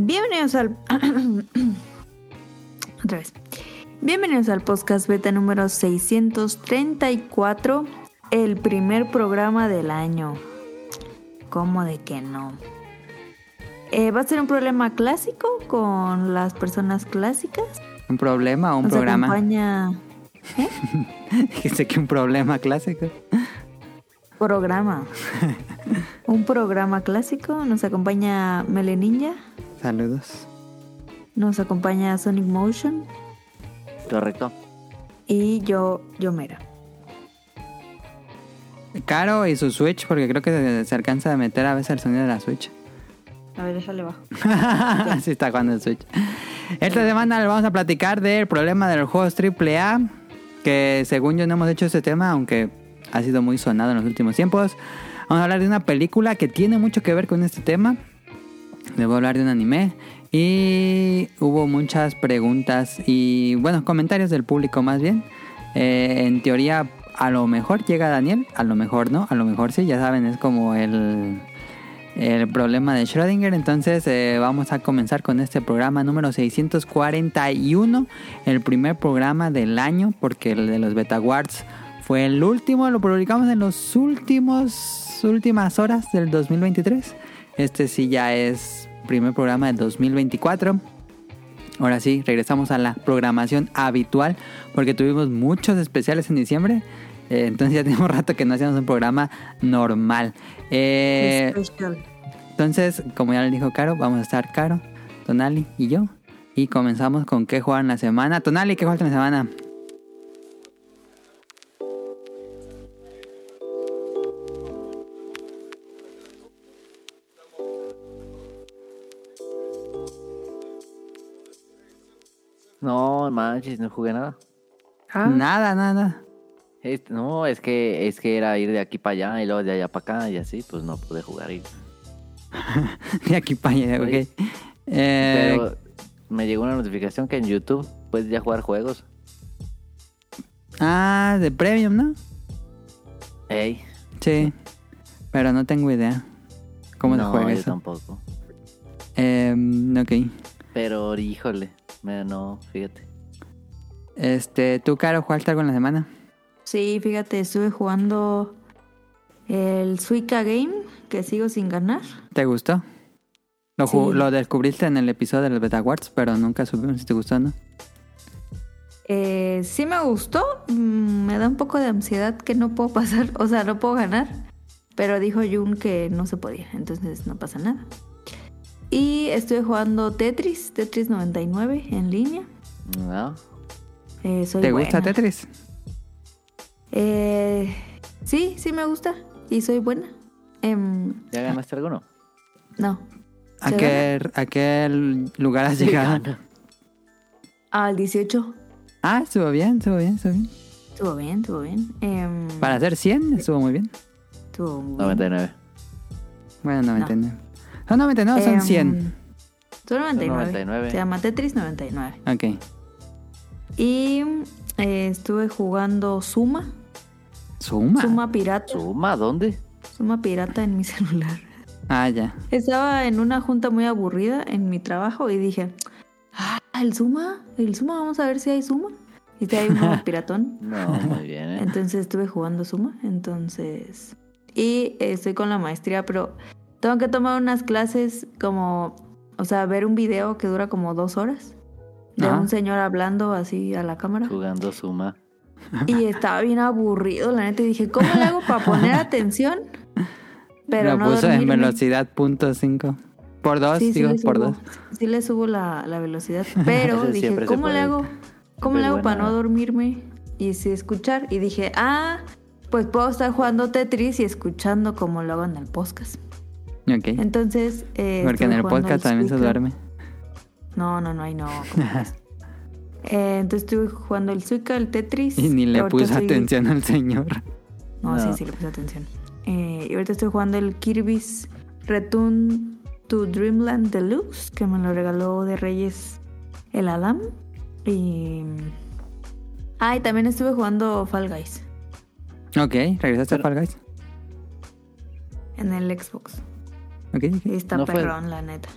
Bienvenidos al... Otra vez. Bienvenidos al podcast beta número 634, el primer programa del año. ¿Cómo de que no? Eh, ¿Va a ser un problema clásico con las personas clásicas? ¿Un problema o un Nos programa? acompaña... ¿Eh? Dijiste que un problema clásico. Programa. un programa clásico. Nos acompaña Mele Ninja. Saludos. Nos acompaña Sonic Motion. Correcto. Y yo, Yomera. Caro y su Switch, porque creo que se, se alcanza a meter a veces el sonido de la Switch. A ver, déjale bajo. Así está jugando el Switch. Esta semana le vamos a platicar del problema de los juegos AAA. Que según yo no hemos hecho ese tema, aunque ha sido muy sonado en los últimos tiempos. Vamos a hablar de una película que tiene mucho que ver con este tema. Le voy a hablar de un anime. Y hubo muchas preguntas y, bueno, comentarios del público más bien. Eh, en teoría, a lo mejor llega Daniel, a lo mejor no, a lo mejor sí, ya saben, es como el, el problema de Schrödinger. Entonces eh, vamos a comenzar con este programa número 641, el primer programa del año, porque el de los Beta Awards fue el último, lo publicamos en últimos últimas horas del 2023. Este sí ya es primer programa del 2024. Ahora sí, regresamos a la programación habitual porque tuvimos muchos especiales en diciembre. Eh, entonces ya tenemos rato que no hacíamos un programa normal. Eh, entonces, como ya le dijo Caro, vamos a estar Caro, Tonali y yo. Y comenzamos con qué juegan la semana. Tonali, ¿qué juegan la semana? No, manches, no jugué nada. Ah, Nada, nada. Es- no, es que es que era ir de aquí para allá y luego de allá para acá y así, pues no pude jugar. Y, De aquí para allá, ok. Sí. Eh, pero me llegó una notificación que en YouTube puedes ya jugar juegos. Ah, de Premium, ¿no? Ey, Sí. Pero no tengo idea cómo se no, juega yo eso. tampoco. Eh, ok. Pero híjole, no, fíjate. Este, ¿tú, Caro, jugaste algo en la semana? Sí, fíjate, estuve jugando el Suica Game, que sigo sin ganar. ¿Te gustó? Lo, Sí. lo descubriste en el episodio de los Beta Awards, pero nunca supimos si te gustó o no. Eh, sí me gustó, mm, me da un poco de ansiedad que no puedo pasar, o sea, no puedo ganar. Pero dijo Jun que no se podía, entonces no pasa nada. Y estuve jugando Tetris, Tetris 99 en línea. ¿No? Eh, soy ¿Te gusta. Tetris? Eh, sí, sí me gusta y soy buena. Em, ¿Ya ganaste alguno? no, ¿A ¿Se qué, ¿A qué lugar has llegado? al 18. Ah, estuvo bien, estuvo bien, estuvo bien. Estuvo bien, estuvo bien. Em, Para hacer 100, estuvo muy bien. estuvo muy bien. 99. Bueno, 99. No, 99 son Em, 100. Son 99. 99. Se llama Tetris 99. Ok. Y eh, estuve jugando Suma. ¿Suma? Suma pirata. ¿Suma? ¿Dónde? Suma pirata en mi celular. Ah, ya. Estaba en una junta muy aburrida en mi trabajo y dije, ah, el Suma, el Suma, vamos a ver si hay Suma. Y si hay uno piratón. No, muy bien, ¿eh? Entonces estuve jugando Suma. Entonces. Y estoy con la maestría, pero tengo que tomar unas clases como. O sea, ver un video que dura como dos horas. De Ajá. un señor hablando así a la cámara. Jugando Suma. Y estaba bien aburrido, la neta. Y dije, ¿cómo le hago para poner atención? Pero Lo no puso en dormirme? velocidad punto cinco. Por dos, Sí, sí digo, le por subo, dos. sí le subo la, la velocidad. Pero Eso dije, ¿cómo le hago? ¿Cómo le es hago para no dormirme y sí escuchar? Y dije, ah, pues puedo estar jugando Tetris y escuchando como lo hago en el podcast. Ok. Entonces, eh, Porque en el podcast también se duerme. No, no, no, ay, no. Eh, entonces estuve jugando el Suica, el Tetris. Y ni le estoy- atención al señor. No, sí, No. sí le puse atención. Eh, y ahorita estoy jugando el Kirby's Return to Dreamland Deluxe, que me lo regaló de Reyes el Adam. Y. Ah, y también estuve jugando Fall Guys Ok, regresaste a Fall Guys. en el Xbox. Ok, ok. Y está No fue- perrón, la neta.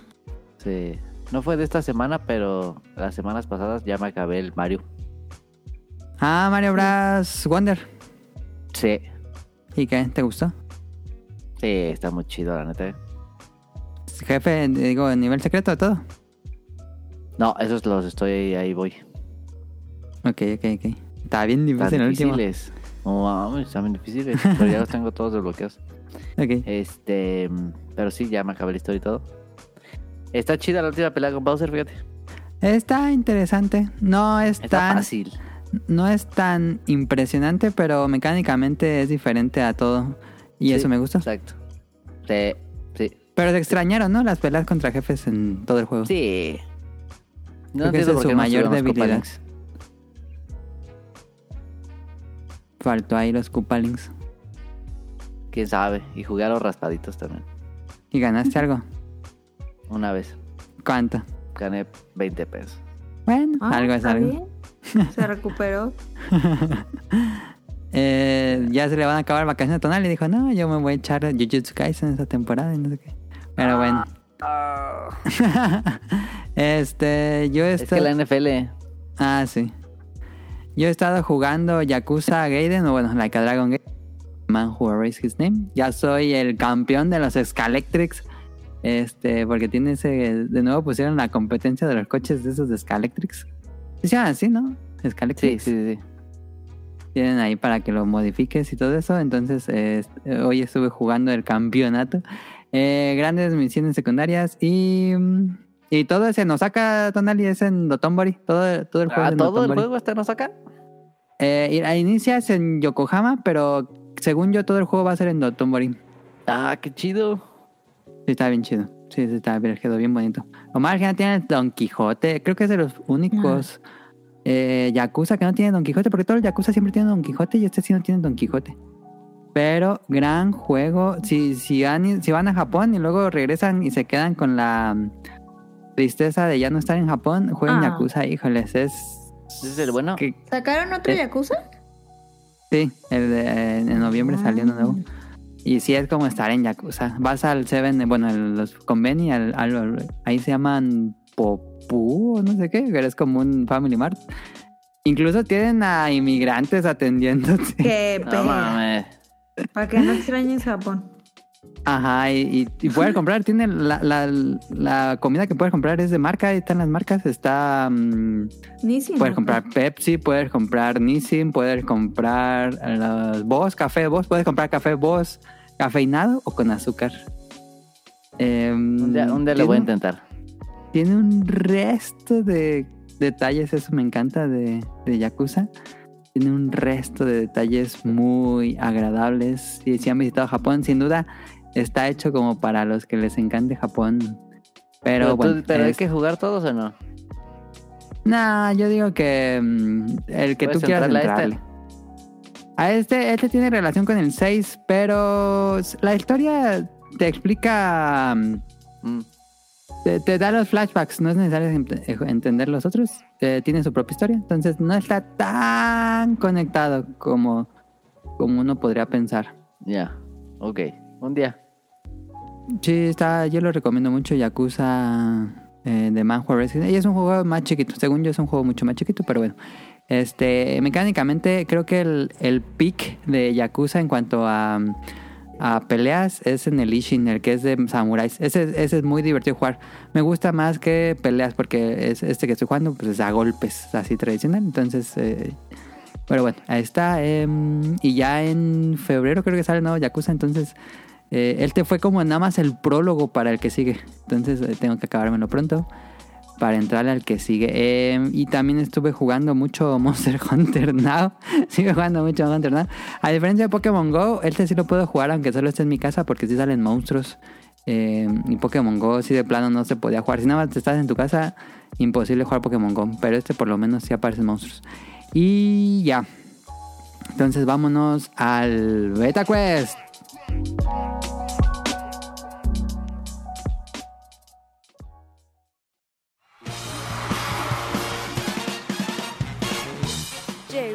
Sí. No fue de esta semana, pero las semanas pasadas ya me acabé el Mario. Ah, Mario Bros. Wonder. Sí, ¿Y qué? ¿Te gustó? sí, está muy chido, la neta. Jefe, digo, nivel secreto, todo. No, esos los estoy ahí voy. Ok, ok, ok. Está bien Están difícil el último. difíciles. No mames, están bien difíciles. pero ya los tengo todos desbloqueados. Ok. Este, pero sí, ya me acabé la historia y todo. Está chida la última pelea con Bowser, fíjate. Está interesante. No es Está tan, fácil. no es tan impresionante, pero mecánicamente es diferente a todo. Y Sí, eso me gusta. Exacto. Sí, sí. Pero se extrañaron, ¿no? Las peleas contra jefes en todo el juego. Sí. No Creo que esa es su no mayor debilidad. Faltó ahí los Koopalings. Quién sabe. Y jugué a los raspaditos también. ¿Y ganaste algo? Una vez. ¿Cuánto? Gané 20 pesos. Bueno, Ah, algo es algo. bien. Se recuperó. Eh, ya se le van a acabar vacaciones tonal y dijo, no, yo me voy a echar Jujutsu Kaisen esta temporada y no sé qué. Pero bueno. este, yo Es estoy... que la NFL. Ah, sí. Yo he estado jugando Yakuza Gaiden, o bueno, Like a Dragon Gaiden. Man Who Erased His Name. Ya soy el campeón de los Scalectrics. Este, porque tiene ese. De nuevo pusieron la competencia de los coches de esos de Scalectrics. Se llaman así, ¿no? Sí, Scalectrics. sí, sí. sí. Tienen ahí para que lo modifiques y todo eso. Entonces, eh, hoy estuve jugando el campeonato. Eh, grandes misiones secundarias y. Y todo es en Osaka, Tonali, es en Dotonbori. Todo, todo el juego Ah, es en ¿Todo el juego está en Osaka? Eh, y- inicias en Yokohama, pero según yo todo el juego va a ser en Dotonbori. Ah, qué chido. Sí, está bien chido. Sí, sí, está bien, quedó bien bonito. Omar ya tiene el Don Quijote. Creo que es de los únicos eh, Yakuza que no tiene Don Quijote, porque todos los Yakuza siempre tienen Don Quijote y este sí no tiene Don Quijote. Pero gran juego. Si, si, van, si van a Japón y luego regresan y se quedan con la mm, tristeza de ya no estar en Japón, jueguen Ah. Yakuza, híjoles, es... ¿Ese es el bueno? que- ¿Sacaron otro. Yakuza? Sí, el de- en noviembre salió uno nuevo. Y sí es como estar en Yakuza. Vas al Seven, bueno, el- los conveni, al, ahí se llaman Popú o no sé qué, pero es como un Family Mart. Incluso tienen a inmigrantes atendiéndote. Que No perra. mames. Para que no extrañes Japón. Ajá, y, y, y puedes comprar, tiene la, la, la comida que puedes comprar es de marca, ahí están las marcas, está... Nissin. puedes comprar Pepsi, puedes comprar Nissin, puedes comprar los Boss, café Boss, puedes comprar café Boss cafeinado o con azúcar. Em, Un día, un día lo voy a intentar. Tiene un resto de detalles, eso me encanta de, de Yakuza. Tiene un resto de detalles muy agradables. Y si han visitado Japón, sin duda está hecho como para los que les encante Japón. Pero, Pero, tú- bueno, pero hay que jugar todos o no? Nah, yo digo que mm, el que tú quieras entrarle a entrarle. A este, este tiene relación con el 6, pero la historia te explica, mm, Mm. Te, te da los flashbacks, no es necesario ent- eh, entender los otros, eh, tiene su propia historia, entonces no está tan conectado como, como uno podría pensar. Ya, ok. Un día. Sí, está, yo lo recomiendo mucho, Yakuza eh, de Manhua Resident. Y es un juego más chiquito, según yo es un juego mucho más chiquito, pero bueno. Este, mecánicamente creo que el, el peak de Yakuza en cuanto a, a peleas es en el Ishin, el que es de samuráis. Ese, ese es muy divertido jugar. Me gusta más que peleas porque es, este que estoy jugando pues es a golpes, así tradicional. Entonces, eh, pero bueno, ahí está. em, y ya en febrero creo que sale el nuevo Yakuza, entonces... Eh, este fue como nada más el prólogo para el que sigue. Entonces eh, tengo que acabármelo pronto para entrar al que sigue. Eh, y también estuve jugando mucho Monster Hunter Now. Sigo jugando mucho Monster Now. A diferencia de Pokémon Go, este sí lo puedo jugar aunque solo esté en mi casa porque sí salen monstruos. Eh, y Pokémon Go sí de plano no se podía jugar. Si nada más estás en tu casa, imposible jugar Pokémon Go. Pero este por lo menos sí aparecen monstruos. Y ya. Entonces vámonos al Beta Quest.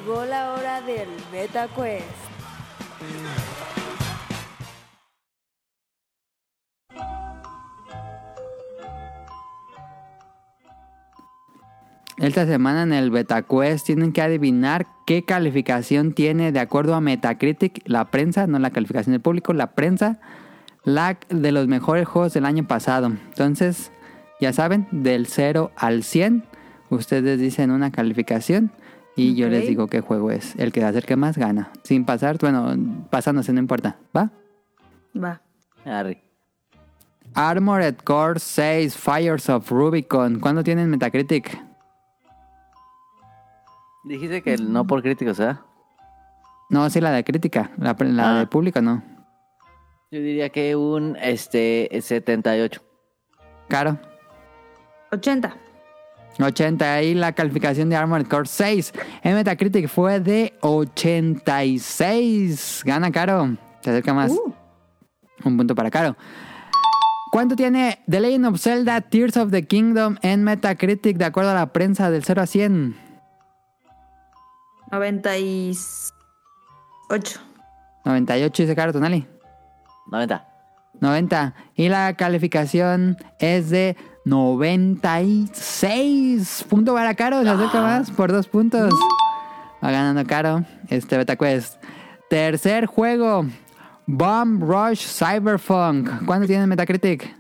Llegó la hora del Beta Quest. Esta semana en el BetaQuest tienen que adivinar qué calificación tiene de acuerdo a Metacritic, la prensa, no la calificación del público, la prensa, la de los mejores juegos del año pasado. Entonces, ya saben, del 0 al 100, ustedes dicen una calificación y yo les digo qué juego es. El que se acerque más gana. Sin pasar, bueno, pasándose no importa, ¿va? Va. Arre. Armored Core 6 Fires of Rubicon. ¿Cuándo tienen Metacritic? Dijiste que no por críticos, ¿eh? No, sí, la de crítica. La, la Ah. de público no. Yo diría que un este 78. Caro. 80. 80. Y la calificación de Armored Core 6 en Metacritic fue de 86. Gana Caro. Se acerca más. Uh, Un punto para Caro. ¿Cuánto tiene The Legend of Zelda Tears of the Kingdom en Metacritic de acuerdo a la prensa del 0 a 100? 98. 98 dice Caro Tonali. 90. 90. Y la calificación es de 96. Punto para Caro. Se acerca más por dos puntos. Va ganando Caro. Este BetaQuest. Tercer juego. Bomb Rush Cyberpunk. ¿Cuándo tiene Metacritic?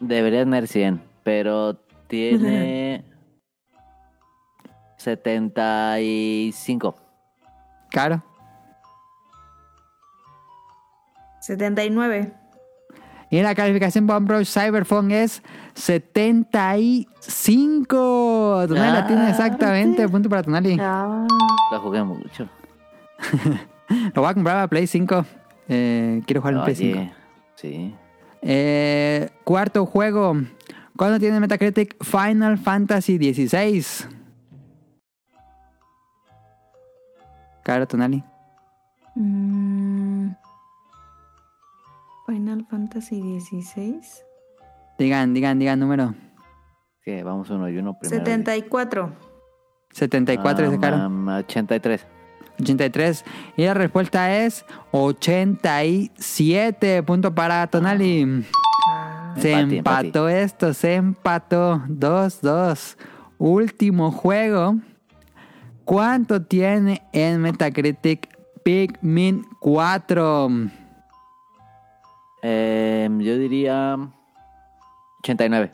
Debería tener 100, pero tiene 75. Caro. 79. Y la calificación Bomb Rush Cyberpunk es 75. Tonali la tiene Ah, exactamente. Punto para Tonali. Ah. Lo jugué mucho. Lo voy a comprar a Play 5. Eh, quiero jugar en Play 5. Oye, sí. Eh, cuarto juego. ¿Cuándo tiene Metacritic Final Fantasy XVI? Caro Tonali. Mm. Final Fantasy 16. Digan, digan, digan número. Que vamos uno y uno primero. 74. 74 dice Caro. Ah, mam, 83. 83. Y la respuesta es 87. Punto para Tonali. Ah. Se Empate, empató esto, se empató. 2-2. Último juego. ¿Cuánto tiene en Metacritic Pikmin 4? Eh, yo diría 89.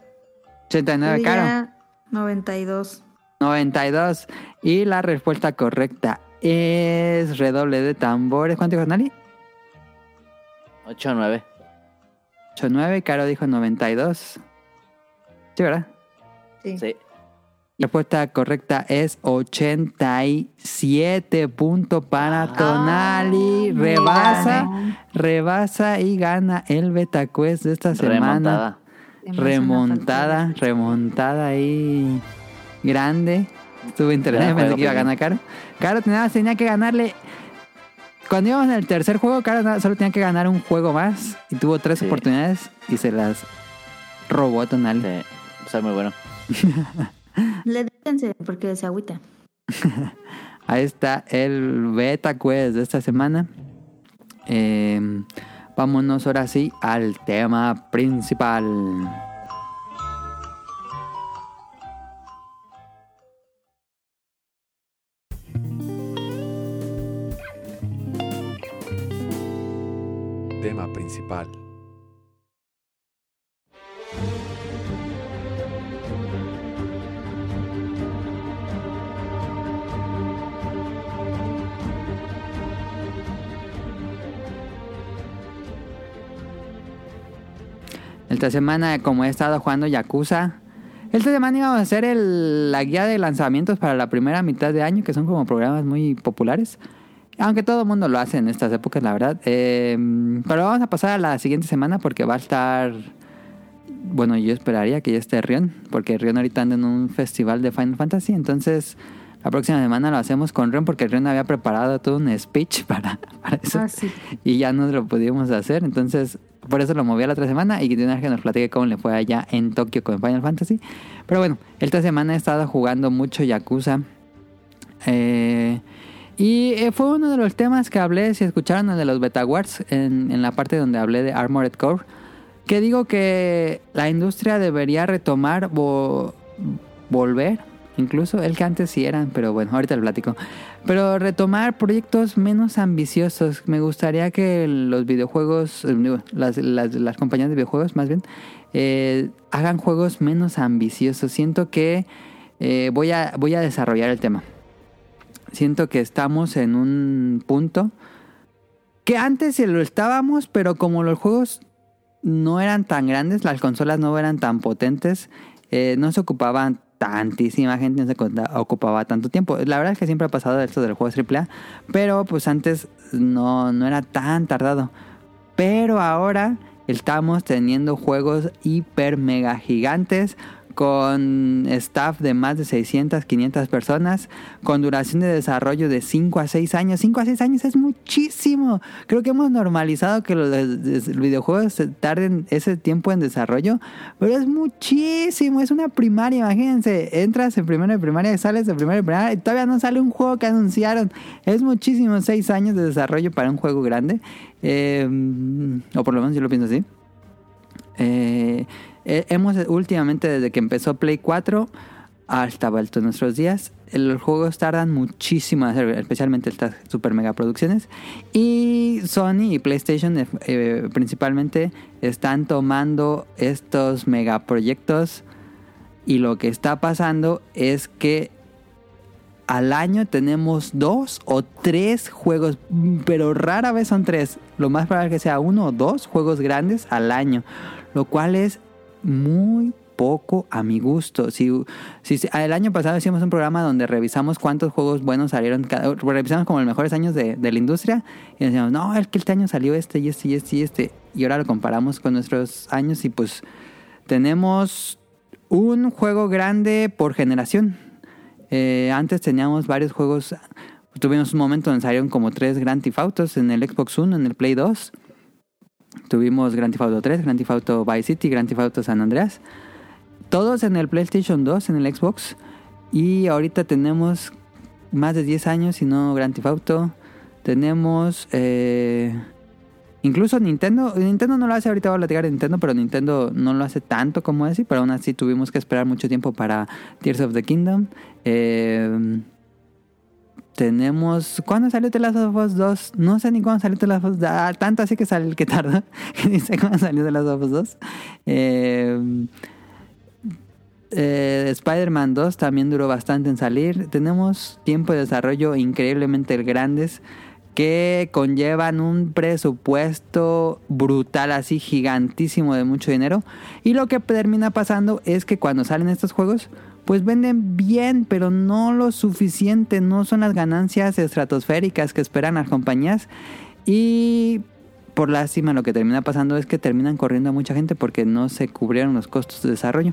89, Yo caro. diría 92. 92. Y la respuesta correcta es redoble de tambores. ¿Cuánto dijo Nali? 89. 89. Caro dijo 92. Sí, ¿verdad? Sí. Sí. La respuesta correcta es 87 punto para Tonali. me Rebasa, rebasa y gana el BetaQuest de esta semana. Remontada. Remontada, remontada ahí grande. Estuvo interesante, pensé juego que iba a ganar Caro. Caro tenía, tenía que ganarle. Cuando íbamos en el tercer juego, Caro nada- solo tenía que ganar un juego más. Y tuvo tres Sí. oportunidades y se las robó a Tonali. Sí. Muy bueno. Le déjense porque se agüita. Ahí está el beta quest de esta semana. Eh, vámonos ahora sí al tema principal. Tema principal. Esta semana, como he estado jugando Yakuza, esta semana íbamos a hacer el- la guía de lanzamientos para la primera mitad de año, que son como programas muy populares. Aunque todo el mundo lo hace en estas épocas, la verdad. Eh, pero vamos a pasar a la siguiente semana porque va a estar... Bueno, yo esperaría que ya esté Rion, porque Rion ahorita anda en un festival de Final Fantasy. Entonces, la próxima semana lo hacemos con Rion porque Rion había preparado todo un speech para, para eso Ah, sí. y ya no lo pudimos hacer. Entonces, por eso lo moví a la otra semana y tiene que nos platique cómo le fue allá en Tokio con Final Fantasy. Pero bueno, esta semana he estado jugando mucho Yakuza. Eh, y eh, fue uno de los temas que hablé, si escucharon el de los Beta Wars, en, la parte donde hablé de Armored Core, que digo que la industria debería retomar, vo- volver, incluso el que antes sí eran, pero bueno, ahorita lo platico. Pero retomar proyectos menos ambiciosos. Me gustaría que los videojuegos, eh, las, las, compañías de videojuegos más bien, eh, hagan juegos menos ambiciosos. Siento que eh, voy, a, voy a desarrollar el tema. Siento que estamos en un punto que antes lo estábamos, pero como los juegos no eran tan grandes, las consolas no eran tan potentes, eh, no se ocupaban tantísima gente, no se ocupaba tanto tiempo. La verdad es que siempre ha pasado esto del juego AAA, pero pues antes no, no era tan tardado. Pero ahora estamos teniendo juegos hiper mega gigantes con staff de más de 600, 500 personas, con duración de desarrollo de 5 a 6 años. 5 a 6 años es muchísimo. Creo que hemos normalizado que los videojuegos tarden ese tiempo en desarrollo, pero es muchísimo. Es una primaria, imagínense. Entras en primera de primaria sales de primera de primaria y todavía no sale un juego que anunciaron. Es muchísimo, 6 años de desarrollo para un juego grande. Eh, o por lo menos yo lo pienso así. Eh, eh, hemos últimamente, desde que empezó Play 4 hasta vuelto nuestros días, los juegos tardan muchísimo en hacer, especialmente estas super mega producciones. Y Sony y PlayStation eh, eh, principalmente están tomando estos megaproyectos. Y lo que está pasando es que al año tenemos dos o tres juegos, pero rara vez son tres. Lo más probable es que sea uno o dos juegos grandes al año, lo cual es muy poco a mi gusto. Si, si, el año pasado hicimos un programa donde revisamos cuántos juegos buenos salieron, revisamos como los mejores años de, la industria y decíamos, no, es que este año salió este y este y este y este. Y ahora lo comparamos con nuestros años y pues tenemos un juego grande por generación. Eh, antes teníamos varios juegos, tuvimos un momento donde salieron como tres Grand Theft Autos en el Xbox One, en el Play 2 Tuvimos Grand Theft Auto 3, Grand Theft Auto Vice City, Grand Theft Auto San Andreas. Todos en el PlayStation 2, en el Xbox. Y ahorita tenemos más de 10 años y no Grand Theft Auto. Tenemos... Eh, incluso Nintendo, Nintendo no lo hace, ahorita voy a platicar de Nintendo, pero Nintendo no lo hace tanto como ese, pero aún así tuvimos que esperar mucho tiempo para Tears of the Kingdom. Eh, tenemos. ¿Cuándo salió The Last of Us 2? No sé ni cuándo salió The Last of Us 2. Ah, tanto así que sale el que tarda. Que dice cuándo salió The Last of Us 2. Eh, eh, Spider-Man 2 también duró bastante en salir. Tenemos tiempo de desarrollo increíblemente grandes que conllevan un presupuesto brutal, así gigantísimo de mucho dinero. Y lo que termina pasando es que cuando salen estos juegos, pues venden bien, pero no lo suficiente, no son las ganancias estratosféricas que esperan las compañías. Y por lástima lo que termina pasando es que terminan corriendo a mucha gente porque no se cubrieron los costos de desarrollo.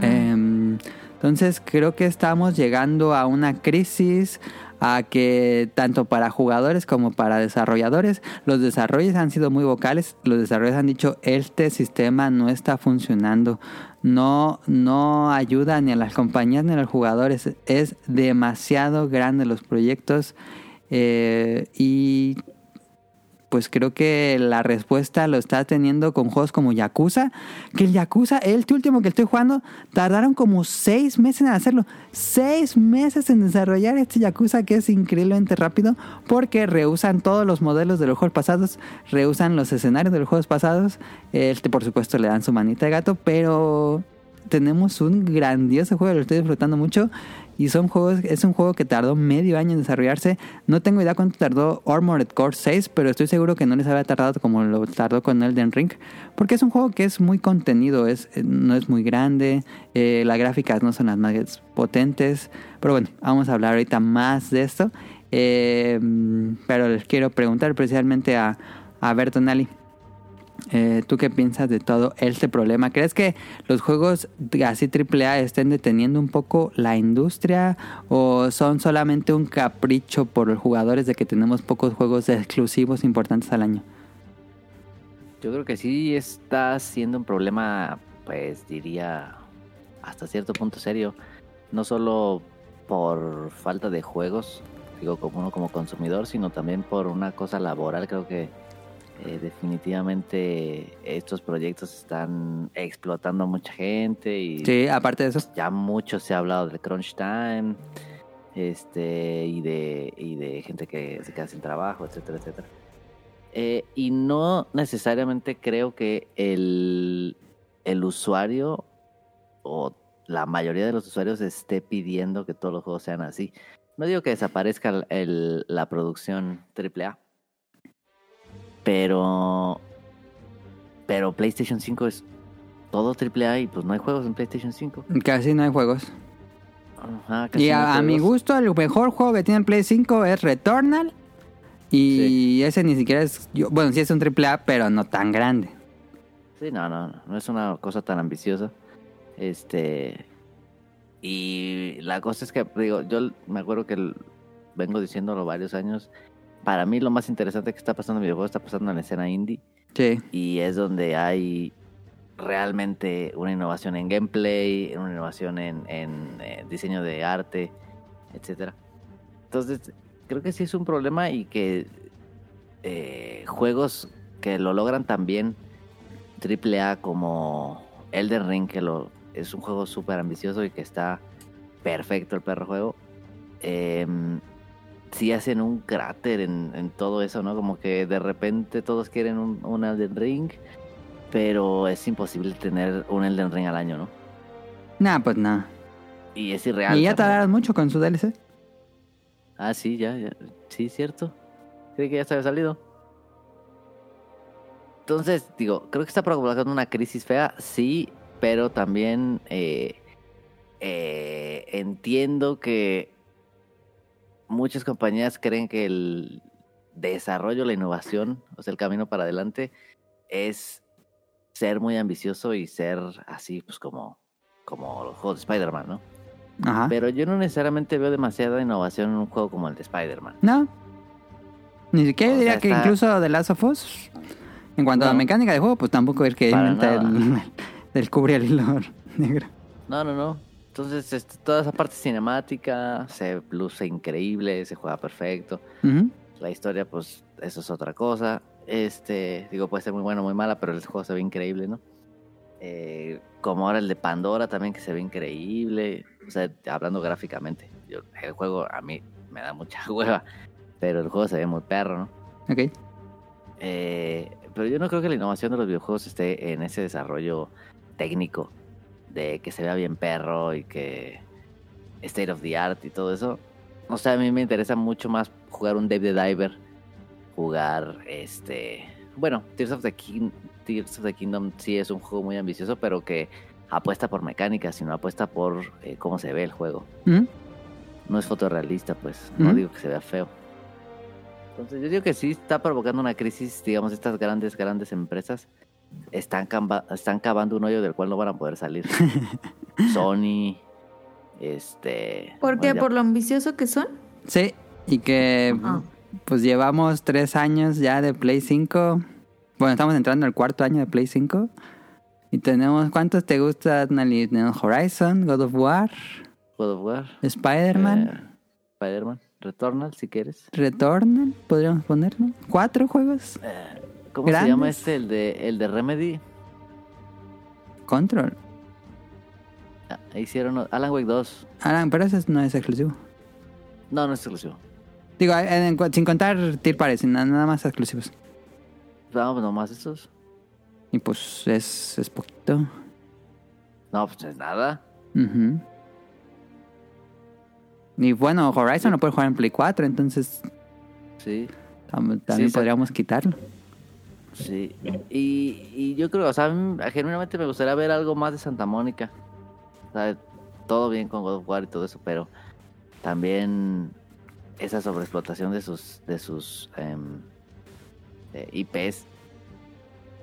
Em, entonces creo que estamos llegando a una crisis, a que tanto para jugadores como para desarrolladores, los desarrollos han sido muy vocales, los desarrolladores han dicho, este sistema no está funcionando, no, no ayuda ni a las compañías ni a los jugadores. Es demasiado grande los proyectos eh, y pues creo que la respuesta lo está teniendo con juegos como Yakuza. Que el Yakuza, el último que estoy jugando, tardaron como seis meses en hacerlo. Seis meses en desarrollar este Yakuza que es increíblemente rápido porque rehusan todos los modelos de los juegos pasados, rehusan los escenarios de los juegos pasados. Este, por supuesto, le dan su manita de gato, pero tenemos un grandioso juego, lo estoy disfrutando mucho. Y son juegos, es un juego que tardó medio año en desarrollarse. No tengo idea cuánto tardó Armored Core 6, pero estoy seguro que no les había tardado como lo tardó con Elden Ring. Porque es un juego que es muy contenido, es, eh, no es muy grande, eh, las gráficas no son las más potentes. Pero bueno, vamos a hablar ahorita más de esto. Eh, pero les quiero preguntar especialmente a, a Bertonali. Eh, ¿Tú qué piensas de todo este problema? ¿Crees que los juegos así AAA estén deteniendo un poco la industria o son solamente un capricho por los jugadores de que tenemos pocos juegos exclusivos importantes al año? Yo creo que sí está siendo un problema, pues diría, hasta cierto punto serio. No solo por falta de juegos, digo como uno como consumidor, sino también por una cosa laboral. Creo que Eh, definitivamente estos proyectos están explotando a mucha gente y Sí, aparte de eso. ya mucho se ha hablado del crunch time este y de y de gente que se queda sin trabajo etcétera etcétera Eh, y no necesariamente creo que el, el usuario o la mayoría de los usuarios esté pidiendo que todos los juegos sean así no digo que desaparezca el- la producción AAA pero pero PlayStation 5 es todo AAA y pues no hay juegos en PlayStation 5 Casi no hay juegos. Ajá, casi Y no hay a, mi gusto, el mejor juego que tiene el Play 5 es Returnal. Y ese ni siquiera es. yo- bueno, sí es un AAA, pero no tan grande. Sí, no, no, no, no es una cosa tan ambiciosa. Este. Y la cosa es que, digo, yo me acuerdo que el- vengo diciéndolo varios años. Para mí, lo más interesante que está pasando en videojuegos está pasando en la escena indie. Sí. Y es donde hay realmente una innovación en gameplay, una innovación en, en, eh, diseño de arte, etcétera. Entonces, creo que sí es un problema y que eh, juegos que lo logran también triple A como Elden Ring, que lo, es un juego súper ambicioso y que está perfecto el perro juego, em, sí hacen un cráter en, en todo eso, ¿no? Como que de repente todos quieren un, un Elden Ring, pero es imposible tener un Elden Ring al año, ¿no? Nah, pues nada. Y es irreal. y ya tardaron mucho con su DLC. Ah, sí, ya, ya. Sí, cierto. Creí que ya se había salido. Entonces, digo, creo que está provocando una crisis fea, sí, pero también eh, eh, entiendo que muchas compañías creen que el desarrollo, la innovación, o sea, el camino para adelante es ser muy ambicioso y ser así, pues como, como los juegos de Spider-Man, ¿no? Ajá. Pero yo no necesariamente veo demasiada innovación en un juego como el de Spider-Man. No. Ni siquiera O diría sea, que está- incluso The Last of Us, en cuanto a la mecánica de juego, pues tampoco es que inventa nada. el, el cubre al hilo negro. No, no, no. Entonces, este, toda esa parte cinemática se luce increíble, se juega perfecto. La historia, pues, eso es otra cosa. Este, digo, puede ser muy buena o muy mala, pero el juego se ve increíble, ¿no? Eh, como ahora el de Pandora también, que se ve increíble. O sea, hablando gráficamente. Yo- el juego a mí me da mucha hueva, pero el juego se ve muy perro, ¿no? Ok. Eh, pero yo no creo que la innovación de los videojuegos esté en ese desarrollo técnico de que se vea bien perro y que state of the art y todo eso. O sea, a mí me interesa mucho más jugar un Dave the Diver, jugar este, bueno, Tears of the King, Tears of the Kingdom sí es un juego muy ambicioso, pero que apuesta por mecánica, sino apuesta por eh, cómo se ve el juego Ujú. no es fotorrealista, pues. No Ujú. digo que se vea feo. Entonces, yo digo que sí está provocando una crisis, digamos, estas grandes, grandes empresas están, están cavando un hoyo del cual no van a poder salir. Sony, este... ¿Por qué? bueno, ¿Por lo ambicioso que son? Sí. Y que Ah. pues llevamos tres años ya de Play 5. Bueno, estamos entrando al cuarto año de Play 5. Y tenemos, ¿cuántos te gustan? Tenemos Horizon, God of War, God of War, Spider-Man, eh, Spider-Man, Returnal, si quieres. Returnal, podríamos ponerlo. ¿Cuatro juegos? Eh, ¿Cómo se llama este? El de, el de Remedy. Control. Ah, hicieron Alan Wake 2. Alan, pero ese no es exclusivo. No, no es exclusivo. Digo, en- en- sin contar Tier Party, sin nada, más exclusivos. Vamos nomás estos. Y pues es, es poquito. No, pues es nada. Ujú. Y bueno, Horizon lo puede jugar en Play 4, entonces Sí. tam- también Sí, sí. podríamos quitarlo. Sí, y, y yo creo, o sea, genuinamente me gustaría ver algo más de Santa Mónica. O sea, todo bien con God of War y todo eso, pero también esa sobreexplotación de sus, de sus em, eh, IPs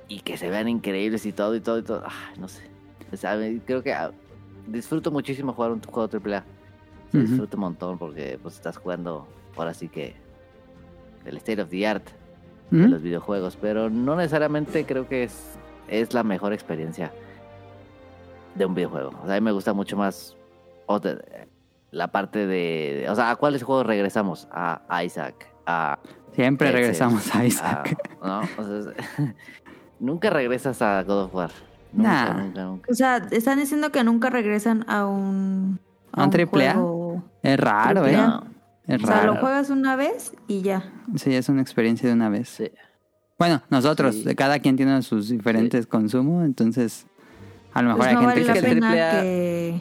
y que se vean increíbles y todo y todo y todo. Ay, no sé. O sea, creo que ah, disfruto muchísimo jugar un juego AAA. Ujú. Disfruto un montón porque pues estás jugando ahora sí que el state of the art de Ujú. los videojuegos, pero no necesariamente creo que es, es la mejor experiencia de un videojuego. O sea, a mí me gusta mucho más otra- la parte de, de- O sea, ¿a cuáles juegos regresamos? A Isaac, a... Siempre regresamos a Isaac. a- ¿no? O sea, es- nunca regresas a God of War. Nunca, Nah. nunca, nunca. O sea, están diciendo que nunca regresan a un... ¿A un triple A? Es raro, ¿eh? A. No, Es O sea, lo juegas una vez y ya. Sí, es una experiencia de una vez. sí. Bueno, nosotros, Sí. cada quien tiene sus diferentes consumos, entonces a lo mejor Pues hay no gente vale la que el que... pena triple A- que...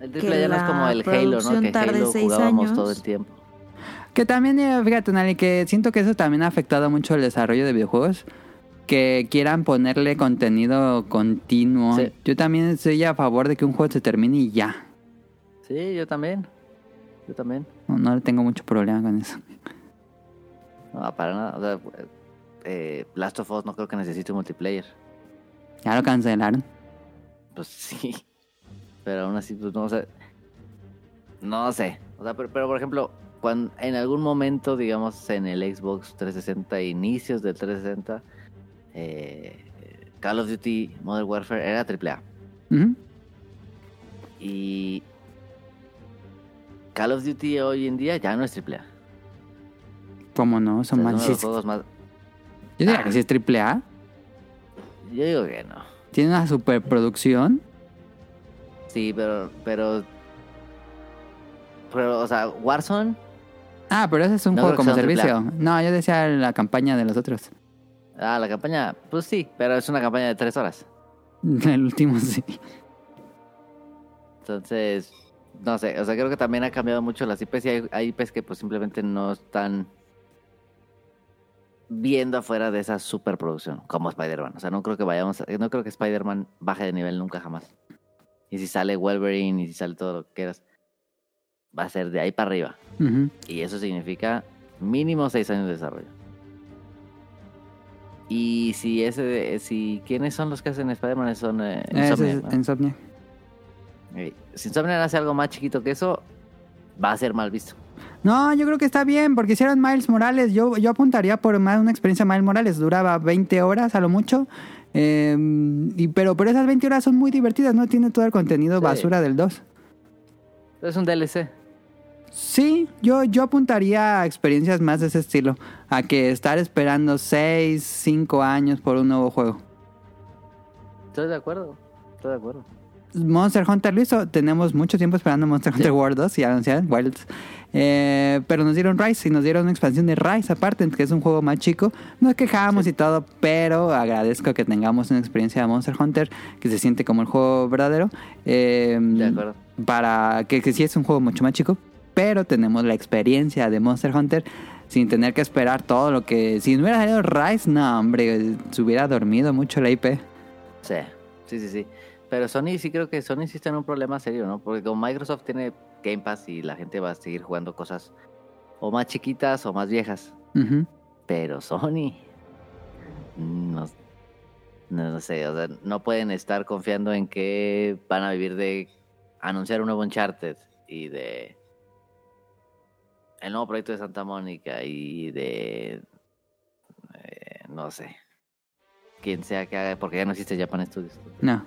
El triple ya no es la como el Halo, ¿no? Que tarde Halo seis jugábamos años. todo el tiempo. Que también, eh, fíjate, Nali, que siento que eso también ha afectado mucho el desarrollo de videojuegos. Que quieran ponerle contenido continuo. Sí. Yo también estoy a favor de que un juego se termine y ya. Sí, yo también. Yo también. No, no tengo mucho problema con eso. No, para nada. O sea, eh, Last of Us no creo que necesite multiplayer. Ya lo cancelaron. Pues sí. Pero aún así, pues no sé. No sé. O sea, pero, pero, por ejemplo, cuando en algún momento, digamos, en el Xbox 360, inicios del 360, eh, Call of Duty Modern Warfare era AAA. Y Call of Duty hoy en día ya no es AAA. ¿Cómo no? O Son sea, más... es de los más... Yo diría Ah. que sí es triple A. Yo digo que no. Tiene una superproducción. Sí, pero, pero, pero, o sea, Warzone, Ah, pero ese es un No juego como triple servicio. No, yo decía la campaña de los otros. ah, la campaña, pues sí, pero es una campaña de tres horas. El último sí. Entonces, no sé, o sea, creo que también ha cambiado mucho las IPs y hay, hay IPs que pues simplemente no están viendo afuera de esa superproducción, como Spider-Man. O sea, no creo que vayamos, a- no creo que Spider-Man baje de nivel nunca jamás. Y si sale Wolverine y si sale todo lo que quieras, va a ser de ahí para arriba. Y eso significa mínimo seis años de desarrollo. Y si ese, si quiénes son los que hacen Spider-Man son eh, Insomniac, es ¿no? Insomniac. Eh, Si Insomniac hace algo más chiquito que eso, va a ser mal visto. No, yo creo que está bien, porque hicieron Miles Morales. Yo, yo apuntaría por más una experiencia Miles Morales. Duraba 20 horas a lo mucho. Eh, y, pero, pero esas 20 horas son muy divertidas, ¿no? Tiene todo el contenido Sí. basura del 2. Es un DLC. Sí, yo, yo apuntaría a experiencias más de ese estilo. A que estar esperando 6, 5 años por un nuevo juego. Estoy de acuerdo. Estoy de acuerdo. Monster Hunter lo hizo. Tenemos mucho tiempo esperando Monster Hunter World 2 y anunciaron Wilds. Eh, pero nos dieron Rise y nos dieron una expansión de Rise aparte, que es un juego más chico. Nos quejamos y todo, pero agradezco que tengamos una experiencia de Monster Hunter que se siente como el juego verdadero. Eh, De acuerdo. Para que, que sí es un juego mucho más chico, pero tenemos la experiencia de Monster Hunter sin tener que esperar todo lo que. Si no hubiera salido Rise, no, hombre, se hubiera dormido mucho la IP. Sí, sí, sí, sí. Pero Sony sí creo que Sony sí está en un problema serio, ¿no? Porque como Microsoft tiene Game Pass y la gente va a seguir jugando cosas o más chiquitas o más viejas. Pero Sony. No, no, sé, o sea, no pueden estar confiando en que van a vivir de anunciar un nuevo Uncharted y de el nuevo proyecto de Santa Mónica y de eh, no sé quien sea que haga porque ya no existe Japan Studios. No.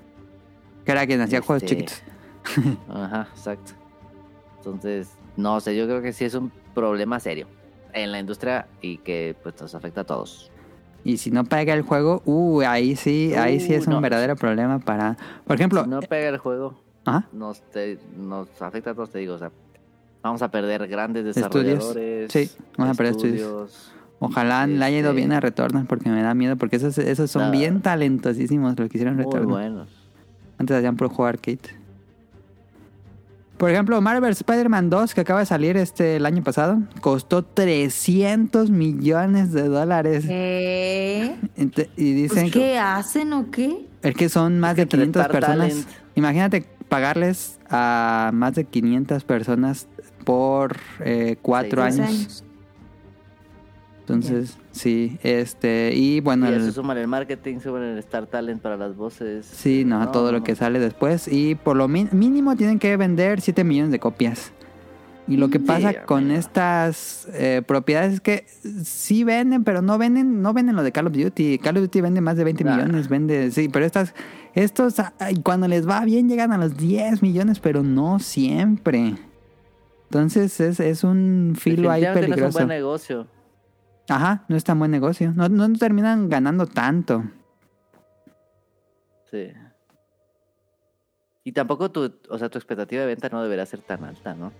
Que era quien hacía juegos Este, chiquitos. Ajá, exacto. Entonces, no sé, yo creo que sí es un problema serio en la industria y que pues nos afecta a todos. Y si no pega el juego, uh, ahí sí, ahí sí Uh, es un no. verdadero problema para. Por ejemplo, Si no pega el juego, ajá, nos, te- nos afecta a todos, te digo, o sea, vamos a perder grandes Estudios. desarrolladores. Sí, vamos a perder estudios. ojalá le haya ido Este- bien a Returnal porque me da miedo, porque esos, esos son bien talentosísimos los que hicieron Muy Returnal. buenos. Antes hacían por juego arcade. Por ejemplo, Marvel Spider-Man 2, que acaba de salir este el año pasado, costó 300 millones de dólares. ¿Qué? Y dicen Pues, que ¿Qué hacen o qué? Es que son más de 500 Star personas. Talent. Imagínate pagarles a más de 500 personas por eh, cuatro años. años. Entonces, sí, este, y bueno, y el- eso suman el marketing, suman el Star Talent para las voces. sí, no, todo lo que sale después. Y por lo mínimo tienen que vender 7 millones de copias. Y lo que pasa con estas eh, propiedades es que sí venden, pero no venden, no venden lo de Call of Duty. Call of Duty vende más de 20 Nah. millones, vende, sí, pero estas, estos, cuando les va bien llegan a los 10 millones, pero no siempre. Entonces es, es un filo ahí Definitivamente no es un peligroso. buen negocio. Ajá, no es tan buen negocio. No, no terminan ganando tanto. Sí. Y tampoco tu, o sea, tu expectativa de venta no debería ser tan alta, ¿no?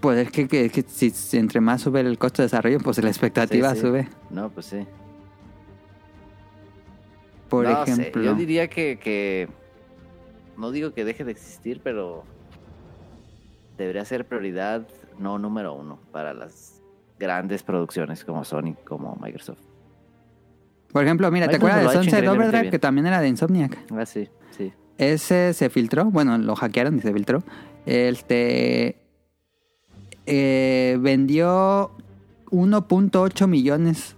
Pues es que, que- que si, si entre más sube el costo de desarrollo, pues la expectativa Sí, sí. sube. No, pues sí. Por No sé, ejemplo. yo diría que, que. No digo que deje de existir, pero. Debería ser prioridad no número uno para las grandes producciones como Sony, como Microsoft. Por ejemplo, mira, ¿te Microsoft acuerdas de Sunset Overdrive? bien. Que también era de Insomniac. Ah, sí, sí. Ese se filtró, bueno, lo hackearon y se filtró. Este eh, vendió 1.8 millones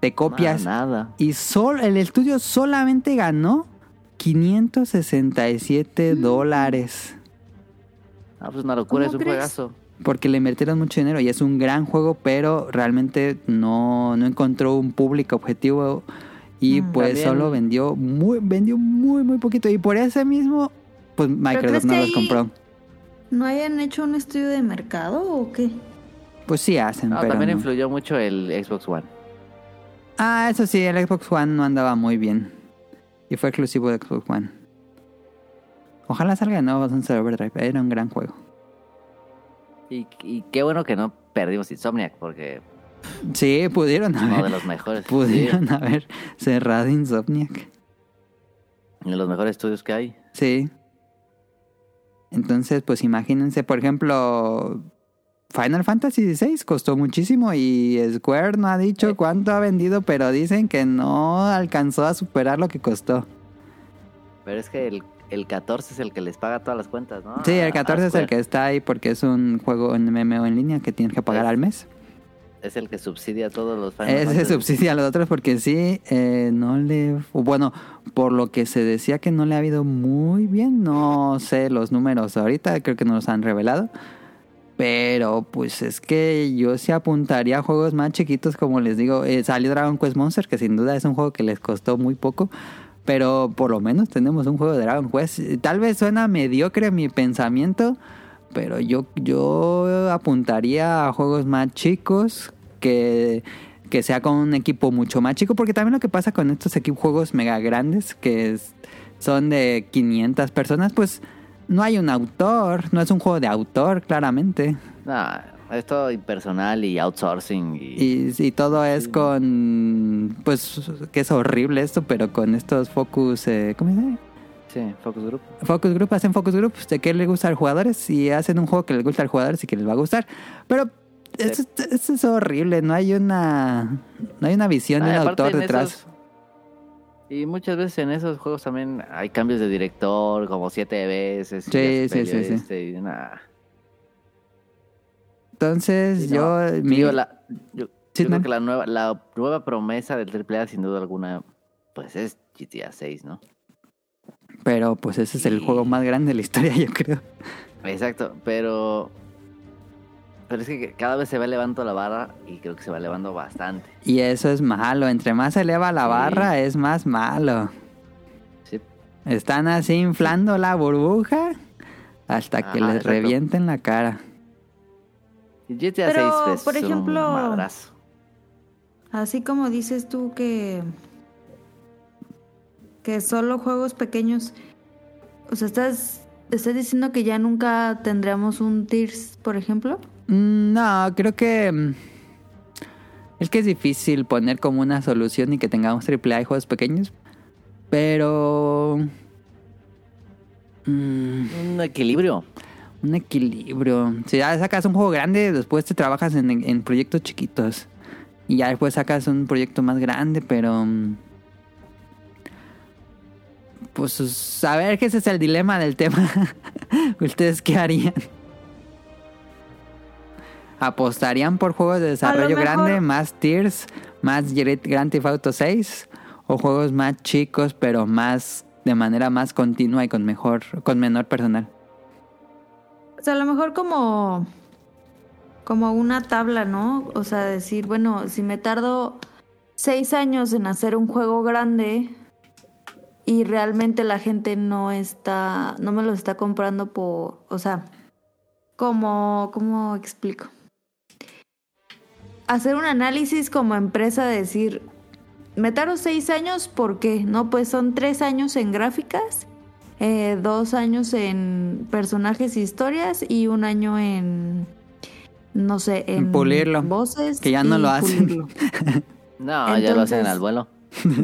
de copias Nada, nada. y sol, el estudio solamente ganó 567 dólares Ah, pues una locura, es ¿Cómo un crees? juegazo. Porque le invirtieron mucho dinero y es un gran juego, pero realmente no, no encontró un público objetivo y Mm. pues También- solo vendió muy, vendió muy, muy poquito y por ese mismo, pues Microsoft no los compró. ¿No hayan hecho un estudio de mercado o qué? Pues sí hacen, No, pero también no. influyó mucho el Xbox One. Ah, eso sí, el Xbox One no andaba muy bien. Y fue exclusivo de Xbox One. Ojalá salga de nuevo Sunset Overdrive. Era un gran juego. Y, y qué bueno que no perdimos Insomniac, porque Sí, pudieron uno de haber, los mejores. pudieron haber cerrado Insomniac. de los mejores estudios que hay. Sí. Entonces, pues imagínense, por ejemplo, Final Fantasy XVI costó muchísimo y Square no ha dicho Eh. cuánto ha vendido, pero dicen que no alcanzó a superar lo que costó. Pero es que el, el 14 es el que les paga todas las cuentas, ¿no? Sí, el 14 a es el Square. que está ahí porque es un juego en MMO en línea que tienes que pagar Es- al mes. Es el que subsidia a todos los Final Ese subsidia a los otros porque sí, eh, no le... Bueno, por lo que se decía que no le ha habido muy bien, no sé los números ahorita, creo que no los han revelado. Pero pues es que yo sí apuntaría a juegos más chiquitos, como les digo, eh, salió Dragon Quest Monster, que sin duda es un juego que les costó muy poco. Pero por lo menos tenemos un juego de Dragon Quest. Tal vez suena mediocre mi pensamiento, pero yo, yo apuntaría a juegos más chicos que, que sea con un equipo mucho más chico, porque también lo que pasa con estos equipos juegos mega grandes, que son de 500 personas, pues no hay un autor, no es un juego de autor, claramente. Nah, es todo impersonal y outsourcing. Y, Y, y todo es con, pues, que es horrible esto, pero con estos focus, eh, ¿cómo se dice? Sí, Focus Group. Focus Group, hacen Focus Groups de qué le gusta a los jugadores y hacen un juego que les gusta a los jugadores y que les va a gustar. Pero eso, eso es horrible, no hay una no hay una visión de Ah, un aparte autor detrás. esos- y muchas veces en esos juegos también hay cambios de director, como siete veces. y Sí, se sí, sí, sí. este, y nah. Entonces Sí, yo... mi- digo, la, yo, Sí, yo creo man. que la nueva, la nueva promesa del AAA, sin duda alguna, pues es GTA 6, ¿no? Pero pues ese es el juego más grande de la historia, yo creo. Exacto, pero. Pero es que cada vez se va elevando la barra y creo que se va elevando bastante. Y eso es malo. Entre más se eleva la Sí. barra, es más malo. Sí. Están así inflando la burbuja hasta que les exacto. revienten la cara. GTA Pero, 6 es por ejemplo, un madrazo. Así como dices tú que que solo juegos pequeños, o sea, estás estás diciendo que ya nunca tendremos un Tears, por ejemplo. Mm, No, creo que. mm, Es que es difícil poner como una solución y que tengamos AAA y juegos pequeños. Pero. mm, Un equilibrio. Un equilibrio. Si ya sacas un juego grande, después te trabajas en, en proyectos chiquitos. Y ya después sacas un proyecto más grande, pero. mm, Pues a ver que ese es el dilema del tema. ¿Ustedes qué harían? ¿Apostarían por juegos de desarrollo grande, más tiers, más Gr- Grand Theft Auto 6? ¿O juegos más chicos, pero más de manera más continua y con mejor, con menor personal? O sea, a lo mejor como como una tabla, ¿no? O sea, decir, bueno, si me tardo seis años en hacer un juego grande y realmente la gente no está, no me lo está comprando por, o sea, como, ¿cómo explico? Hacer un análisis como empresa, decir, me tardó seis años, ¿por qué? No, pues son tres años en gráficas, eh, dos años en personajes e historias y un año en, no sé, en, En pulirlo, voces. que ya no lo hacen. No, ya lo hacen al vuelo.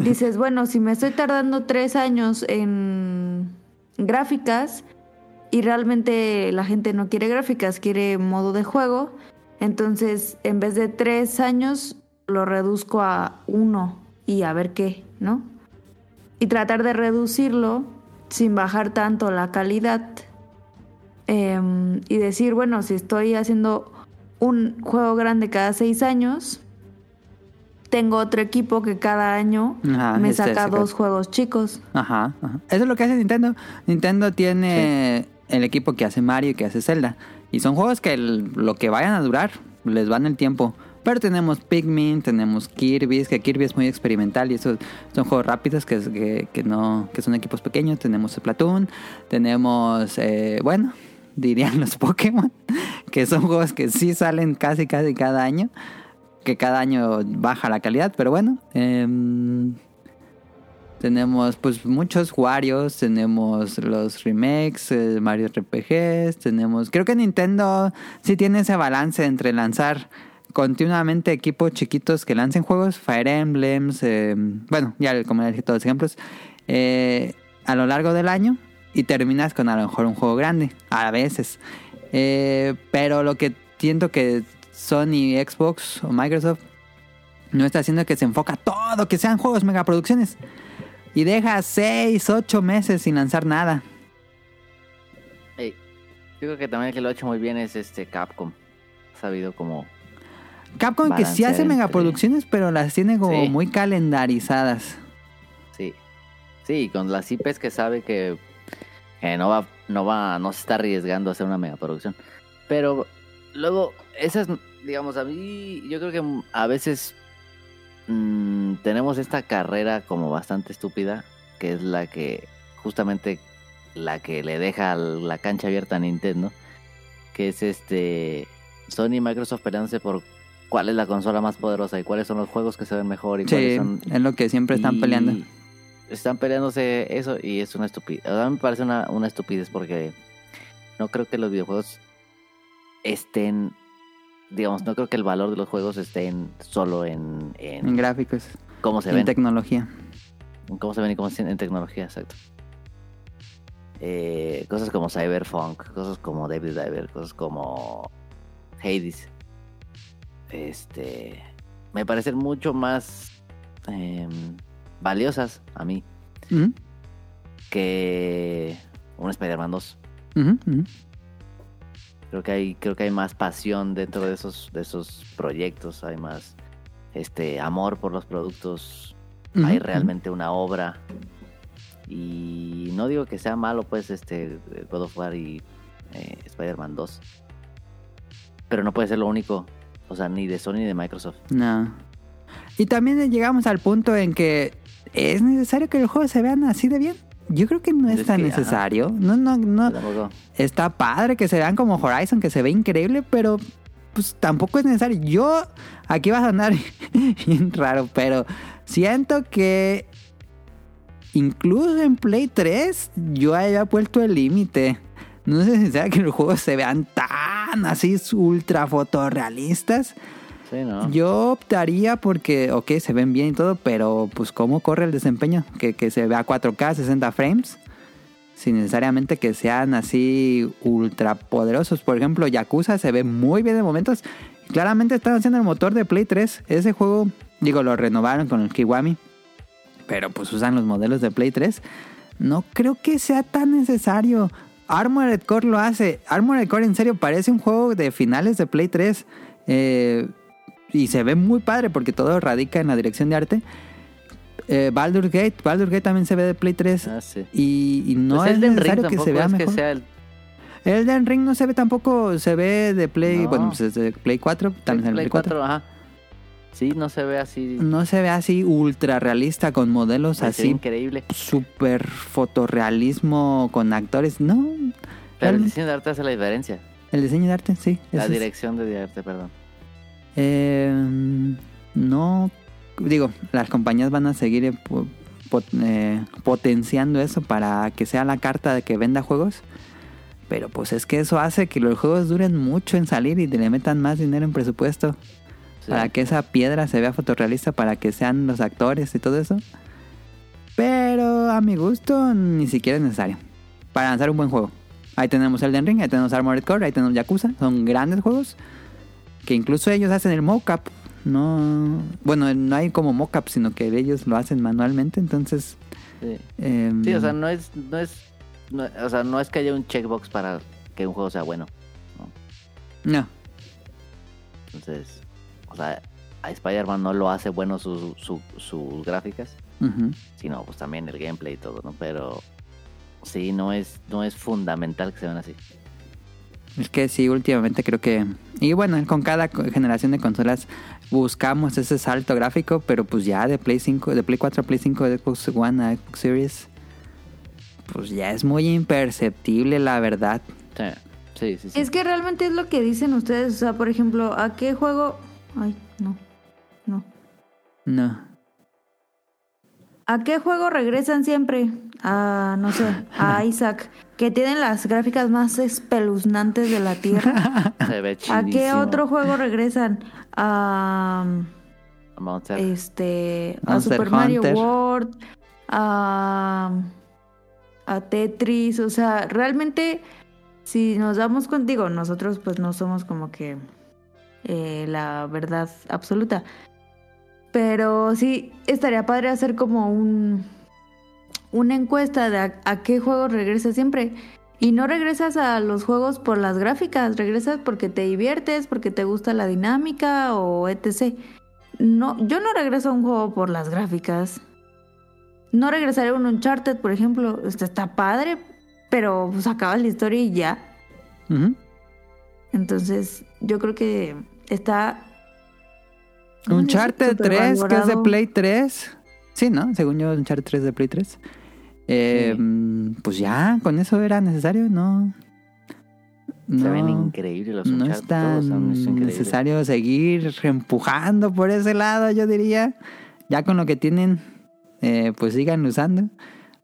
Dices, bueno, si me estoy tardando tres años en gráficas y realmente la gente no quiere gráficas, quiere modo de juego, entonces en vez de tres años lo reduzco a uno y a ver qué, ¿no? Y tratar de reducirlo sin bajar tanto la calidad em, y decir, bueno, si estoy haciendo un juego grande cada seis años, tengo otro equipo que cada año Ajá, me este, saca saca- dos juegos chicos. Ajá, ajá. Eso es lo que hace Nintendo. Nintendo tiene el equipo que hace Mario y que hace Zelda. Y son juegos que el- lo que vayan a durar les van el tiempo. Pero tenemos Pikmin, tenemos Kirby, que Kirby es muy experimental y esos son juegos rápidos que, que, que no, que son equipos pequeños. Tenemos Splatoon, tenemos, eh, bueno, dirían los Pokémon, que son juegos que sí salen casi, casi cada año. Que cada año baja la calidad, pero bueno. em, tenemos pues muchos Warios, tenemos los remakes, eh, Mario RPGs, tenemos... Creo que Nintendo sí tiene ese balance entre lanzar continuamente equipos chiquitos que lancen juegos, Fire Emblems, eh, bueno, ya como les dije todos los ejemplos, eh, a lo largo del año y terminas con a lo mejor un juego grande, a veces. Eh, pero lo que siento que Sony, Xbox o Microsoft no está haciendo que se enfoca todo, que sean juegos megaproducciones. Y deja 6, 8 meses sin lanzar nada. Ey, yo creo que también el que lo ha hecho muy bien es este Capcom. Ha sabido como... Capcom que sí hace entre- megaproducciones, pero las tiene como Sí. muy calendarizadas. Sí. Sí, con las IPs que sabe que, que no va, no va, no se está arriesgando a hacer una megaproducción. Pero luego, esas, digamos, a mí, yo creo que a veces mm, tenemos esta carrera como bastante estúpida, que es la que, justamente, la que le deja la cancha abierta a Nintendo, que es este, Sony y Microsoft peleándose por cuál es la consola más poderosa y cuáles son los juegos que se ven mejor y cuáles Sí, son es lo que siempre están y peleando. Están peleándose eso y es una estupidez. A mí me parece una, una estupidez porque no creo que los videojuegos estén, digamos, no creo que el valor de los juegos esté en- solo en, en En gráficos, cómo se en ven, tecnología. en cómo se ven y cómo se en tecnología, exacto. Eh, cosas como Cyberpunk, cosas como David Diver, cosas como Hades. Este, me parecen mucho más em, valiosas a mí que un Spider-Man 2. ujú, ujú. Creo que hay, creo que hay más pasión dentro de esos, de esos proyectos, hay más este amor por los productos, hay realmente una obra. Y no digo que sea malo, pues, este God of War y eh, Spider-Man 2. Pero no puede ser lo único. O sea, ni de Sony ni de Microsoft. No. Y también llegamos al punto en que es necesario que los juegos se vean así de bien. Yo creo que no es, Es tan que, ajá. necesario. No, no, no. Tampoco- Está padre que se vean como Horizon, que se ve increíble, pero pues tampoco es necesario. Yo, aquí va a sonar bien raro, pero siento que incluso en Play 3 yo había puesto el límite. No es necesario que los juegos se vean tan así ultra fotorrealistas. Sí, ¿no? Yo optaría porque, ok, se ven bien y todo, pero pues cómo corre el desempeño, que, que se vea 4K, 60 frames, sin necesariamente que sean así ultra poderosos. Por ejemplo, Yakuza se ve muy bien de momentos. Claramente están haciendo el motor de Play 3. Ese juego, digo, lo renovaron con el Kiwami, pero pues usan los modelos de Play 3. No creo que sea tan necesario. Armored Core lo hace. Armored Core en serio parece un juego de finales de Play 3. Eh, y se ve muy padre porque todo radica en la dirección de arte. Eh, Baldur's Gate, Baldur's Gate también se ve de Play 3 Ah, sí. y, y no Pues es Elden Ring necesario que se vea mejor. que el Elden Ring no se ve tampoco, se ve de Play, No. bueno, pues es de Play 4, también Play Play 4. 4, ajá. Sí, no se ve así. No se ve así ultra realista con modelos así increíble. super fotorrealismo con actores, no. Pero el diseño de arte hace la diferencia. El diseño de arte, sí. La es. dirección de arte, perdón. Eh, no, digo, las compañías van a seguir eh, pot- eh, potenciando eso para que sea la carta de que venda juegos. Pero pues es que eso hace que los juegos duren mucho en salir y le metan más dinero en presupuesto. Sí. Para que esa piedra se vea fotorrealista, para que sean los actores y todo eso. Pero a mi gusto ni siquiera es necesario. Para lanzar un buen juego. Ahí tenemos Elden Ring, ahí tenemos Armored Core, ahí tenemos Yakuza. Son grandes juegos. Que incluso ellos hacen el mockup. No, bueno, no hay como mockup, sino que ellos lo hacen manualmente. Entonces, Sí. em, Sí, o sea, no es, no es, no- o sea, no es que haya un checkbox para que un juego sea bueno. no. Entonces, o sea, a Spider-Man no lo hace bueno su- su- sus gráficas, sino pues también el gameplay y todo, ¿no? Pero sí, no es, no es fundamental que se vean así. Es que sí, últimamente creo que... Y bueno, con cada generación de consolas buscamos ese salto gráfico, pero pues ya de Play 5, de Play 4 a Play 5, de Xbox One a Xbox Series, pues ya es muy imperceptible la verdad. Sí, sí, sí. sí. Es que realmente es lo que dicen ustedes. O sea, por ejemplo, ¿a qué juego? Ay, no. No. No. ¿A qué juego regresan siempre? A, no sé, a Isaac, que tienen las gráficas más espeluznantes de la Tierra. Se ve ¿A qué otro juego regresan? A, Monster. este, a Monster Super Mario. World, a, a Tetris. O sea, realmente, si nos damos contigo, nosotros pues no somos como que eh, la verdad absoluta. Pero sí, estaría padre hacer como un una encuesta de a, a qué juego regresas siempre. Y no regresas a los juegos por las gráficas, regresas porque te diviertes, porque te gusta la dinámica o etc. No, yo no regreso a un juego por las gráficas. No regresaré a un Uncharted, por ejemplo. Este está padre, pero pues acabas la historia y ya. Entonces, yo creo que está. Uncharted 3, que es de. Play 3. Sí, ¿no? Según yo, Uncharted 3 de Play 3. Eh, Sí. mm, Pues ya, con eso era necesario, ¿no? Se ven increíbles los no es tan necesario seguir empujando por ese lado, yo diría. Ya con lo que tienen, eh, pues sigan usando.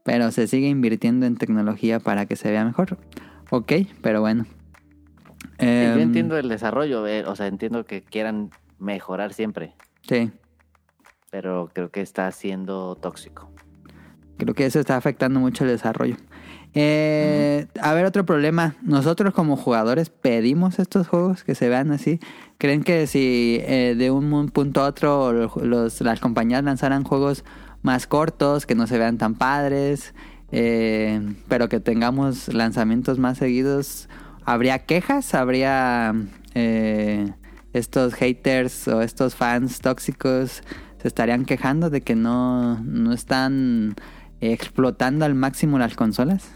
Pero se sigue invirtiendo en tecnología para que se vea mejor. Ok, pero bueno. Sí, yo Em, entiendo el desarrollo, eh, o sea, entiendo que quieran mejorar siempre, Sí, pero creo que está siendo tóxico. creo que eso está afectando mucho el desarrollo. Eh, A ver, otro problema. Nosotros como jugadores pedimos estos juegos que se vean así. ¿Creen que si eh, de un punto a otro los, las compañías lanzaran juegos más cortos, que no se vean tan padres, eh, pero que tengamos lanzamientos más seguidos, ¿habría quejas? ¿Habría eh, estos haters o estos fans tóxicos se estarían quejando de que no, no están explotando al máximo las consolas?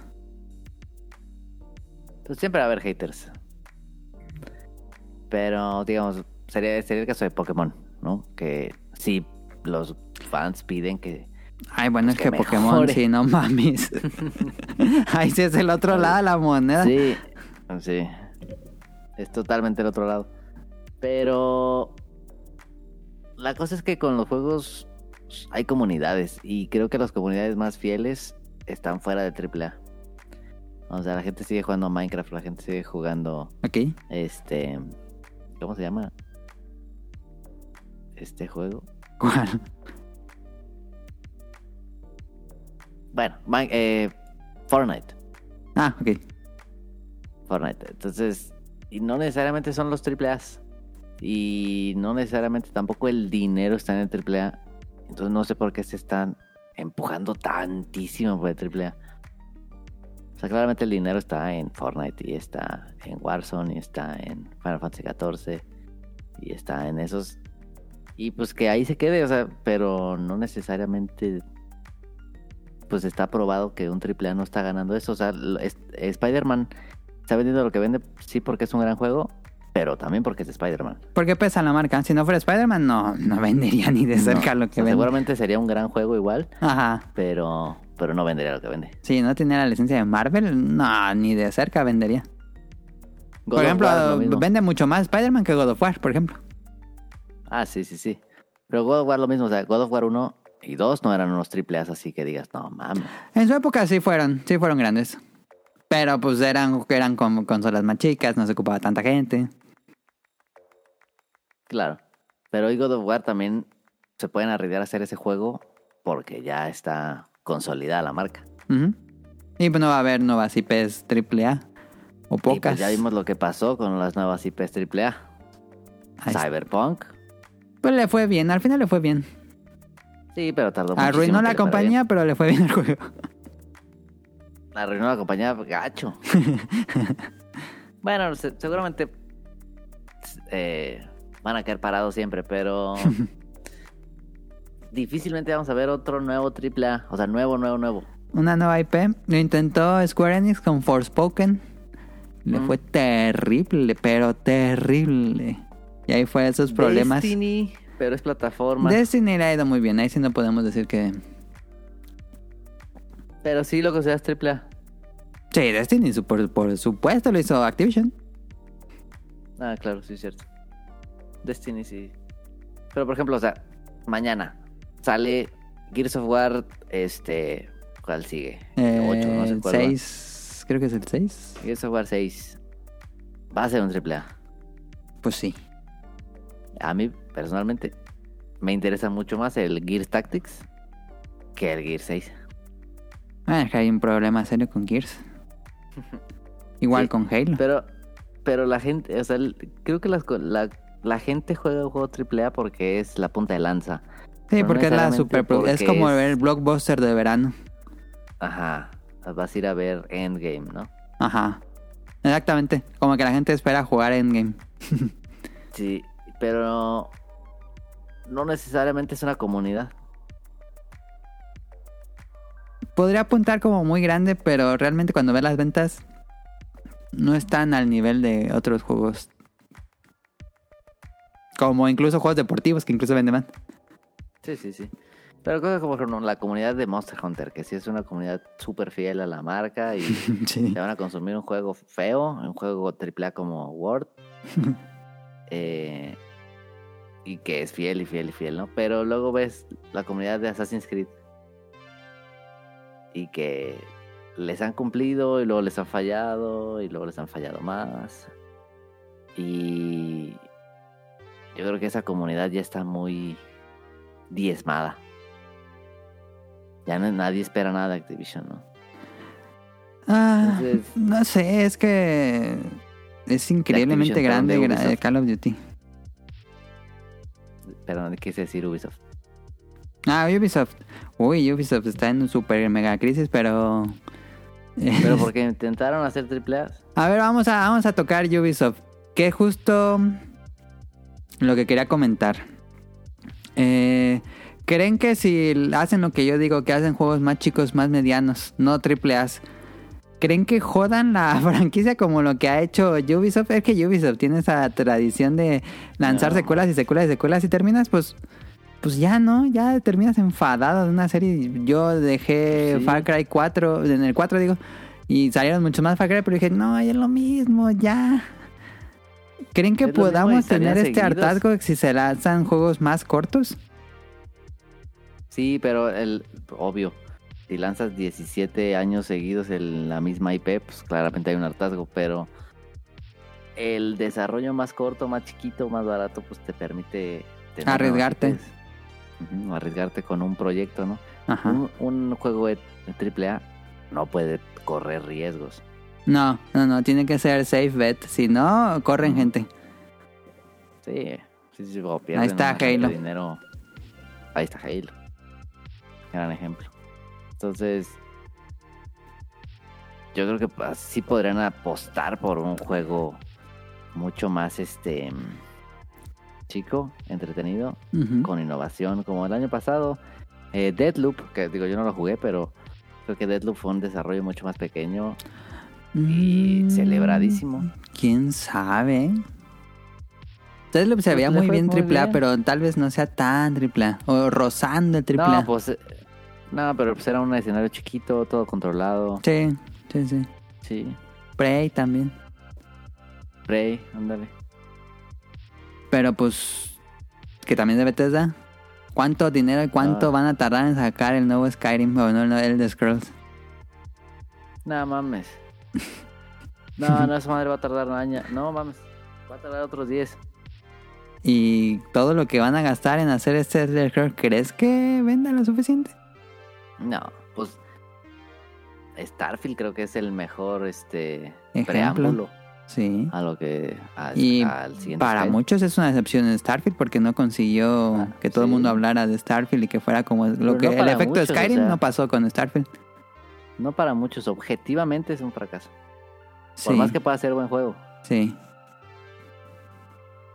Pues siempre va a haber haters. Pero, digamos, sería, sería el caso de Pokémon, ¿no? Que sí, los fans piden que... Ay, bueno, Pues es que, que Pokémon, sí, no mames. Ahí sí es el otro lado de la moneda. Sí, sí. Es totalmente el otro lado. Pero... La cosa es que con los juegos hay comunidades y creo que las comunidades más fieles están fuera de AAA. O sea, la gente sigue jugando a Minecraft, la gente sigue jugando Ok. este ¿cómo se llama? Este juego. ¿Cuál? Bueno, eh, Fortnite. Ah, ok. Fortnite. Entonces, y no necesariamente son los AAAs. Y no necesariamente tampoco el dinero está en el AAA. Entonces no sé por qué se están empujando tantísimo por el AAA. O sea, claramente el dinero está en Fortnite y está en Warzone y está en Final Fantasy XIV y está en esos. Y pues que ahí se quede, o sea, pero no necesariamente pues está probado que un AAA no está ganando eso. O sea, Spider-Man está vendiendo lo que vende, sí, porque es un gran juego, pero también porque es Spider-Man. ¿Por qué pesa la marca? Si no fuera Spider-Man, no, no vendería ni de cerca No, lo que vende. seguramente sería un gran juego igual, Ajá. pero, pero no vendería lo que vende. Si no tenía la licencia de Marvel, no, ni de cerca vendería. God por ejemplo, War, vende mucho más Spider-Man que God of War, por ejemplo. Ah, sí, sí, sí. Pero God of War lo mismo, o sea, God of War 1 y 2 no eran unos triple A's así que digas, no mames. En su época sí fueron, sí fueron grandes. Pero pues eran, eran como consolas más chicas, no se ocupaba tanta gente. Claro. Pero hoy God of War también se pueden arriesgar a hacer ese juego porque ya está consolidada la marca. Y pues no va a haber nuevas IPs AAA. O Y pocas. pues ya vimos lo que pasó con las nuevas IPs AAA. Ahí está. Cyberpunk. Pues le fue bien, al final le fue bien. Sí, pero tardó mucho. Arruinó la compañía, pero le fue bien el juego. Arruinó la compañía gacho. bueno, se- seguramente eh, van a quedar parados siempre, pero difícilmente vamos a ver otro nuevo AAA. O sea, nuevo, nuevo, nuevo. Una nueva IP. Lo intentó Square Enix con Forspoken. Le Mm. fue terrible, pero terrible. Y ahí fue esos problemas. Destiny, pero es plataforma. Destiny le ha ido muy bien. Ahí sí no podemos decir que. Pero sí lo consideras AAA. Sí, Destiny, por, por supuesto, lo hizo Activision. Ah, claro, sí es cierto. Destiny sí. Pero por ejemplo, o sea, mañana sale Gears of War, este, ¿cuál sigue? Eh, 8, no sé cuál va. 6, creo que es el 6. Gears of War 6. Va a ser un triple A. Pues sí. A mí, personalmente, me interesa mucho más el Gears Tactics que el Gears 6. Ah, es que hay un problema serio con Gears. Igual Sí, con Halo. Pero, pero la gente, o sea, creo que las la, la gente juega un juego triple A porque es la punta de lanza. sí, no porque es la super. Es porque como es- el blockbuster de verano. Ajá. Vas a ir a ver Endgame, ¿no? Ajá. Exactamente. Como que la gente espera jugar Endgame. Sí, pero no necesariamente es una comunidad. Podría apuntar como muy grande, pero realmente cuando ves las ventas no están al nivel de otros juegos. Como incluso juegos deportivos que incluso venden más. Sí, sí, sí. Pero cosas como por ejemplo, la comunidad de Monster Hunter, que sí es una comunidad súper fiel a la marca y sí. te van a consumir un juego feo, un juego AAA como Word. eh, y que es fiel y fiel y fiel, ¿no? Pero luego ves la comunidad de Assassin's Creed y que les han cumplido y luego les han fallado y luego les han fallado más. Y yo creo que esa comunidad ya está muy diezmada. Ya no, nadie espera nada de Activision, ¿no? Ah, Entonces- no sé, es que es increíblemente grande. Call of Duty. Perdón, quise decir Ubisoft. Ah, Ubisoft. Uy, Ubisoft está en un super mega crisis, pero... Pero porque intentaron hacer triple A. A ver, vamos a, vamos a tocar Ubisoft. Que justo lo que quería comentar. Eh, ¿Creen que si hacen lo que yo digo, que hacen juegos más chicos, más medianos, no triple A, ¿creen que jodan la franquicia como lo que ha hecho Ubisoft? Es que Ubisoft tiene esa tradición de lanzar No. secuelas y secuelas y secuelas y terminas pues... Pues ya, ¿no? Ya terminas enfadado de una serie. Yo dejé Sí. Far Cry 4, en el 4 digo, y salieron muchos más Far Cry, pero dije, no, es lo mismo, ya. ¿Creen que Es podamos tener este seguidos. hartazgo si se lanzan juegos más cortos? Sí, pero el obvio, si lanzas 17 años seguidos en la misma IP, pues claramente hay un hartazgo, pero el desarrollo más corto, más chiquito, más barato, pues te permite Arriesgarte. Arriesgarte con un proyecto, ¿no? Ajá. Un, un juego de AAA no puede correr riesgos. No, no, no, tiene que ser safe bet. Si no, corren gente. Sí, sí, sí, pierden está cantidad de Halo. dinero. Ahí está Halo. Gran ejemplo. Entonces, yo creo que sí podrían apostar por un juego mucho más este chico, entretenido, con innovación, como el año pasado. Eh, Deadloop, que digo yo no lo jugué, pero creo que Deadloop fue un desarrollo mucho más pequeño y Mm, celebradísimo. ¿Quién sabe? Deadloop se veía muy bien triple A, pero tal vez no sea tan triple A. O rozando el triple A. No, pues eh, no, pero pues era un escenario chiquito, todo controlado. Sí, sí, sí. Sí. Prey también. Prey, ándale. Pero pues, que también de Bethesda. ¿Cuánto dinero y cuánto Ah. van a tardar en sacar el nuevo Skyrim o no el nuevo Elder Scrolls? No mames. No, no, esa madre va a tardar un año. No mames. Va a tardar otros 10. Y todo lo que van a gastar en hacer este Elder Scrolls, ¿crees que venda lo suficiente? No, pues. Starfield creo que es el mejor este Ejemplo. preámbulo Sí. a lo que. al- Y al siguiente para muchos es una decepción en Starfield porque no consiguió Ah, que todo el mundo hablara de Starfield y que fuera como lo Pero que no el efecto muchos, de o Skyrim sea. no pasó con Starfield. No para muchos, objetivamente es un fracaso. Sí, Por más que pueda ser buen juego, sí.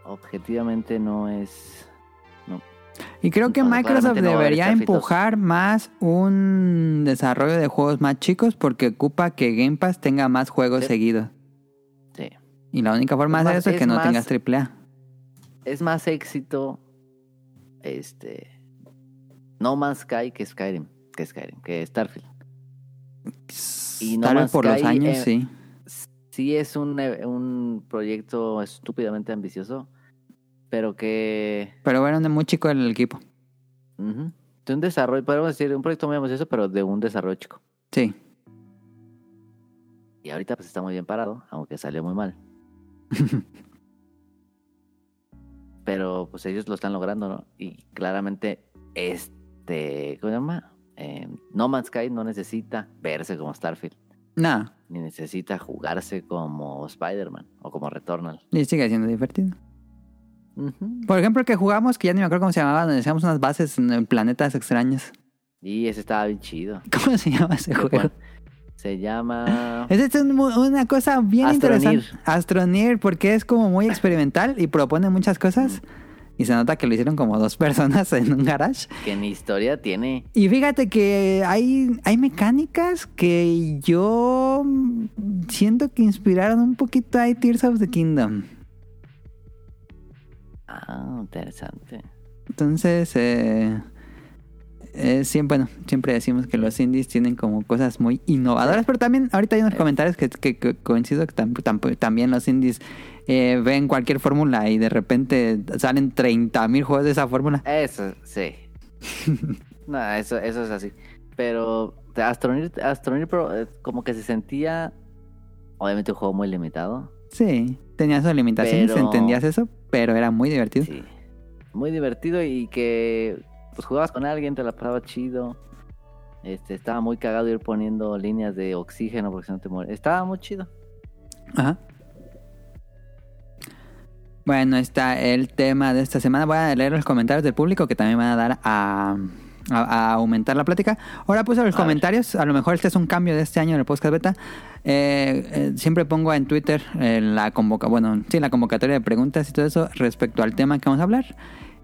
objetivamente no es. Y creo que Microsoft no debería empujar más un desarrollo de juegos más chicos porque ocupa que Game Pass tenga más juegos Sí. seguidos. Y la única forma Es de hacer más- eso es que no más- tengas AAA. Es más éxito. Este. No Man's Sky que Skyrim. Que Skyrim, que Starfield. Y No Tal vez Man's por los años, eh, sí. Sí es un, eh, un proyecto estúpidamente ambicioso. Pero que. Pero bueno, muy chico el equipo. De un desarrollo, podemos decir, un proyecto muy ambicioso, pero de un desarrollo chico. Sí. Y ahorita pues está muy bien parado, aunque salió muy mal. Pero pues ellos lo están logrando, ¿no? Y claramente este, ¿cómo se llama? Eh, no Man's Sky no necesita verse como Starfield, no, ni necesita jugarse como Spider-Man o como Returnal. y sigue siendo divertido. Por ejemplo, el que jugamos, que ya ni me acuerdo cómo se llamaba, donde hacíamos unas bases en planetas extraños. Y ese estaba bien chido. ¿Cómo se llama ese juego? Se llama... Esa es un- una cosa bien Astroneer. interesante. Astroneer, porque es como muy experimental y propone muchas cosas. Y se nota que lo hicieron como dos personas en un garage. Que ni historia tiene. Y fíjate que hay, hay mecánicas que yo siento que inspiraron un poquito a Tears of the Kingdom. Ah, interesante. Entonces, eh, eh, siempre, bueno, siempre decimos que los indies tienen como cosas muy innovadoras, pero también ahorita hay unos comentarios que, que- que coincido que tam- tam- también los indies eh, ven cualquier fórmula y de repente salen 30 mil juegos de esa fórmula. Eso, sí. no, eso, eso es así. Pero Astroneer, Astroneer Pro, eh, como que se sentía, obviamente un juego muy limitado. Sí, tenía sus limitaciones, Pero- entendías eso, pero era muy divertido. Sí. Muy divertido y que pues jugabas con alguien, te la pasaba chido. Este, estaba muy cagado ir poniendo líneas de oxígeno porque si no te mueres. Estaba muy chido. Ajá. Bueno, está el tema de esta semana. Voy a leer los comentarios del público que también van a dar a, a- a aumentar la plática. Ahora puse los A ver. comentarios. A lo mejor este es un cambio de este año en el podcast beta. Eh, eh, siempre pongo en Twitter eh, la convoca, bueno, sí, la convocatoria de preguntas y todo eso respecto al tema que vamos a hablar.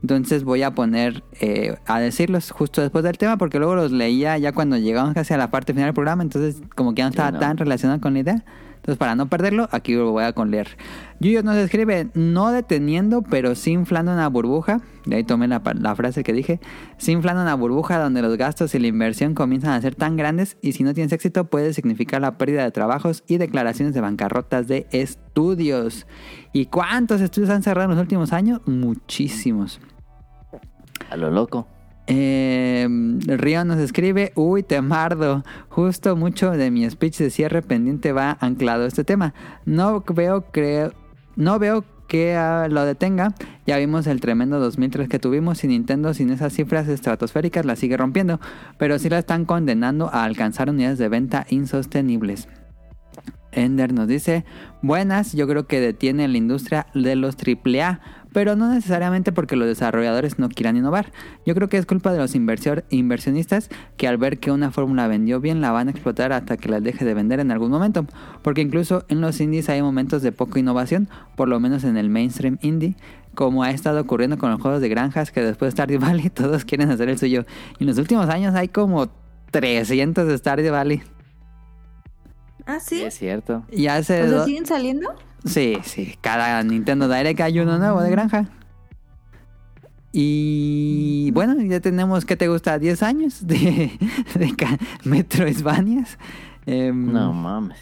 Entonces voy a poner eh, a decirlos justo después del tema porque luego los leía ya cuando llegamos casi a la parte final del programa. Entonces como que ya no estaba no. tan relacionado con la idea. Entonces, para no perderlo, aquí lo voy a con leer. Yuyo nos escribe, no deteniendo, pero sí inflando una burbuja. De ahí tomé la frase que dije. Sí inflando una burbuja donde los gastos y la inversión comienzan a ser tan grandes y si no tienes éxito puede significar la pérdida de trabajos y declaraciones de bancarrotas de estudios. ¿Y cuántos estudios han cerrado en los últimos años? Muchísimos. A lo loco. Eh, Río nos escribe, uy, temardo, justo mucho de mi speech de cierre pendiente va anclado a este tema. No veo, creo, no veo que ah, lo detenga. Ya vimos el tremendo 2003 que tuvimos y Nintendo sin esas cifras estratosféricas la sigue rompiendo, pero sí la están condenando a alcanzar unidades de venta insostenibles. Ender nos dice, buenas, yo creo que detiene la industria de los AAA, pero no necesariamente porque los desarrolladores no quieran innovar. Yo creo que es culpa de los inversionistas que al ver que una fórmula vendió bien la van a explotar hasta que la deje de vender en algún momento. Porque incluso en los indies hay momentos de poca innovación, por lo menos en el mainstream indie, como ha estado ocurriendo con los juegos de granjas que después de Stardew Valley todos quieren hacer el suyo. Y en los últimos años hay como 300 de Stardew Valley. Ah, sí. Es cierto. Y hace O sea, ¿siguen saliendo? Sí, sí. Cada Nintendo Direct hay uno nuevo de granja. Y bueno, ya tenemos, ¿qué te gusta? ¿10 años de, de Metroidvanias? Em, No mames.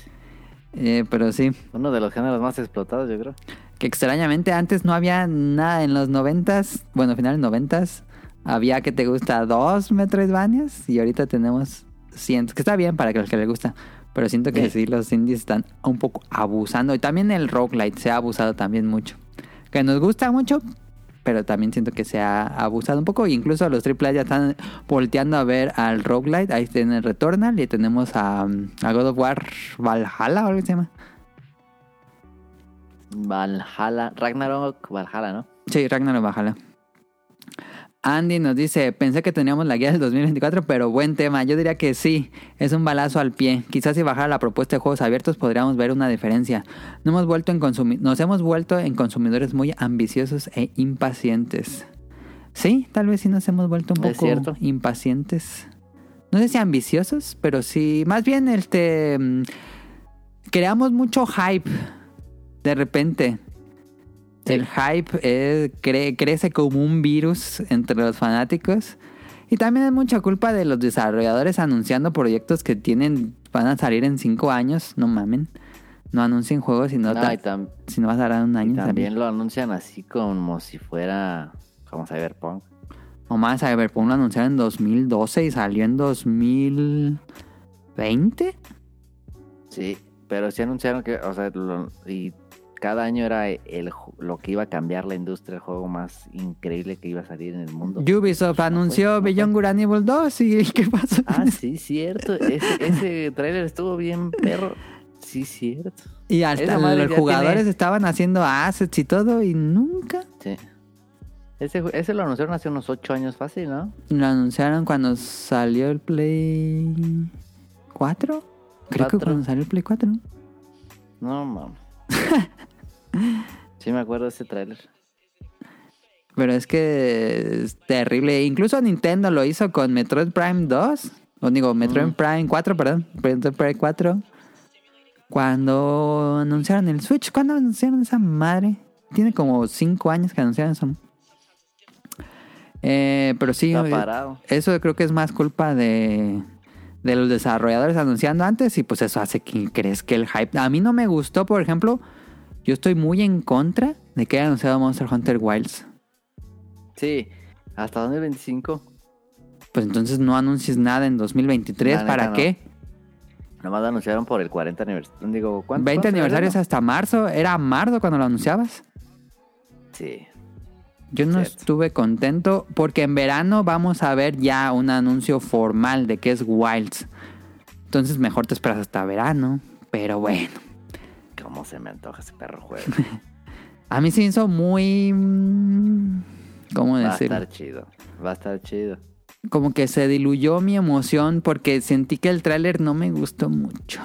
Eh, pero sí, Uno de los géneros más explotados, yo creo. que extrañamente antes no había nada en los noventas, bueno, finales noventas, había que te gusta dos Metroidvanias y ahorita tenemos cientos, que está bien para que los que les gusta, pero siento que Sí. sí, los indies están un poco abusando y también el roguelite se ha abusado también mucho, que nos gusta mucho, pero también siento que se ha abusado un poco, incluso los AAA ya están volteando a ver al roguelite, ahí tienen Returnal y tenemos a, a God of War Valhalla o algo que se llama. Valhalla, Ragnarok, Valhalla, ¿no? Sí, Ragnarok Valhalla. Andy nos dice, pensé que teníamos la guía del 2024, pero buen tema. Yo diría que sí, es un balazo al pie. Quizás si bajara la propuesta de juegos abiertos podríamos ver una diferencia. No hemos vuelto en nos hemos vuelto en consumidores muy ambiciosos e impacientes. Sí, tal vez sí nos hemos vuelto un poco impacientes. No sé si ambiciosos, pero sí, más bien este mm, creamos mucho hype de repente. El hype cre- crece como un virus entre los fanáticos. Y también es mucha culpa de los desarrolladores anunciando proyectos que tienen van a salir en cinco años. No mamen. No anuncien juegos si no, tam- si no vas a dar un y año. también lo anuncian así como si fuera como Cyberpunk. O más, Cyberpunk lo anunciaron en 2012 y salió en 2020. Sí, pero sí anunciaron que, o sea, lo- y cada año era el, lo que iba a cambiar la industria, el juego más increíble que iba a salir en el mundo. Ubisoft No anunció fue. Beyond Good and Evil 2 y ¿qué pasó? Ah, sí, cierto. Ese, ese tráiler estuvo bien perro. Sí, cierto. y hasta los jugadores tiene- estaban haciendo assets y todo y nunca Sí. Ese, ese lo anunciaron hace unos ocho años fácil, ¿no? Lo anunciaron cuando salió el Play 4. Creo que cuando salió el Play 4. No, mames. sí me acuerdo de ese tráiler. Pero es que es terrible. Incluso Nintendo lo hizo con Metroid Prime 2. O digo, Metroid Mm. Prime 4, perdón. Metroid Prime 4. Cuando anunciaron el Switch. ¿Cuándo anunciaron esa madre? Tiene como 5 años que anunciaron eso. Eh, pero sí, Está parado. eso creo que es más culpa de, de los desarrolladores anunciando antes y pues eso hace que crezca el hype. A mí no me gustó, por ejemplo, yo estoy muy en contra de que haya anunciado Monster Hunter Wilds. Sí, hasta 2025. Pues entonces no anuncies nada en 2023, La neta, ¿para no. qué? Nomás lo anunciaron por el 40 aniversario. Digo, ¿cuánto? 20 cuánto aniversarios hasta marzo, era marzo cuando lo anunciabas. no? Sí. Yo no Cierto. estuve contento porque en verano vamos a ver ya un anuncio formal de que es Wilds. Entonces mejor te esperas hasta verano, pero bueno. ¿Cómo se me antoja ese perro juego? A mí se hizo muy... mm, ¿Cómo Va a decirlo? estar chido. Va a estar chido. Como que se diluyó mi emoción porque sentí que el tráiler no me gustó mucho.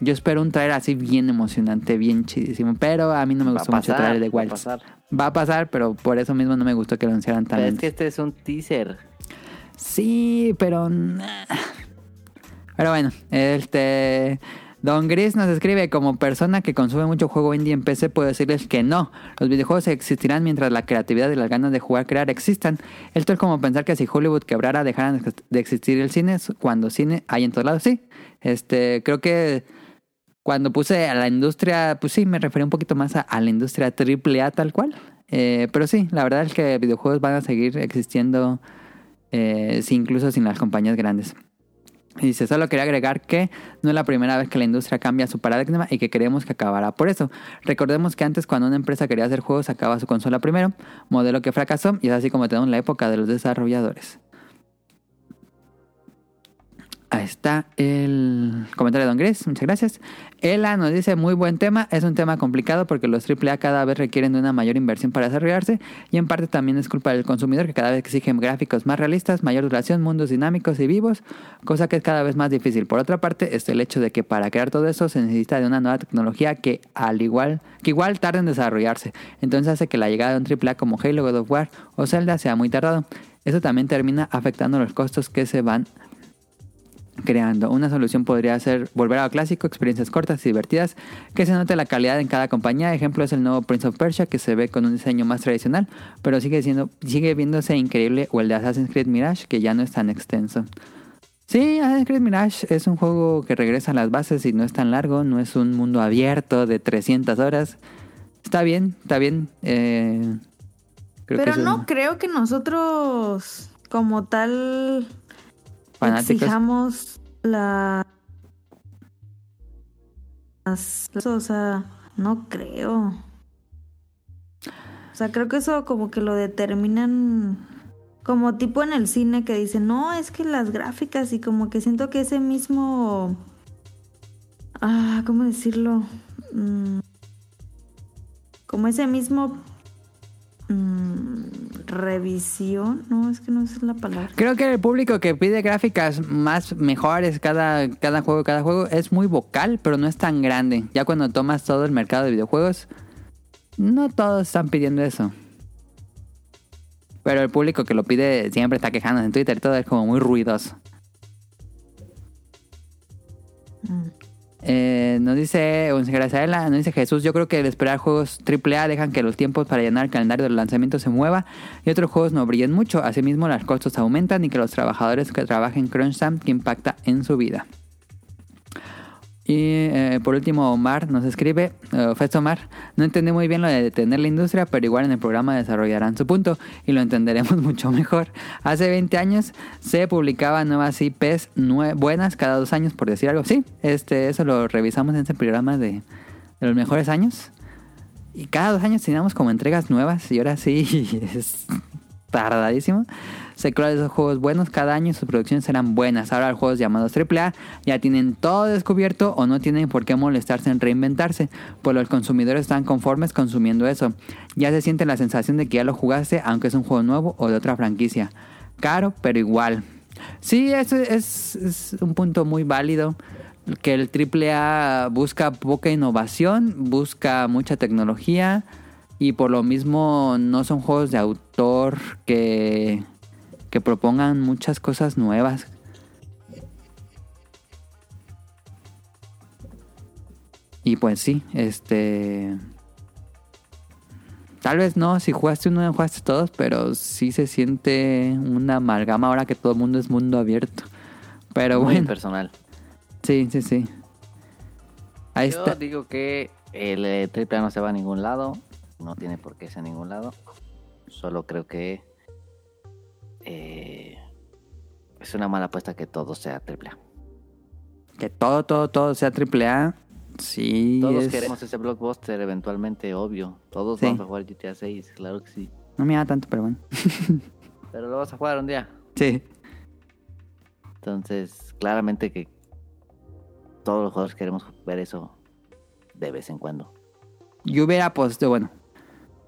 Yo espero un tráiler así bien emocionante, bien chidísimo. Pero a mí no me gustó mucho el pasar, de va a Wilds. pasar. Va a pasar, pero por eso mismo no me gustó que lo anunciaran tan Pero es que este es un teaser. Sí, pero... Pero bueno, este... Don Gris nos escribe, como persona que consume mucho juego indie en PC, puedo decirles que no. Los videojuegos existirán mientras la creatividad y las ganas de jugar, crear existan. Esto es como pensar que si Hollywood quebrara, dejaran de existir el cine, cuando cine hay en todos lados. Sí, este, creo que cuando puse a la industria, pues sí, me refería un poquito más a, la industria triple A tal cual. Eh, pero sí, la verdad es que videojuegos van a seguir existiendo eh, incluso sin las compañías grandes. Y dice, solo quería agregar que no es la primera vez que la industria cambia su paradigma y que creemos que acabará por eso. Recordemos que antes cuando una empresa quería hacer juegos sacaba su consola primero, modelo que fracasó y es así como tenemos la época de los desarrolladores. Ahí está el comentario de Don Gris, muchas gracias. Ela nos dice, muy buen tema, es un tema complicado porque los AAA cada vez requieren de una mayor inversión para desarrollarse y en parte también es culpa del consumidor que cada vez exigen gráficos más realistas, mayor duración, mundos dinámicos y vivos, cosa que es cada vez más difícil. Por otra parte, está el hecho de que para crear todo eso se necesita de una nueva tecnología que al igual que igual tarda en desarrollarse. Entonces hace que la llegada de un AAA como Halo, God of War o Zelda sea muy tardado. Eso también termina afectando los costos que se van creando. Una solución podría ser volver a lo clásico, experiencias cortas y divertidas, que se note la calidad en cada compañía. Ejemplo es el nuevo Prince of Persia, que se ve con un diseño más tradicional, pero sigue siendo, sigue viéndose increíble, o el de Assassin's Creed Mirage, que ya no es tan extenso. Sí, Assassin's Creed Mirage es un juego que regresa a las bases y no es tan largo, no es un mundo abierto de 300 horas. Está bien, está bien. eh, creo que Pero es no creo que nosotros, como tal, exijamos la... las- O sea, no creo. O sea, creo que eso como que lo determinan como tipo en el cine que dicen, no, es que las gráficas y como que siento que ese mismo... Ah, ¿cómo decirlo? Mm, como ese mismo... mm, revisión, no, es que no es la palabra. Creo que el público que pide gráficas más mejores cada, cada juego, cada juego es muy vocal, pero no es tan grande. Ya cuando tomas todo el mercado de videojuegos, no todos están pidiendo eso. Pero el público que lo pide siempre está quejándose en Twitter, todo es como muy ruidoso. Mm. Eh, nos dice Graciela, nos dice Jesús, yo creo que al esperar juegos AAA dejan que los tiempos para llenar el calendario del lanzamiento se mueva y otros juegos no brillen mucho. Asimismo, los costos aumentan y que los trabajadores que trabajen crunch time que impacta en su vida. Y eh, por último, Omar nos escribe, eh, Festo Omar, no entendí muy bien lo de detener la industria, pero igual en el programa desarrollarán su punto y lo entenderemos mucho mejor. Hace 20 años se publicaban nuevas IPs buenas cada dos años, por decir algo. Sí, este, eso lo revisamos en ese programa de, de los mejores años. Y cada dos años teníamos como entregas nuevas y ahora sí es tardadísimo. Se crearon esos juegos buenos cada año y sus producciones eran buenas. Ahora los juegos llamados AAA ya tienen todo descubierto o no tienen por qué molestarse en reinventarse, pues los consumidores están conformes consumiendo eso. Ya se siente la sensación de que ya lo jugaste, aunque es un juego nuevo o de otra franquicia. Caro, pero igual. Sí, eso es, es un punto muy válido. Que el AAA busca poca innovación, busca mucha tecnología y por lo mismo no son juegos de autor que, que propongan muchas cosas nuevas. Y pues sí, este... Tal vez no, si jugaste uno, no jugaste todos, pero sí se siente una amalgama ahora que todo el mundo es mundo abierto. Pero Muy bueno, personal. sí, sí, sí. Ahí Yo está. digo que el eh, triple A no se va a ningún lado. No tiene por qué irse a ningún lado. Solo creo que eh, es una mala apuesta que todo sea triple A. Que todo, todo, todo sea triple A. Sí, Todos es- queremos ese blockbuster eventualmente, obvio. Todos Sí. vamos a jugar GTA 6, claro que sí. No me da tanto, pero bueno. Pero lo vas a jugar un día. Sí. Entonces, claramente que todos los jugadores queremos ver eso de vez en cuando. Yo hubiera puesto, bueno,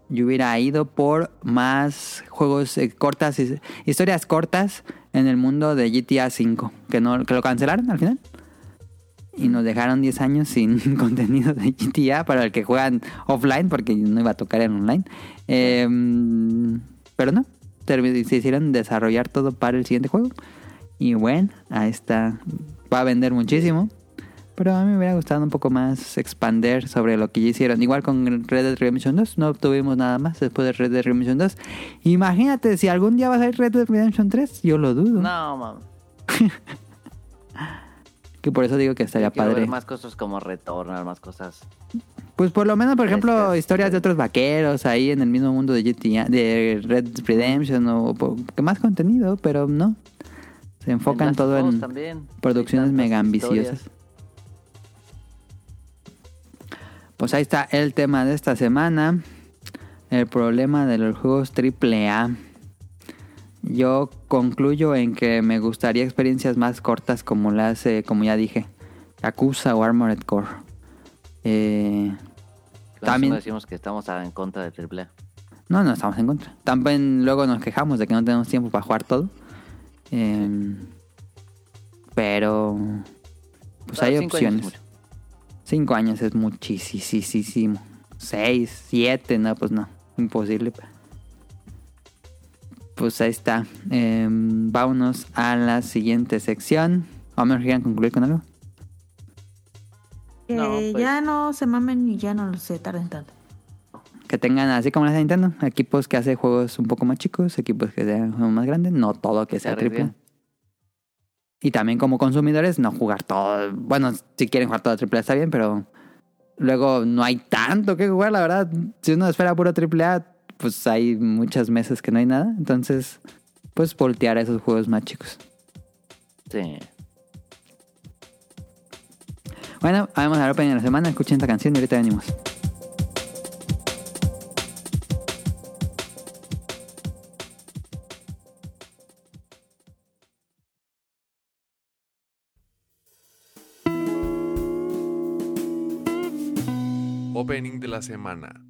yo hubiera ido por más juegos eh, cortas, his- historias cortas en el mundo de GTA V, que no que lo cancelaron al final. Y nos dejaron 10 años sin contenido de GTA para el que juegan offline, porque no iba a tocar en online. Em, pero no, se hicieron desarrollar todo para el siguiente juego. Y bueno, ahí está. Va a vender muchísimo. Pero a mí me hubiera gustado un poco más expander sobre lo que ya hicieron. Igual con Red Dead Redemption 2, no tuvimos nada más después de Red Dead Redemption 2. Imagínate, si algún día va a salir Red Dead Redemption 3, yo lo dudo. No, mam. Que por eso digo que estaría Quiero padre. ver más cosas como Returnal, más cosas. Pues por lo menos, por ejemplo, Frescas. historias de otros vaqueros ahí en el mismo mundo de GTA, de Red Dead Redemption o que más contenido, pero no. Se enfocan todo en también. producciones mega ambiciosas. historias. Pues ahí está el tema de esta semana. El problema de los juegos AAA. Yo concluyo en que me gustaría experiencias más cortas como las, eh, como ya dije, Yakuza o Armored Core. Eh, También- decimos que estamos en contra de AAA. no, no estamos en contra. También luego nos quejamos de que no tenemos tiempo para jugar todo. Eh, pero, pues hay opciones. Cinco años es muchísimo. Seis, siete, no, pues no. Imposible. Pues ahí está. Eh, vámonos a la siguiente sección. Vamos a concluir con algo. Que No, pues- ya no se mamen y ya no se tarden tanto. Que tengan, así como las de Nintendo, equipos que hacen juegos un poco más chicos, equipos que sean juegos más grandes, no todo que Que se sea triple. Y también como consumidores, no jugar todo. Bueno, si quieren jugar todo AAA está bien, pero luego no hay tanto que jugar, la verdad. Si uno espera puro AAA, pues hay muchas meses que no hay nada. Entonces, pues voltear a esos juegos más chicos. Sí. Bueno, vamos a la opening de la semana. Escuchen esta canción y ahorita venimos. Opening de la semana.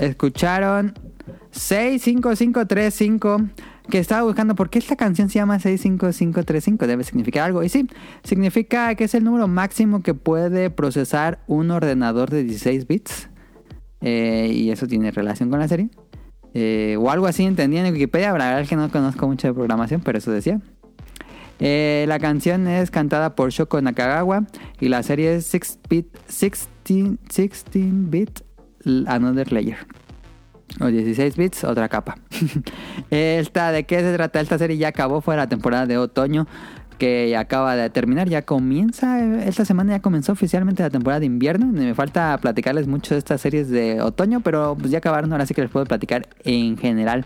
Escucharon 65535 que estaba buscando por qué esta canción se llama 65535. Debe significar algo. Y sí, significa que es el número máximo que puede procesar un ordenador de 16 bits. Eh, y eso tiene relación con la serie. Eh, o algo así entendí en Wikipedia. La verdad es que no conozco mucho de programación, pero eso decía. Eh, la canción es cantada por Shoko Nakagawa y la serie es 6-bit, 16, 16-bit Another Layer. O 16 bits, otra capa. esta, ¿de qué se trata? Esta serie ya acabó, fue la temporada de otoño que acaba de terminar, ya comienza, esta semana ya comenzó oficialmente la temporada de invierno. Me falta platicarles mucho de estas series de otoño, pero pues ya acabaron, ahora sí que les puedo platicar en general.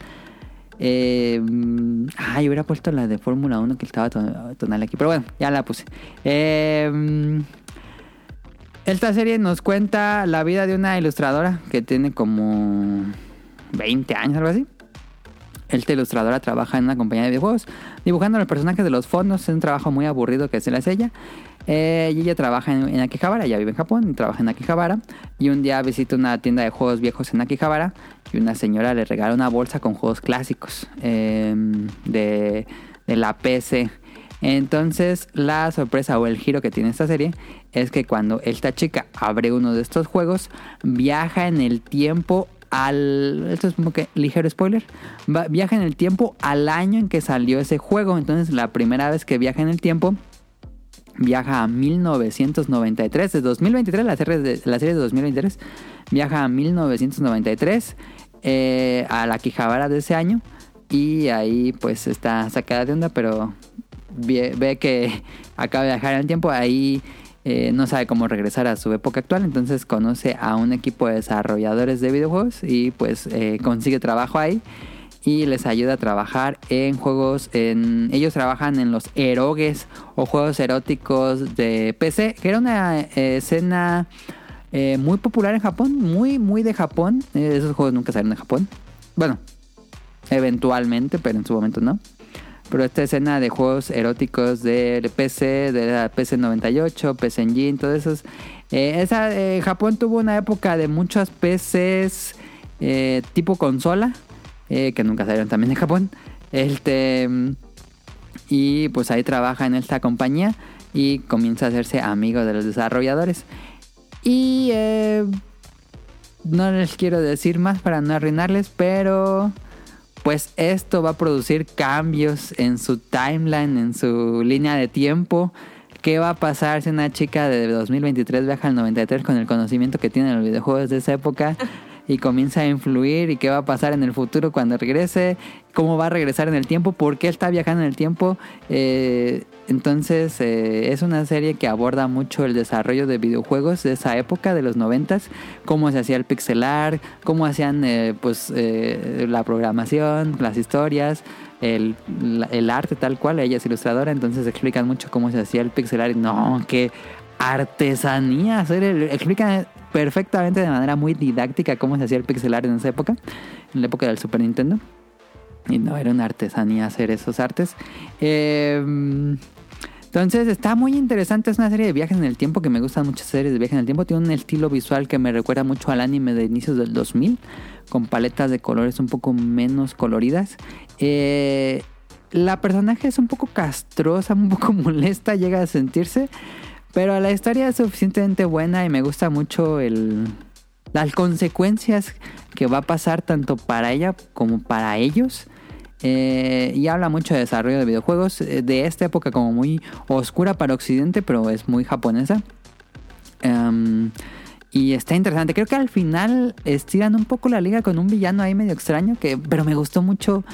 Eh, yo hubiera puesto la de Fórmula 1 que estaba ton- tonal aquí, pero bueno, ya la puse. Eh, esta serie nos cuenta la vida de una ilustradora que tiene como 20 años, algo así. Esta ilustradora trabaja en una compañía de videojuegos, dibujando los personajes de los fondos. Es un trabajo muy aburrido que se le hace ella. Eh, y ella trabaja en, en Akihabara, ella vive en Japón y trabaja en Akihabara. Y un día visita una tienda de juegos viejos en Akihabara y una señora le regala una bolsa con juegos clásicos eh, de, de la PC. Entonces, la sorpresa o el giro que tiene esta serie es que cuando esta chica abre uno de estos juegos, viaja en el tiempo al. Esto es como que ligero spoiler. Viaja en el tiempo al año en que salió ese juego. Entonces, la primera vez que viaja en el tiempo, viaja a 1993. De 2023, la serie de, la serie de 2023, viaja a 1993, eh, a la Quijabara de ese año. Y ahí, pues está sacada de onda, pero ve, que acaba de viajar en el tiempo. Ahí eh, no sabe cómo regresar a su época actual. Entonces conoce a un equipo de desarrolladores de videojuegos y pues eh, consigue trabajo ahí. Y les ayuda a trabajar en juegos. En, ellos trabajan en los erogues o juegos eróticos de PC. Que era una eh, escena muy popular en Japón. Muy, muy de Japón. Esos juegos nunca salieron de Japón. Bueno, eventualmente, pero en su momento no. Pero esta escena de juegos eróticos de PC, de la PC 98, PC Engine, todos esos. eh, eh, Japón tuvo una época de muchas PCs eh, tipo consola, eh, que nunca salieron también de Japón. Este, y pues ahí trabaja en esta compañía y comienza a hacerse amigo de los desarrolladores. Y no les quiero decir más para no arruinarles, pero pues esto va a producir cambios en su timeline, en su línea de tiempo. ¿Qué va a pasar si una chica de 2023 viaja al 93 con el conocimiento que tiene en los videojuegos de esa época y comienza a influir? ¿Y qué va a pasar en el futuro cuando regrese? ¿Cómo va a regresar en el tiempo? ¿Por qué está viajando en el tiempo? Eh, entonces eh, es una serie que aborda mucho el desarrollo de videojuegos de esa época, de los noventas, cómo se hacía el pixelar, cómo hacían eh, pues eh, la programación, las historias, el, el arte tal cual, ella es ilustradora, entonces explican mucho cómo se hacía el pixelar no, qué artesanía explican perfectamente de manera muy didáctica cómo se hacía el pixelar en esa época, en la época del Super Nintendo. Y no, era una artesanía hacer esos artes. Eh, entonces está muy interesante, es una serie de viajes en el tiempo que me gustan muchas series de viajes en el tiempo. Tiene un estilo visual que me recuerda mucho al anime de inicios del 2000, con paletas de colores un poco menos coloridas. Eh, la personaje es un poco castrosa, un poco molesta, llega a sentirse, pero la historia es suficientemente buena y me gusta mucho el, las consecuencias que va a pasar tanto para ella como para ellos. Eh, y habla mucho de desarrollo de videojuegos eh, de esta época como muy oscura para Occidente, pero es muy japonesa. Em, y está interesante. Creo que al final estiran un poco la liga con un villano ahí medio extraño, que, pero me gustó mucho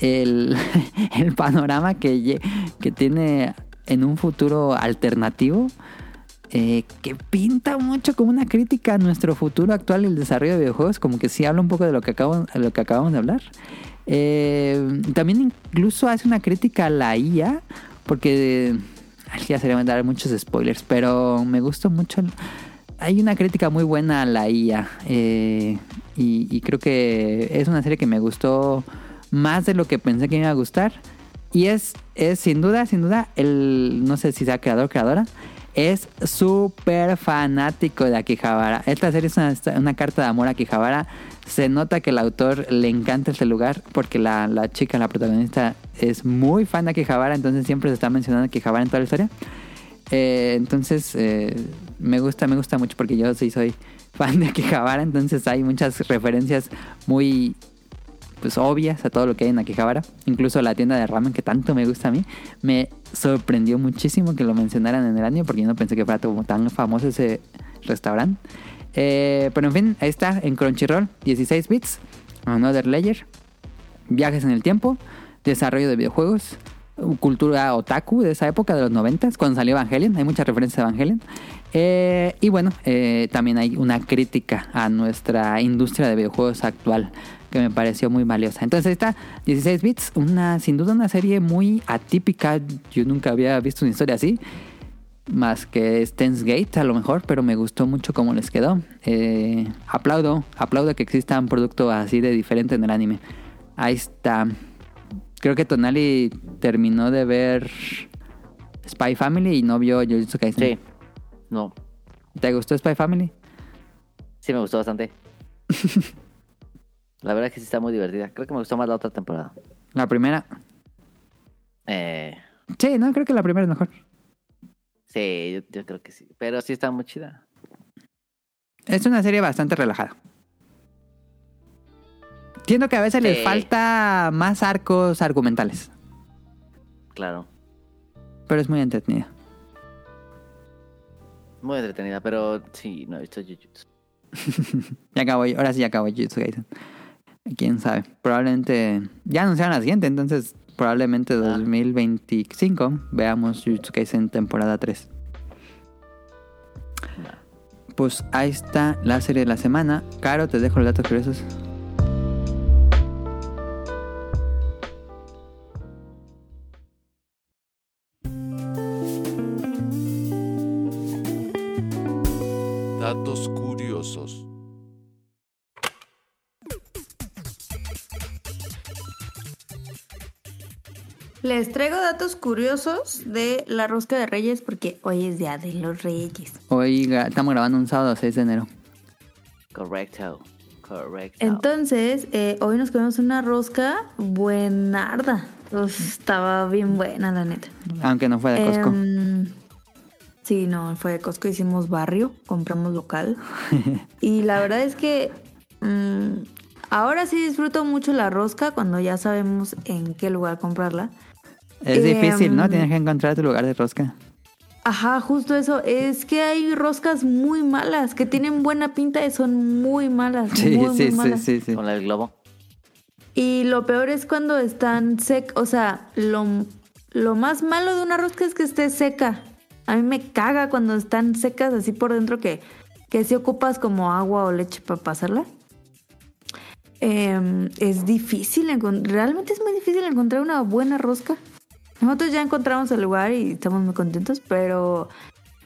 el, el panorama que, que tiene en un futuro alternativo. eh, que pinta mucho como una crítica a nuestro futuro actual y el desarrollo de videojuegos, como que sí habla un poco de lo que, acabo, de lo que acabamos de hablar. Eh, también incluso hace una crítica a la IA, porque ya sería dar muchos spoilers, pero me gustó mucho. hay una crítica muy buena a la IA eh, y, y creo que es una serie que me gustó más de lo que pensé que me iba a gustar. Y es, es sin duda, sin duda, el, no sé si sea creador o creadora, es súper fanático de Akihabara. Esta serie es una, una carta de amor a Akihabara. Se nota que el autor le encanta este lugar porque la, la chica, la protagonista, es muy fan de Akihabara, entonces siempre se está mencionando Akihabara en toda la historia. Eh, entonces, eh, me gusta, me gusta mucho porque yo sí soy fan de Akihabara, entonces hay muchas referencias muy pues obvias a todo lo que hay en Akihabara. Incluso la tienda de ramen que tanto me gusta a mí. Me sorprendió muchísimo que lo mencionaran en el año porque yo no pensé que fuera tan famoso ese restaurante. Eh, pero en fin, ahí está en Crunchyroll, 16 bits, Another Layer, viajes en el tiempo, desarrollo de videojuegos, cultura otaku de esa época, de los 90, cuando salió Evangelion, hay muchas referencias a Evangelion. Eh, y bueno, eh, también hay una crítica a nuestra industria de videojuegos actual que me pareció muy valiosa. Entonces ahí está 16 bits, una sin duda una serie muy atípica. Yo nunca había visto una historia así, más que Stens Gate a lo mejor, pero me gustó mucho cómo les quedó. Eh, aplaudo, aplaudo que exista un producto así de diferente en el anime. Ahí está. Creo que Tonali terminó de ver Spy Family y no vio Jujutsu Kaisen. Sí. No. ¿Te gustó Spy Family? Sí, me gustó bastante. La verdad es que sí está muy divertida. Creo que me gustó más la otra temporada. La primera. Eh, Sí, no, creo que la primera es mejor. Sí, yo, yo creo que sí. Pero sí está muy chida. Es una serie bastante relajada. Entiendo que a veces les Sí. falta más arcos argumentales, Claro. pero es muy entretenida. Muy entretenida, pero sí, no he visto Jujutsu. Ya acabó, ahora sí ya acabó Jujutsu Kaisen. Quién sabe. Probablemente ya anunciaron la siguiente, entonces probablemente 2025 veamos Jujutsu Kaisen temporada 3. Pues ahí está la serie de la semana. Caro, te dejo los datos curiosos. Datos curiosos. Les traigo datos curiosos de la rosca de reyes porque hoy es día de los reyes. Hoy estamos grabando un sábado 6 de enero. Correcto. Correcto. Entonces, eh, hoy nos comemos una rosca buenarda. Uf, estaba bien buena, la neta. Aunque no fue de Costco. Em, sí, no, fue de Costco, hicimos barrio, compramos local. y la verdad es que mm, Ahora sí disfruto mucho la rosca cuando ya sabemos en qué lugar comprarla. Es Em, difícil, ¿no? Tienes que encontrar tu lugar de rosca. Ajá, justo eso. Es que hay roscas muy malas, que tienen buena pinta y son muy malas. Sí, muy, muy sí, sí, malas. sí, sí. Con el globo. Y lo peor es cuando están secas. O sea, lo, lo más malo de una rosca es que esté seca. A mí me caga cuando están secas así por dentro que, que si ocupas como agua o leche para pasarla. Em, es difícil, realmente es muy difícil encontrar una buena rosca. Nosotros ya encontramos el lugar y estamos muy contentos, pero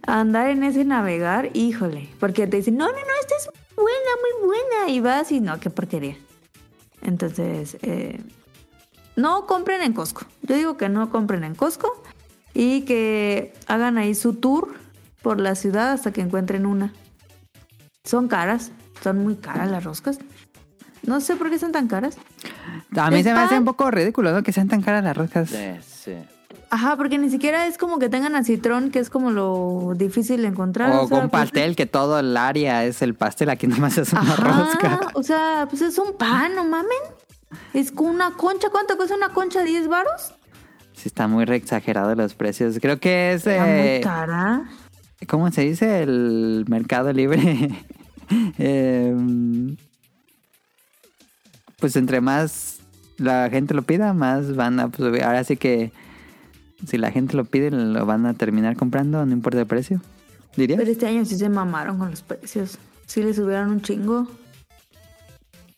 andar en ese navegar, híjole, porque te dicen, no, no, no, esta es buena, muy buena, y vas y no, qué porquería. Entonces, eh, no compren en Costco. Yo digo que no compren en Costco y que hagan ahí su tour por la ciudad hasta que encuentren una. Son caras, son muy caras las roscas. No sé por qué son tan caras. A mí se me hace un poco ridículo, ¿no? Que sean tan caras las roscas. Sí, sí. Ajá, porque ni siquiera es como que tengan acitrón, que es como lo difícil de encontrar. O sea, con pues, pastel, que todo el área es el pastel. Aquí nomás es una Ajá, rosca. o sea, pues es un pan, no mamen. Es con una concha. ¿Cuánto cuesta una concha? ¿10 varos? Sí, está muy re exagerado los precios. Creo que es... Muy eh, cara. ¿Cómo se dice? El mercado libre. Em, pues entre más la gente lo pida, más van a subir. Ahora sí que si la gente lo pide, lo van a terminar comprando, no importa el precio. ¿Dirías? Pero este año sí se mamaron con los precios. Sí le subieron un chingo.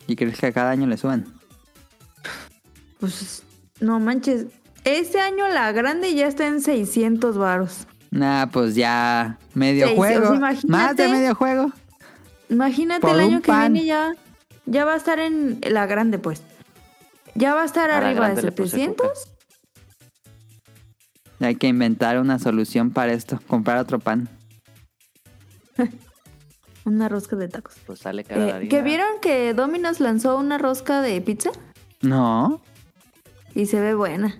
¿Y crees que a cada año le suban? Pues no manches. Este año la grande ya está en 600 varos. Nah, pues ya medio juego. Más de medio juego. Imagínate Por el año que pan. viene ya. Ya va a estar en la grande, pues. Ya va a estar A arriba de grande le puse 700. Hay que inventar una solución para esto. Comprar otro pan. Una rosca de tacos. Pues sale cara la Eh. ¿Que vieron que Domino's lanzó una rosca de pizza? No, Y se ve buena.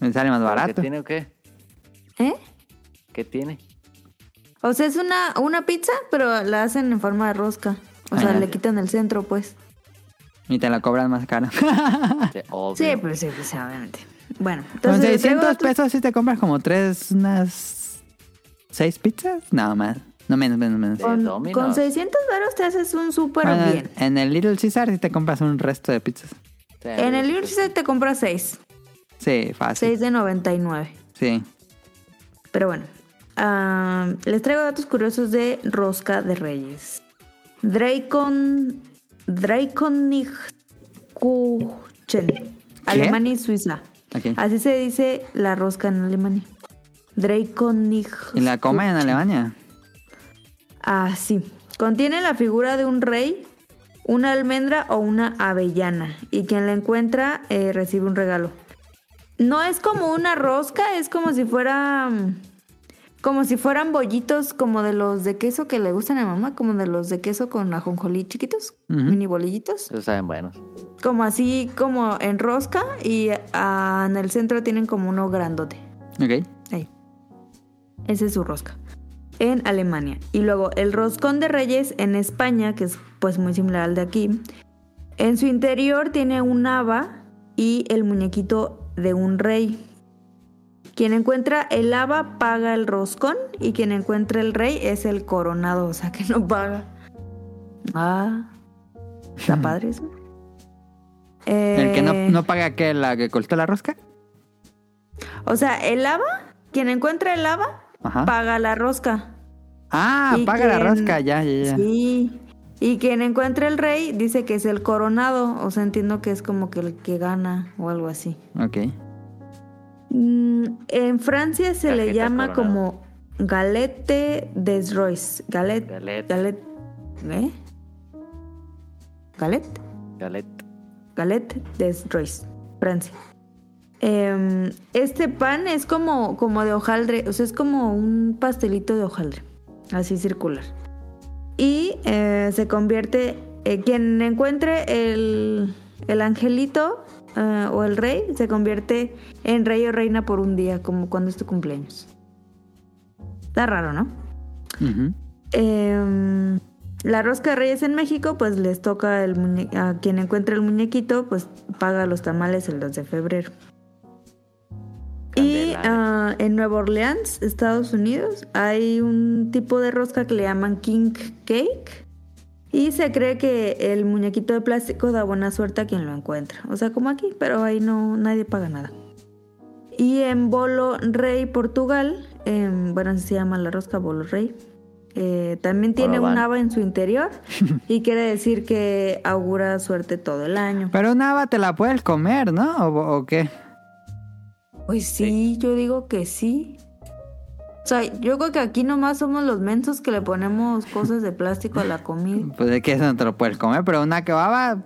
me sale más ¿Pero barato. ¿Qué tiene o qué? ¿Eh? ¿Qué tiene? O sea, es una, una pizza, pero la hacen en forma de rosca. O sea, Ajá. le quitan el centro, pues. Y te la cobran más cara. Sí. Sí, pues sí, pues obviamente. Bueno, Con entonces... traigo 600 datos- pesos si te compras como tres, unas... ¿Seis pizzas? No, más. No, menos, menos, menos. Con, con 600 varos te haces un súper Bueno, bien. En el Little Caesar si te compras un resto de pizzas. Sí, En el sí, Little sí. Caesar te compras 6. Sí, fácil. 6 de 99. Sí. Pero bueno, ah, les traigo datos curiosos de Rosca de Reyes. Dracon. Draconigkuchen. Alemania y Suiza. Así se dice la rosca en Alemania. Draconig. ¿Y la comen en Alemania? Ah, sí. Contiene la figura de un rey, una almendra o una avellana. Y quien la encuentra eh, recibe un regalo. No es como una rosca, es como si fuera. Como si fueran bollitos como de los de queso que le gustan a mamá, como de los de queso con ajonjolí chiquitos, mini bolillitos. Esos saben buenos. Como así, como en rosca y ah, en el centro tienen como uno grandote. Ok. Ahí. Esa es su rosca. En Alemania. Y luego el roscón de reyes en España, que es pues muy similar al de aquí. En su interior tiene un haba y el muñequito de un rey. Quien encuentra el haba paga el roscón y quien encuentra el rey es el coronado, o sea que no paga. Ah, está padre eso. ¿El que no, Eh, no paga que la que cortó la rosca? O sea, el haba, quien encuentra el haba, Ajá. paga la rosca. Ah, y paga la rosca, ya, ya, ya. Sí. Y quien encuentra el rey dice que es el coronado. O sea, entiendo que es como que el que gana o algo así. Ok. Mm, en Francia se le llama como galette des rois. Galette. Galette. Galette. ¿Eh? Galette. Galette. Galette des Rois, Francia. Em, este pan es como, como de hojaldre, o sea, es como un pastelito de hojaldre, así circular. Y eh, se convierte, eh, quien encuentre el, el angelito eh, o el rey, se convierte en rey o reina por un día, como cuando es tu cumpleaños. Está raro, ¿no? Em, la rosca de Reyes en México, pues les toca el muñe- a quien encuentre el muñequito, pues paga los tamales el 2 de febrero. Y ah, en Nueva Orleans, Estados Unidos, hay un tipo de rosca que le llaman King Cake. Y se cree que el muñequito de plástico da buena suerte a quien lo encuentra. O sea, como aquí, pero ahí no nadie paga nada. Y en Bolo Rey, Portugal, bueno, así se llama la rosca Bolo Rey. eh, también tiene un haba en su interior y quiere decir que augura suerte todo el año. Pero una haba te la puedes comer, ¿no? ¿O, o qué? Pues sí, yo digo que sí. O sea, yo creo que aquí nomás somos los mensos que le ponemos cosas de plástico a la comida. Pues de que eso no te lo puedes comer, pero una kebaba,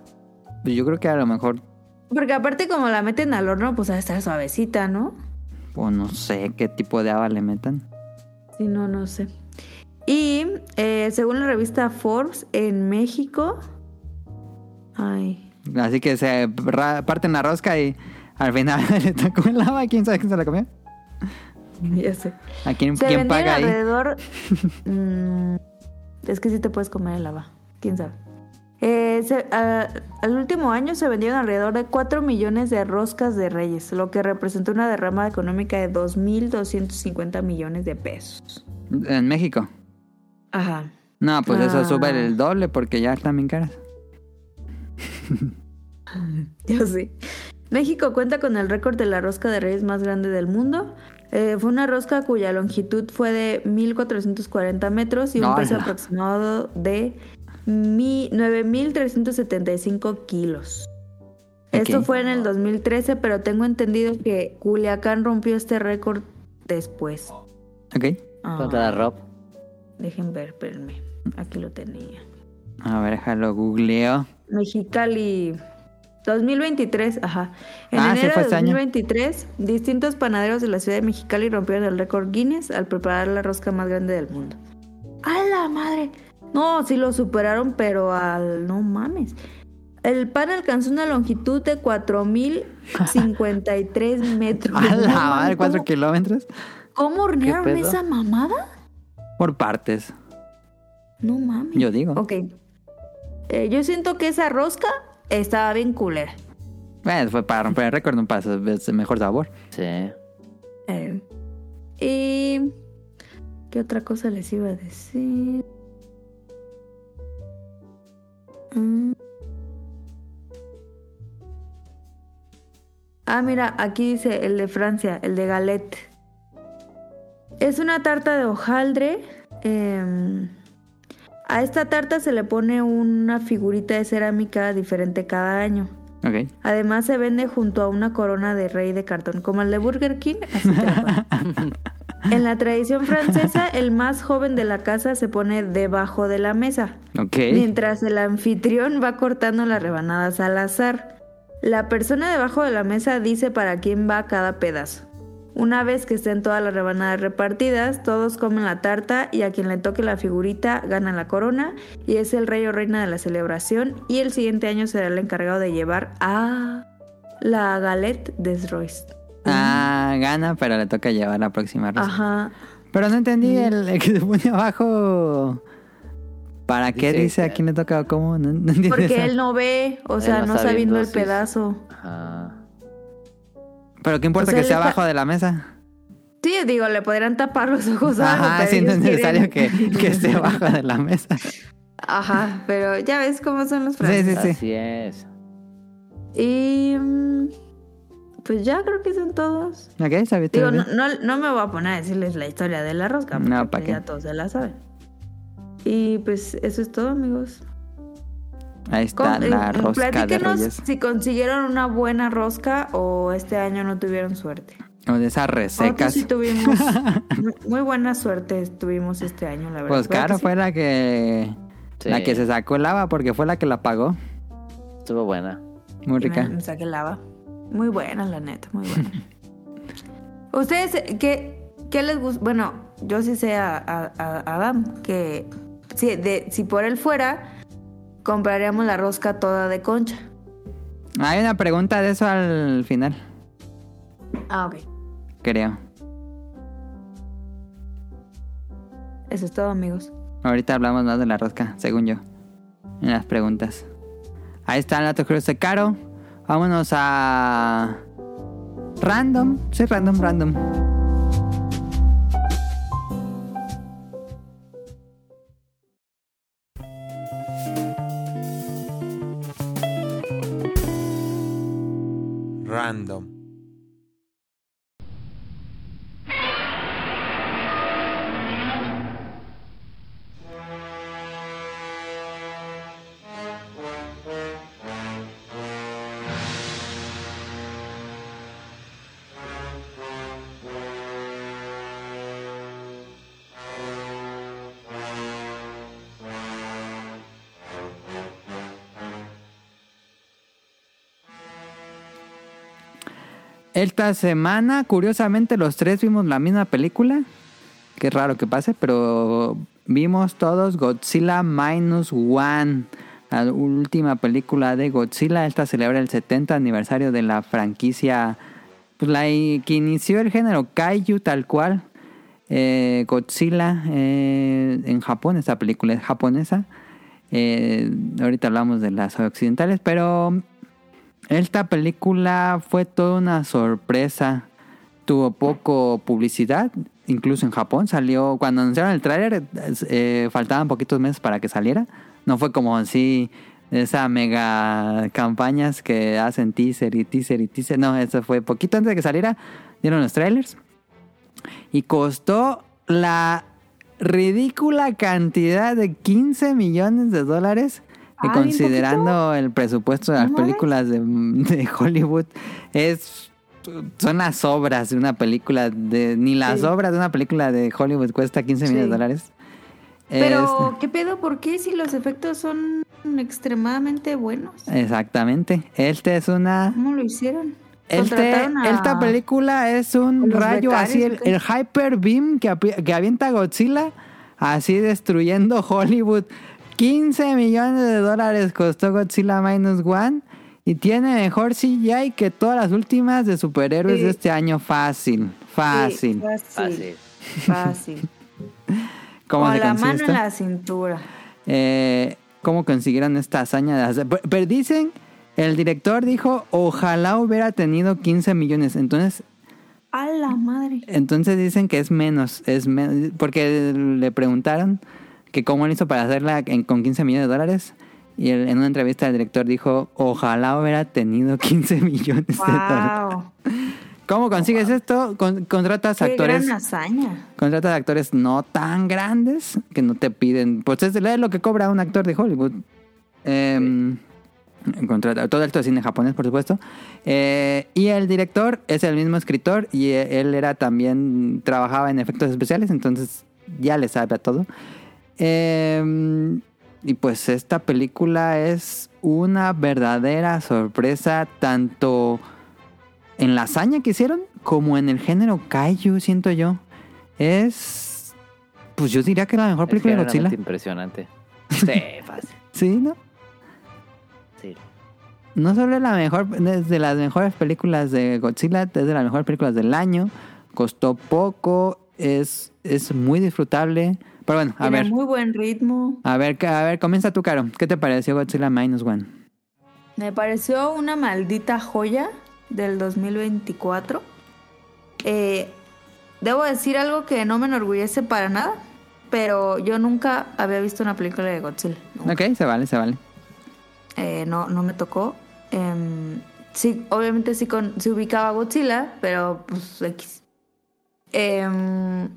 pues yo creo que a lo mejor, Porque aparte como la meten al horno, pues va a estar suavecita, ¿no? o no sé qué tipo de haba le metan. Sí, no, no sé. Y eh, según la revista Forbes, en México... Ay, Así que se parten la rosca y al final le tocó el haba. ¿Quién sabe quién se la comió? ya sé. ¿A quién, Se quién vendían paga ahí? alrededor... Mm, es que sí te puedes comer el haba. ¿Quién sabe? Eh, se- a- al último año se vendieron alrededor de 4 millones de roscas de reyes, lo que representó una derrama económica de 2.250 millones de pesos. En México. Ajá. No, pues eso Ah. sube el doble porque ya están bien caras. Yo sí. México cuenta con el récord de la rosca de reyes más grande del mundo. Eh, fue una rosca cuya longitud fue de 1.440 metros y un peso aproximado de mi- 9.375 kilos. Esto fue en el 2013, pero tengo entendido que Culiacán rompió este récord después. Ok. Ah, ¿Cuánto da Rob? dejen ver, espérenme. Aquí lo tenía. A ver, déjalo googleo. Mexicali 2023, ajá. En Ah, enero fue de este año. 2023, distintos panaderos de la ciudad de Mexicali rompieron el récord Guinness al preparar la rosca más grande del mundo. ¡A la madre! No, sí lo superaron, pero al... No mames. El pan alcanzó una longitud de 4.053 metros. A la madre, cuatro ¿cómo- kilómetros. ¿Cómo hornearon esa mamada? Por partes. No mames. Yo digo. Ok. Eh, yo siento que esa rosca estaba bien culera. Bueno, fue para romper el récord, no para ese mejor sabor. Sí. Eh, y. ¿Qué otra cosa les iba a decir? Mm. Ah, mira, aquí dice el de Francia, el de galette. Es una tarta de hojaldre. em, a esta tarta se le pone una figurita de cerámica diferente cada año. Además se vende junto a una corona de rey de cartón, como el de Burger King. así en la tradición francesa, el más joven de la casa se pone debajo de la mesa, mientras el anfitrión va cortando las rebanadas al azar. La persona debajo de la mesa dice para quién va cada pedazo. Una vez que estén todas las rebanadas repartidas, todos comen la tarta y a quien le toque la figurita gana la corona y es el rey o reina de la celebración y el siguiente año será el encargado de llevar a la galette des rois. Ah, gana, pero le toca llevar la próxima rosca. Ajá. Pero no entendí el, el que se pone abajo. ¿Para qué Dice dice a quién le toca o cómo? No, no entiendo Porque eso. él no ve, o sea, no no está está viendo el pedazo. Ajá. Pero qué importa O sea, que sea abajo de la mesa. Sí, digo, le podrían tapar los ojos algo, Ajá, sí, no es necesario quieren- que, que esté abajo de la mesa. Ajá, pero ya ves cómo son los Sí, sí, franceses. sí. Así es. Y mm, pues ya creo que son todos. Ok. Digo, no, no, no me voy a poner a decirles la historia de la rosca, porque No, ¿pa' pues ya todos se la saben. Y pues eso es todo, amigos. Ahí está Con- la eh, rosca de platíquenos reyes. si consiguieron una buena rosca o este año no tuvieron suerte. O de esas resecas. sí tuvimos muy- buena suerte tuvimos este año, la verdad. Pues ¿Verdad claro, sí? fue la que... Sí. La que se sacó el lava porque fue la que la pagó. Estuvo buena. Muy Me, rica. me saqué lava. Muy buena, la neta, muy buena. Ustedes, ¿qué, qué les gusta? Bueno, yo sí sé a, a- a Adam que si, de, si por él fuera, compraríamos la rosca toda de concha. Hay una pregunta de eso al final, Ah, ok. creo. Eso es todo, amigos. Ahorita hablamos más de la rosca, según yo. En las preguntas. Ahí está el dato de Caro. Vámonos a. Random. Sí, random. Random. Esta semana, curiosamente, los tres vimos la misma película. Qué raro que pase, pero vimos todos Godzilla Minus One, la última película de Godzilla. Esta celebra el 70 aniversario de la franquicia pues, la que inició el género Kaiju tal cual. Eh, Godzilla eh, en Japón, esta película es japonesa. Eh, ahorita hablamos de las occidentales, pero esta película fue toda una sorpresa. Tuvo poco publicidad, incluso en Japón. Salió, cuando anunciaron el tráiler, eh, faltaban poquitos meses para que saliera. No fue como así, esa mega campañas que hacen teaser y teaser y teaser. No, eso fue poquito antes de que saliera. Dieron los trailers. Y costó la ridícula cantidad de 15 millones de dólares. Ah, bien considerando el presupuesto de las No películas de, de Hollywood, es son las obras de una película de ni las Sí. obras de una película de Hollywood cuesta 15 millones Sí. de dólares. Pero, ¿qué pedo? ¿Por qué si los efectos son extremadamente buenos? Exactamente. Este es una ¿Cómo lo hicieron? Este, a- esta película es un rayo becarios, así, el, el Hyper Beam que, que avienta Godzilla, así destruyendo Hollywood. 15 millones de dólares costó Godzilla Minus One y tiene mejor CGI que todas las últimas de superhéroes Sí. de este año. Fácil, fácil. Sí, fácil. Fácil. ¿Cómo Con la mano esto? en la cintura. Eh, ¿Cómo consiguieron esta hazaña? de hacer- Pero- dicen, el director dijo, ojalá hubiera tenido 15 millones. Entonces, A la madre. Entonces dicen que es menos, es men- porque le preguntaron que cómo lo hizo para hacerla en- con 15 millones de dólares y él- en una entrevista el director dijo, ojalá hubiera tenido 15 millones de dólares. ¿Cómo consigues esto? Con- contratas Qué actores, gran hazaña. contratas actores no tan grandes que no te piden, pues es lo que cobra un actor de Hollywood. Em, contrata- todo esto es cine japonés, por supuesto. Eh, y el director es el mismo escritor y eh, él era también, trabajaba en efectos especiales, entonces ya le sabe a todo. Eh, y pues esta película es una verdadera sorpresa, tanto en la hazaña que hicieron como en el género kaiju, siento yo. Es, pues yo diría que la mejor película de Godzilla. impresionante. Sí, fácil. Sí, ¿no? Sí. No solo es la mejor, es de las mejores películas de Godzilla, es de las mejores películas del año. Costó poco, es, es muy disfrutable. Pero bueno, a Tiene ver, muy buen ritmo. a ver, a ver, comienza tú, Caro. ¿Qué te pareció Godzilla Minus One? Me pareció una maldita joya del 2024. Eh, debo decir algo que no me enorgullece para nada, pero yo nunca había visto una película de Godzilla. nunca. Ok, se vale, se vale. Eh, no, no me tocó. Em, sí, obviamente sí, con, sí ubicaba Godzilla, pero pues X. Em,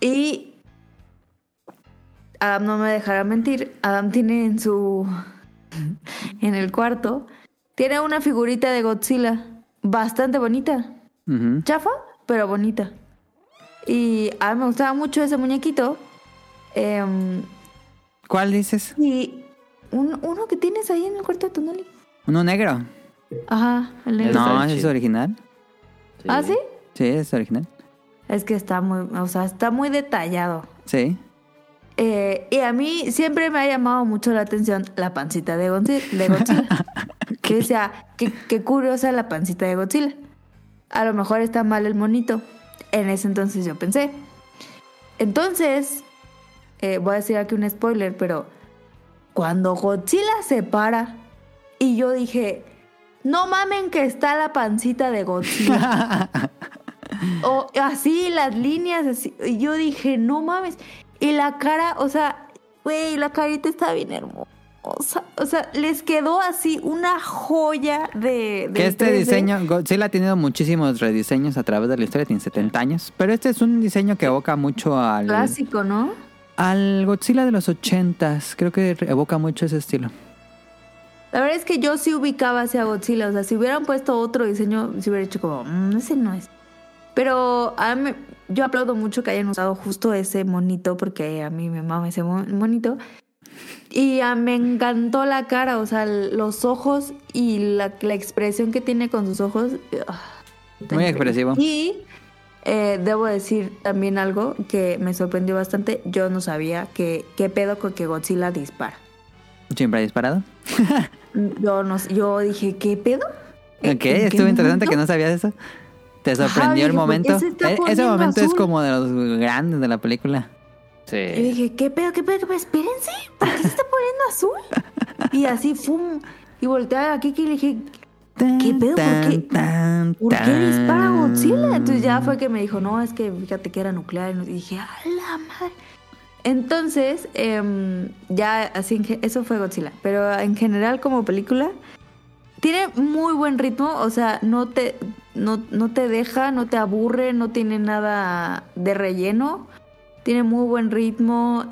y Adam no me dejará mentir. Adam tiene en su. en el cuarto. Tiene una figurita de Godzilla. Bastante bonita. Chafa, pero bonita. Y a mí me gustaba mucho ese muñequito. Em, ¿Cuál dices? y un- uno que tienes ahí en el cuarto de Tonali. ¿Uno negro? Ajá, el negro. No, ese es original. ¿Ah, sí? Sí, es original. Es que está muy, o sea, está muy detallado. Sí. Eh, y a mí siempre me ha llamado mucho la atención la pancita de, Godzilla. Que qué, qué curiosa la pancita de Godzilla. A lo mejor está mal el monito. En ese entonces yo pensé. Entonces, eh, voy a decir aquí un spoiler, pero cuando Godzilla se para y yo dije, no mamen que está la pancita de Godzilla. o así, las líneas, así. Y yo dije, no mames. Y la cara, o sea, güey, la carita está bien hermosa. O sea, les quedó así una joya de... de Que este 3D. diseño, Godzilla ha tenido muchísimos rediseños a través de la historia, tiene 70 años, pero este es un diseño que evoca mucho al, Clásico, ¿no? al Godzilla de los 80s, creo que evoca mucho ese estilo. La verdad es que yo sí ubicaba hacia Godzilla. O sea, si hubieran puesto otro diseño, se hubiera hecho como, "Mm, ese no es. Pero a mí- yo aplaudo mucho que hayan usado justo ese monito, porque a mí me mama ese mo- monito. Y ah, me encantó la cara, o sea, los ojos y la, la expresión que tiene con sus ojos. ah, Muy expresivo. Y eh, debo decir también algo que me sorprendió bastante. Yo no sabía que qué pedo con que Godzilla dispara. Siempre ha disparado. Yo no yo dije, ¿qué pedo? ¿En- Ok, estuvo interesante momento? que no sabías eso. ¿Te sorprendió el ¿por qué momento? E- Ese momento es como de los grandes de la película. Yo Sí. dije, ¿qué pedo, qué pedo? qué pedo? Espérense, ¿por qué se está poniendo azul? Y así, fum. Y volteé a Kiki y le dije, ¿Qué pedo? ¿Por qué? tan, ¿por qué dispara Godzilla? Entonces ya fue que me dijo, no, es que fíjate que era nuclear. Y dije, ¡a la madre! Entonces, em, ya así, eso fue Godzilla. Pero en general, como película, tiene muy buen ritmo. O sea, no te, no, no te deja, no te aburre, no tiene nada de relleno. Tiene muy buen ritmo.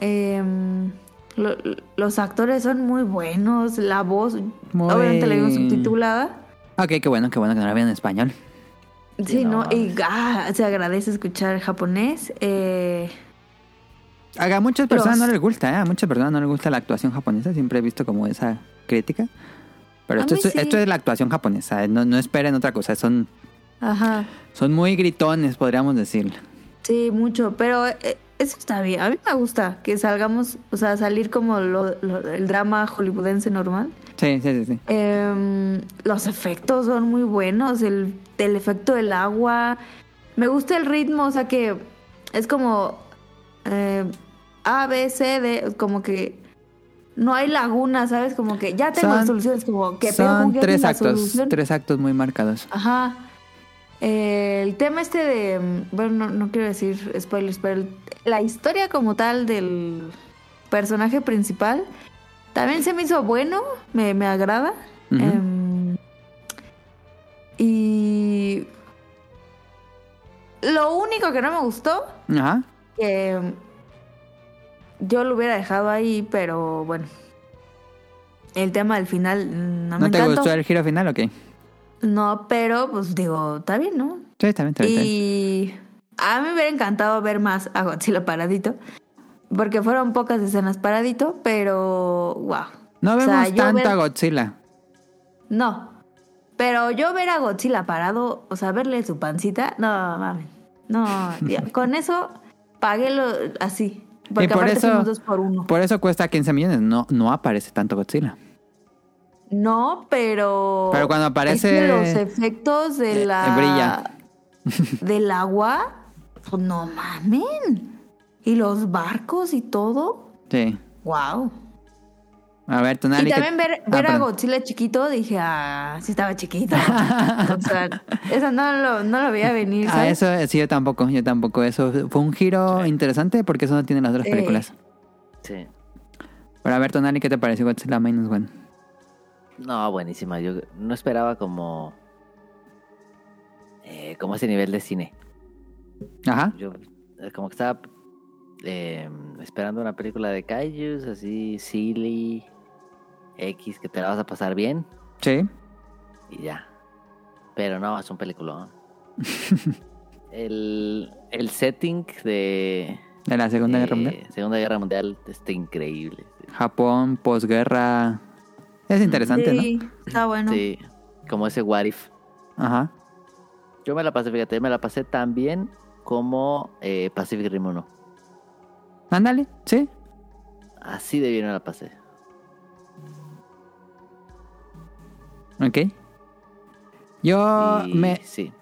lo- los actores son muy buenos. La voz, Muy- obviamente la vimos subtitulada. Ok, qué bueno, qué bueno que no la vean en español. Sí, no ¿no? Y ah, se agradece escuchar japonés. Eh, A muchas personas Los- no les gusta, ¿eh? A muchas personas no les gusta la actuación japonesa. Siempre he visto como esa crítica. Pero esto sí. esto es la actuación japonesa. ¿eh? No, no esperen otra cosa. Son, ajá. son muy gritones, podríamos decir. Sí, mucho. Pero eh, eso está bien. A mí me gusta que salgamos, o sea, salir como lo- lo- el drama hollywoodense normal. Sí, sí, sí. sí. Em, los efectos son muy buenos. El, el efecto del agua. Me gusta el ritmo, o sea que es como eh, A, B, C, D, como que no hay laguna, ¿sabes? Como que ya tengo Son- soluciones, como que pedo, Son ¿con qué tres actos. solución? Tres actos muy marcados. Ajá. Eh, el tema este de. Bueno, no, no quiero decir spoilers, pero el- la historia como tal del personaje principal también se me hizo bueno, me, me agrada. Em, y. Lo único que no me gustó, Ajá. que yo lo hubiera dejado ahí, pero bueno. El tema del final mm, no, ¿No me te encantó. gustó el giro final? Ok. No, pero pues digo, está bien, ¿no? Sí, está bien, está bien. Y a mí me hubiera encantado ver más a Godzilla paradito. Porque fueron pocas escenas paradito, pero wow. No O vemos sea, tanto ver- a Godzilla. No. Pero yo ver a Godzilla parado, o sea, verle su pancita, no mames. No, ya, con eso pagué lo así. Porque y por eso, dos por uno. por eso cuesta 15 millones. No, no aparece tanto Godzilla. No, pero. Pero cuando aparece- es que los efectos de Eh, la. brilla. Del agua. Pues no mamen. Y los barcos y todo. Sí. Wow. A ver, Tonali. Y ¿qué- también ver, Ah, ver a perdón. Godzilla chiquito, dije, ah, sí estaba chiquito. o sea, eso no lo, no lo veía venir. Ah, eso sí, yo tampoco, yo tampoco. Eso fue un giro interesante porque eso no tiene las otras Sí. películas. Sí. Pero a ver, Tonali, ¿qué te pareció Godzilla Minus One? No, buenísima. Yo no esperaba como. eh, como ese nivel de cine. Ajá. Yo eh, como que estaba eh, esperando una película de kaijus, así, silly, X, que te la vas a pasar bien Sí. y ya. Pero no, es un peliculón. el, el setting de De la Segunda Guerra Mundial. Segunda Guerra Mundial está increíble. Japón, posguerra. Es interesante, sí, está bueno. Sí, como ese what if. ¿no? Ajá. Yo me la pasé, fíjate, me la pasé tan bien como eh, Pacific Rim 1. Ándale, sí. Así de bien me la pasé. Ok. Yo Y me. Sí.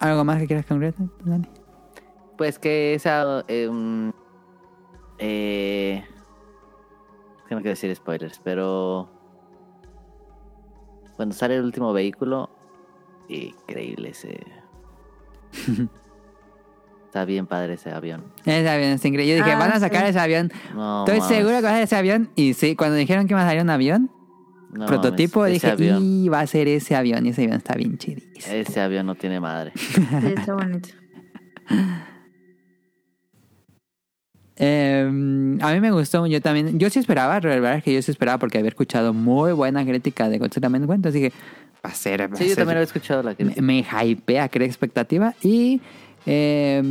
¿Algo más que quieras concretar, Tonali? Pues que esa. eh, mm, Eh, es que no quiero decir spoilers, pero cuando sale el último vehículo, increíble ese. Está bien padre ese avión. Ese avión está increíble. Yo dije, Ah, van a sacar sí. ese avión. No, Estoy seguro que va a ser ese avión. Y sí, cuando dijeron que iba a salir un avión, No prototipo, mames, dije, avión, y va a ser ese avión. Y ese avión está bien chidísimo. ese avión no tiene madre. Sí, está bonito. Eh, a mí me gustó, yo también, yo sí esperaba, la verdad es que yo sí esperaba porque había escuchado muy buena crítica de Godzilla One, entonces dije, va a ser, va a Sí, yo ser- también había escuchado la me, crítica. me hypea, creé expectativa y eh,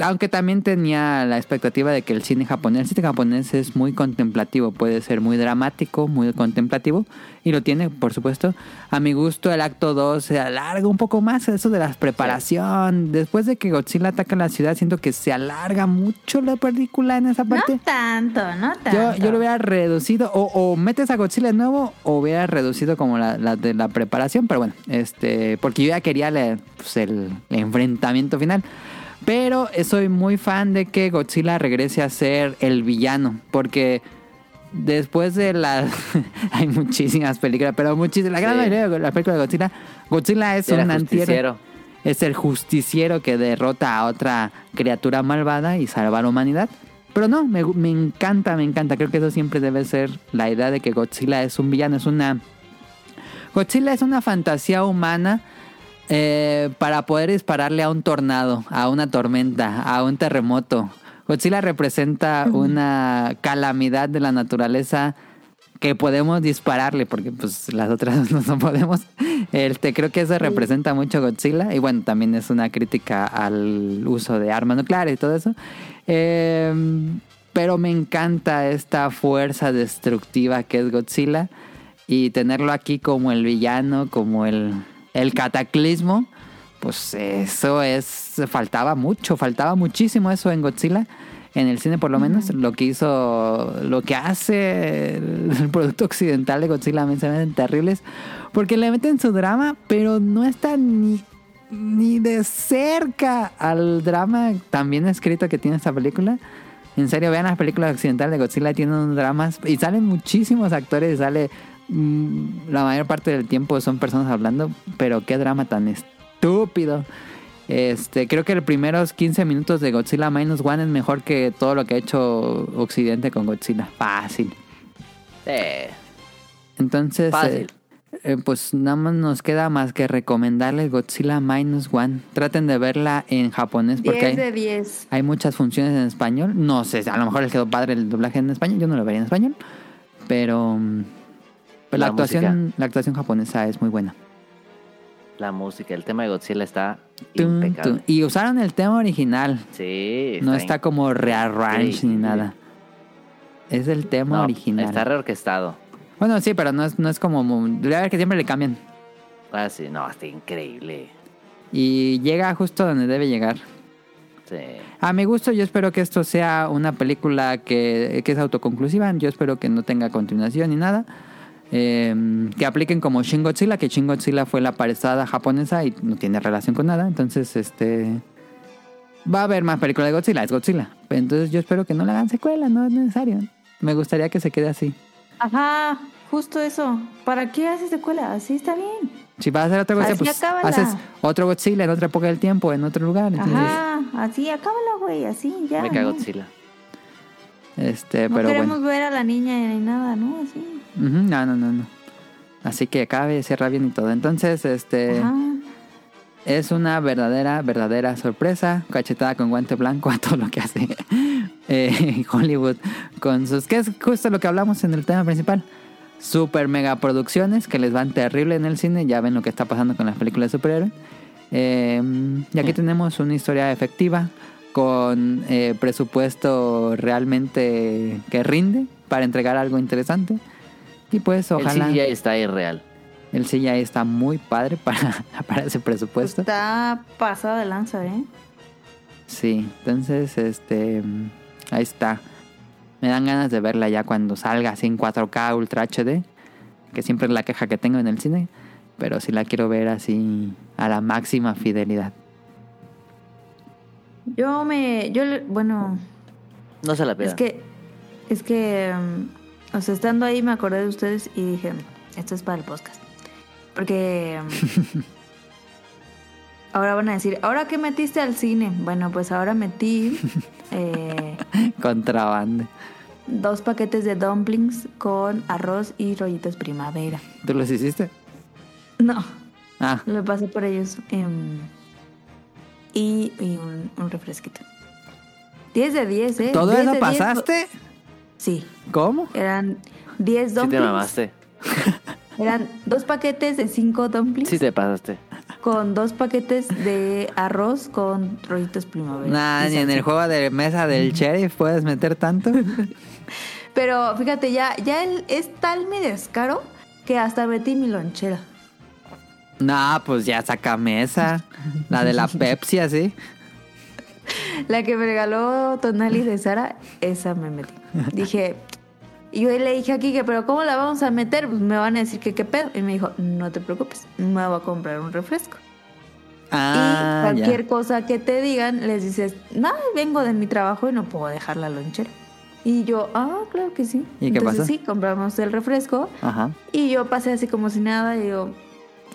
aunque también tenía la expectativa de que el cine japonés, el cine japonés es muy contemplativo, puede ser muy dramático, muy contemplativo y lo tiene, por supuesto. A mi gusto el acto 2 se alarga un poco más, eso de la preparación. Después de que Godzilla ataca la ciudad, siento que se alarga mucho la película en esa parte. No tanto, no tanto. Yo, yo lo hubiera reducido, o, o metes a Godzilla de nuevo, o hubiera reducido como la, la de la preparación, pero bueno, este, porque yo ya quería la- pues, el, el enfrentamiento final. Pero soy muy fan de que Godzilla regrese a ser el villano, porque después de las... hay muchísimas películas, pero muchísimas... La gran Sí. mayoría de las películas de Godzilla, Godzilla es Era un antihéroe justiciero. es el justiciero que derrota a otra criatura malvada y salva a la humanidad. Pero no, me, me encanta, me encanta. Creo que eso siempre debe ser la idea de que Godzilla es un villano, es una... Godzilla es una fantasía humana eh, para poder dispararle a un tornado, a una tormenta, a un terremoto. Godzilla representa una calamidad de la naturaleza que podemos dispararle, porque pues las otras no, no podemos. Este, creo que eso representa mucho Godzilla. Y bueno, también es una crítica al uso de armas nucleares y todo eso. Eh, pero me encanta esta fuerza destructiva que es Godzilla. Y tenerlo aquí como el villano, como el, el cataclismo. Pues eso es. Faltaba mucho, faltaba muchísimo eso en Godzilla en el cine por lo menos, lo que hizo, lo que hace el producto occidental de Godzilla me se ven terribles, porque le meten su drama, pero no está ni, ni de cerca al drama tan bien escrito que tiene esta película. En serio, vean las películas occidentales de Godzilla, tienen dramas y salen muchísimos actores, y sale mm, la mayor parte del tiempo son personas hablando, pero qué drama tan estúpido. Este, creo que los primeros 15 minutos de Godzilla Minus One es mejor que todo lo que ha hecho Occidente con Godzilla. Fácil. Eh, Entonces, Fácil. eh, eh, pues nada más nos queda más que recomendarles Godzilla Minus One. Traten de verla en japonés porque 10 hay, de 10. hay muchas funciones en español. No sé, a lo mejor les quedó padre el doblaje en español. Yo no lo vería en español. Pero, mm, pero la, La actuación, la actuación japonesa es muy buena. la música, el tema de Godzilla está impecable. Y usaron el tema original. Sí, No está como rearrange ni nada. Es el tema No, original. Está reorquestado. Bueno, sí, pero no es, no es como... Debe haber que siempre le cambian. Ah, sí, no, está increíble. Y llega justo donde debe llegar. Sí. A mi gusto, yo espero que esto sea una película que, que es autoconclusiva. Yo espero que no tenga continuación ni nada. Eh, que apliquen como Shin Godzilla, que Shin Godzilla fue la paresada japonesa y no tiene relación con nada. Entonces, este... Va a haber más películas de Godzilla, es Godzilla. Entonces yo espero que no le hagan secuela, no es necesario. Me gustaría que se quede así. Ajá, justo eso. ¿Para qué haces secuela? Así está bien. Si vas a hacer otro Godzilla, Así pues acábala. haces otro Godzilla en otra época del tiempo, en otro lugar. Entonces, Ajá, así, acábala, güey, así, ya. Me cago ¿no? Godzilla. este, No pero queremos bueno. ver a la niña ni nada, ¿no? Así. No, no, no, no. Así que acabe, cierra bien y todo. Entonces, este Ajá. es una verdadera, verdadera sorpresa. Cachetada con guante blanco a todo lo que hace eh, Hollywood con sus. que es justo lo que hablamos en el tema principal. Super mega producciones que les van terrible en el cine. Ya ven lo que está pasando con las películas de superhéroes. Eh, y aquí tenemos una historia efectiva con eh, presupuesto realmente que rinde para entregar algo interesante. Y pues ojalá El CGI está irreal. el CGI está muy padre para, para ese presupuesto. Está pasado de lanza, ¿eh? Sí, entonces este ahí está. Me dan ganas de verla ya cuando salga así en 4K Ultra HD, que siempre es la queja que tengo en el cine, pero sí la quiero ver así a la máxima fidelidad. Yo me. Yo, bueno. No se la pierdan. Es que, es que, mm, o sea, estando ahí me acordé de ustedes y dije, esto es para el podcast. Porque mm, ahora van a decir, ¿ahora qué metiste al cine? Bueno, pues ahora metí eh, Contrabando. dos paquetes de dumplings con arroz y rollitos primavera. ¿Tú los hiciste? No, Ah, lo pasé por ellos. em, y y un, un refresquito. 10 de 10, ¿eh? ¿todo 10 eso de 10, pasaste? Sí, ¿Cómo? eran 10 Sí te dumplings. mamaste. Eran dos paquetes de 5 dumplings Sí te pasaste. con dos paquetes de arroz con rollitos primavera. Nah, ni en el juego de mesa del sheriff puedes meter tanto. Pero fíjate, ya, ya el- es tal mi descaro que hasta metí mi lonchera. nah, pues ya saca mesa. La de la Pepsi, así. La que me regaló Tonali de Sara, esa me metí. Dije, y yo le dije a Kike, pero ¿cómo la vamos a meter? Pues me van a decir que qué pedo. Y me dijo, no te preocupes, me voy a comprar un refresco. Ah, y cualquier ya. cosa que te digan, les dices, no, vengo de mi trabajo y no puedo dejar la lonchera. Y yo, ah, claro que sí. ¿Y qué Entonces pasó? sí, compramos el refresco Ajá. y yo pasé así como si nada y digo,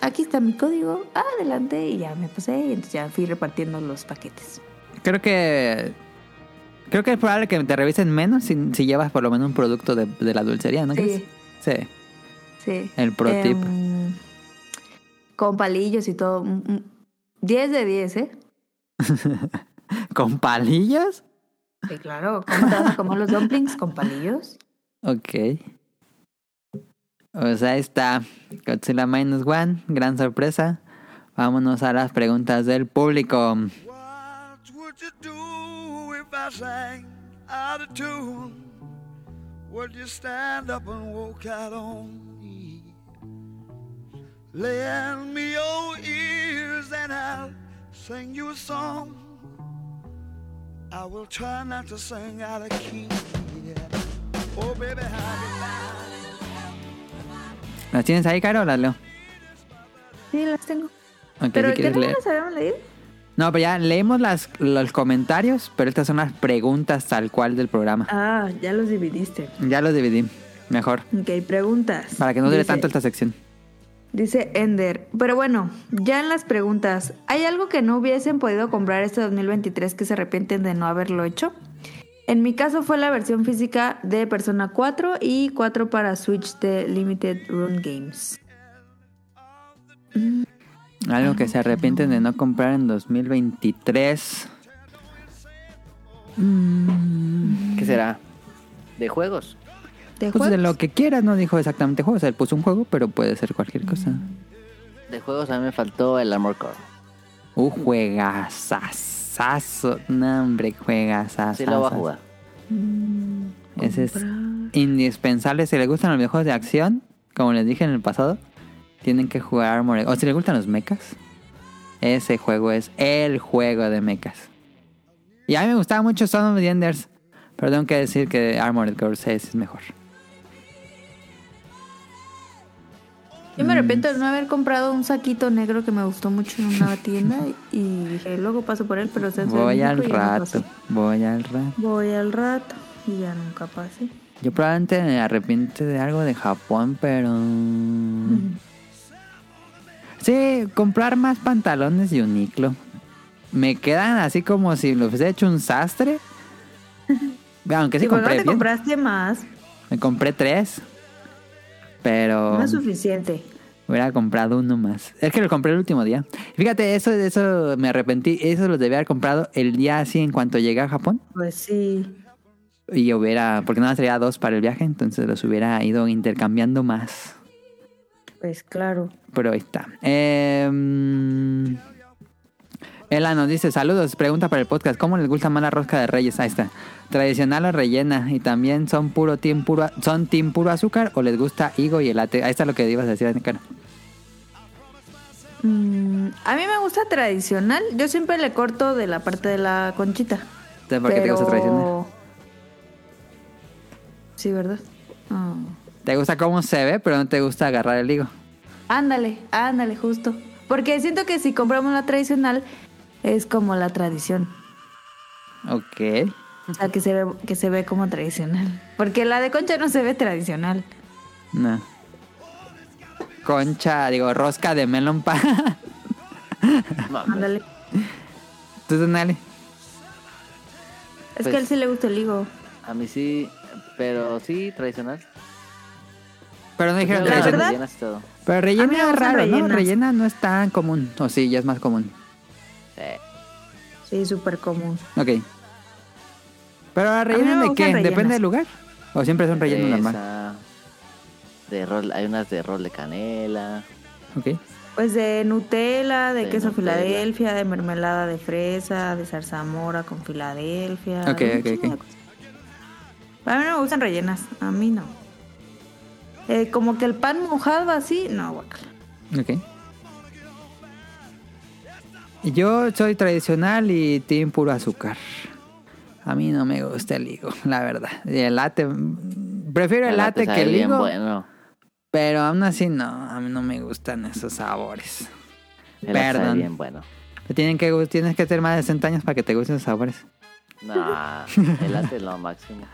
aquí está mi código, adelante y ya me pasé y entonces ya fui repartiendo los paquetes. Creo que. Creo que es probable que te revisen menos si, si llevas por lo menos un producto de, de la dulcería, ¿no crees? Sí, Sí. sí. El pro tip. Em, con palillos y todo. mm, mm, 10 de 10, ¿eh? ¿Con palillos? Sí, claro. ¿Cómo te vas a comer los dumplings con palillos? Ok. Pues ahí está. Godzilla Minus One. Gran sorpresa. Vámonos a las preguntas del público. What would you do if I sang out of tune? Would you stand up and walk out on me? Lend me your ears and I'll sing you a song. I will try not to sing out of key. yeah. Oh, baby, how ¿Las tienes ahí, Caro, o las leo? Sí, las tengo. Ok, ¿Pero si qué quieres no leer. las habíamos leído? No, pero ya leímos las, los comentarios, pero estas son las preguntas tal cual del programa. Ah, ya los dividiste. Ya los dividí. Mejor. Ok, preguntas. Para que no dure Dice- tanto esta sección. Dice Ender. Pero bueno, ya en las preguntas, ¿hay algo que no hubiesen podido comprar este 2023 que se arrepienten de no haberlo hecho? En mi caso fue la versión física de Persona 4 y 4 para Switch de Limited Run Games. Algo que se arrepienten de no comprar en 2023. ¿Qué será? ¿De juegos? ¿De Pues de juegos? lo que quieras, no dijo exactamente juego. O sea, él puso un juego, pero puede ser cualquier cosa. De juegos a mí me faltó el Armor Core. Un juegazazazo. No, hombre, juegazazazo. Sí lo voy a jugar. Ese es indispensable. Si les gustan los videojuegos de acción, como les dije en el pasado, tienen que jugar Armored. O si les gustan los mechas, ese juego es el juego de mechas. Y a mí me gustaba mucho Son of the Enders, pero tengo que decir que Armored Core 6 es mejor. Yo me arrepiento de no haber comprado un saquito negro que me gustó mucho en una tienda y dije, luego paso por él, pero se Voy al rato, voy al rato. Voy al rato y ya nunca pasé. Yo probablemente me arrepiento de algo de Japón, pero... Sí, comprar más pantalones de Uniqlo. Me quedan así como si los hubiese hecho un sastre. Aunque sí ¿Y por qué no compré te bien. compraste más? Me compré tres. Pero No es suficiente. hubiera comprado uno más. Es que lo compré el último día. Fíjate, eso, eso me arrepentí. Eso lo debía haber comprado el día así en cuanto llegué a Japón. Pues sí. Y hubiera, porque nada más traía dos para el viaje, entonces los hubiera ido intercambiando más. Pues claro. Pero ahí está. Eh, Ela nos dice, saludos, pregunta para el podcast, ¿cómo les gusta más la rosca de reyes? Ahí está. Tradicional o rellena. Y también son puro team puro, son team puro azúcar o les gusta higo y elate. Ahí está lo que ibas a decir, Nicaro. Mm, a mí me gusta tradicional. Yo siempre le corto de la parte de la conchita. ¿Por qué te gusta tradicional? Sí, ¿verdad? Ah. Te gusta cómo se ve, pero no te gusta agarrar el higo. Ándale, ándale, justo. Porque siento que si compramos la tradicional, es como la tradición. Ok. O sea, que se ve, que se ve como tradicional. Porque la de concha no se ve tradicional. No. Concha, digo, rosca de melon pa. Mames. Ándale. ¿Tú, Donale? Es Pues- que a él sí le gusta el higo. A mí sí, pero sí, tradicional. Pero no dijeron La verdad- rellenas y todo. Pero rellena es raro, ¿no? rellenas. Rellena no es tan común. O sí, ya es más común. Sí. Sí, súper común. Ok. Pero la rellena de qué? rellenas. Depende del lugar. O siempre es un relleno De normal. esa- De rol, hay unas de rol de canela. Ok. Pues de Nutella, de, De queso Nutella. Filadelfia, de mermelada de fresa, de zarzamora con Filadelfia. Ok, ok, ok. A mí no me gustan rellenas, a mí no. Eh, como que el pan mojado así, no, guacala. Ok. Yo soy tradicional y team puro azúcar. A mí no me gusta el higo, la verdad. Y el latte. Prefiero el latte sabe que el bien higo. bueno. Pero aún así no, a mí no me gustan esos sabores. El latte Perdón. bien bueno. Te Tienen que, tienes que tener más de 60 años para que te gusten esos sabores. Nah, el latte es lo máximo.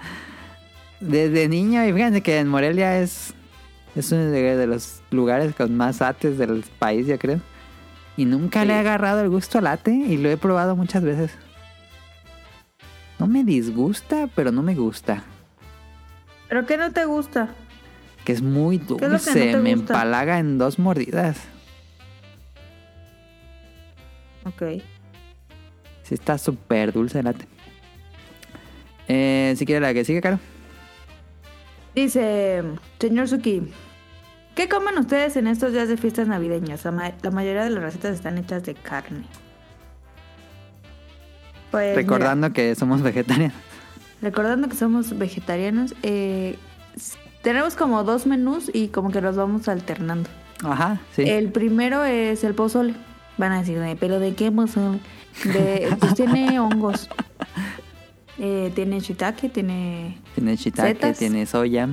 Desde niño, y fíjense que en Morelia es, es uno de, de los lugares con más lates del país, yo creo. Y nunca Sí. le he agarrado el gusto al latte y lo he probado muchas veces. No me disgusta, pero no me gusta. ¿Pero qué no te gusta? Que es muy es lo que no dulce, me gusta? empalaga en dos mordidas. Ok. Sí está súper dulce el latte. Eh, si quiere la que sigue, Caro. Dice, señor Suki, ¿qué comen ustedes en estos días de fiestas navideñas? La, ma- la mayoría de las recetas están hechas de carne. Pues, Recordando que somos vegetarianos. recordando que somos vegetarianos, eh, tenemos como dos menús y como que los vamos alternando. Ajá, sí. El primero es el pozole. Van a decir, "Ay, ¿pero de qué pozole? De, pues tiene hongos. Eh, tiene shiitake, tiene, Tiene shiitake, setas. tiene soya.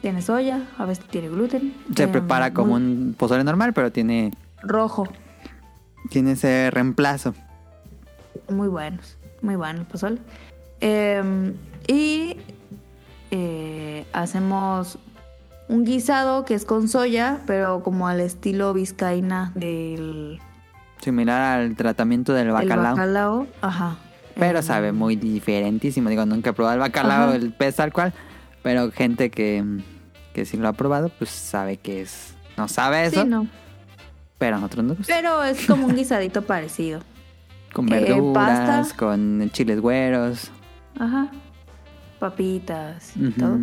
tiene soya, a veces tiene gluten. Se prepara como un pozole normal, pero tiene, Rojo. tiene ese reemplazo. Muy buenos, muy bueno el pozole. Eh, y eh, hacemos un guisado que es con soya, pero como al estilo vizcaína del, Similar al tratamiento del del bacalao. bacalao. Ajá. Pero sabe muy diferentísimo. Digo, nunca he probado el bacalao, Ajá. el pez tal cual. Pero gente que, que sí lo ha probado, pues sabe que es... No sabe eso, Sí, no. pero a nosotros nos gusta. Pero es como un guisadito parecido. Con eh, verduras, pasta. con chiles güeros. Ajá. Papitas y todo.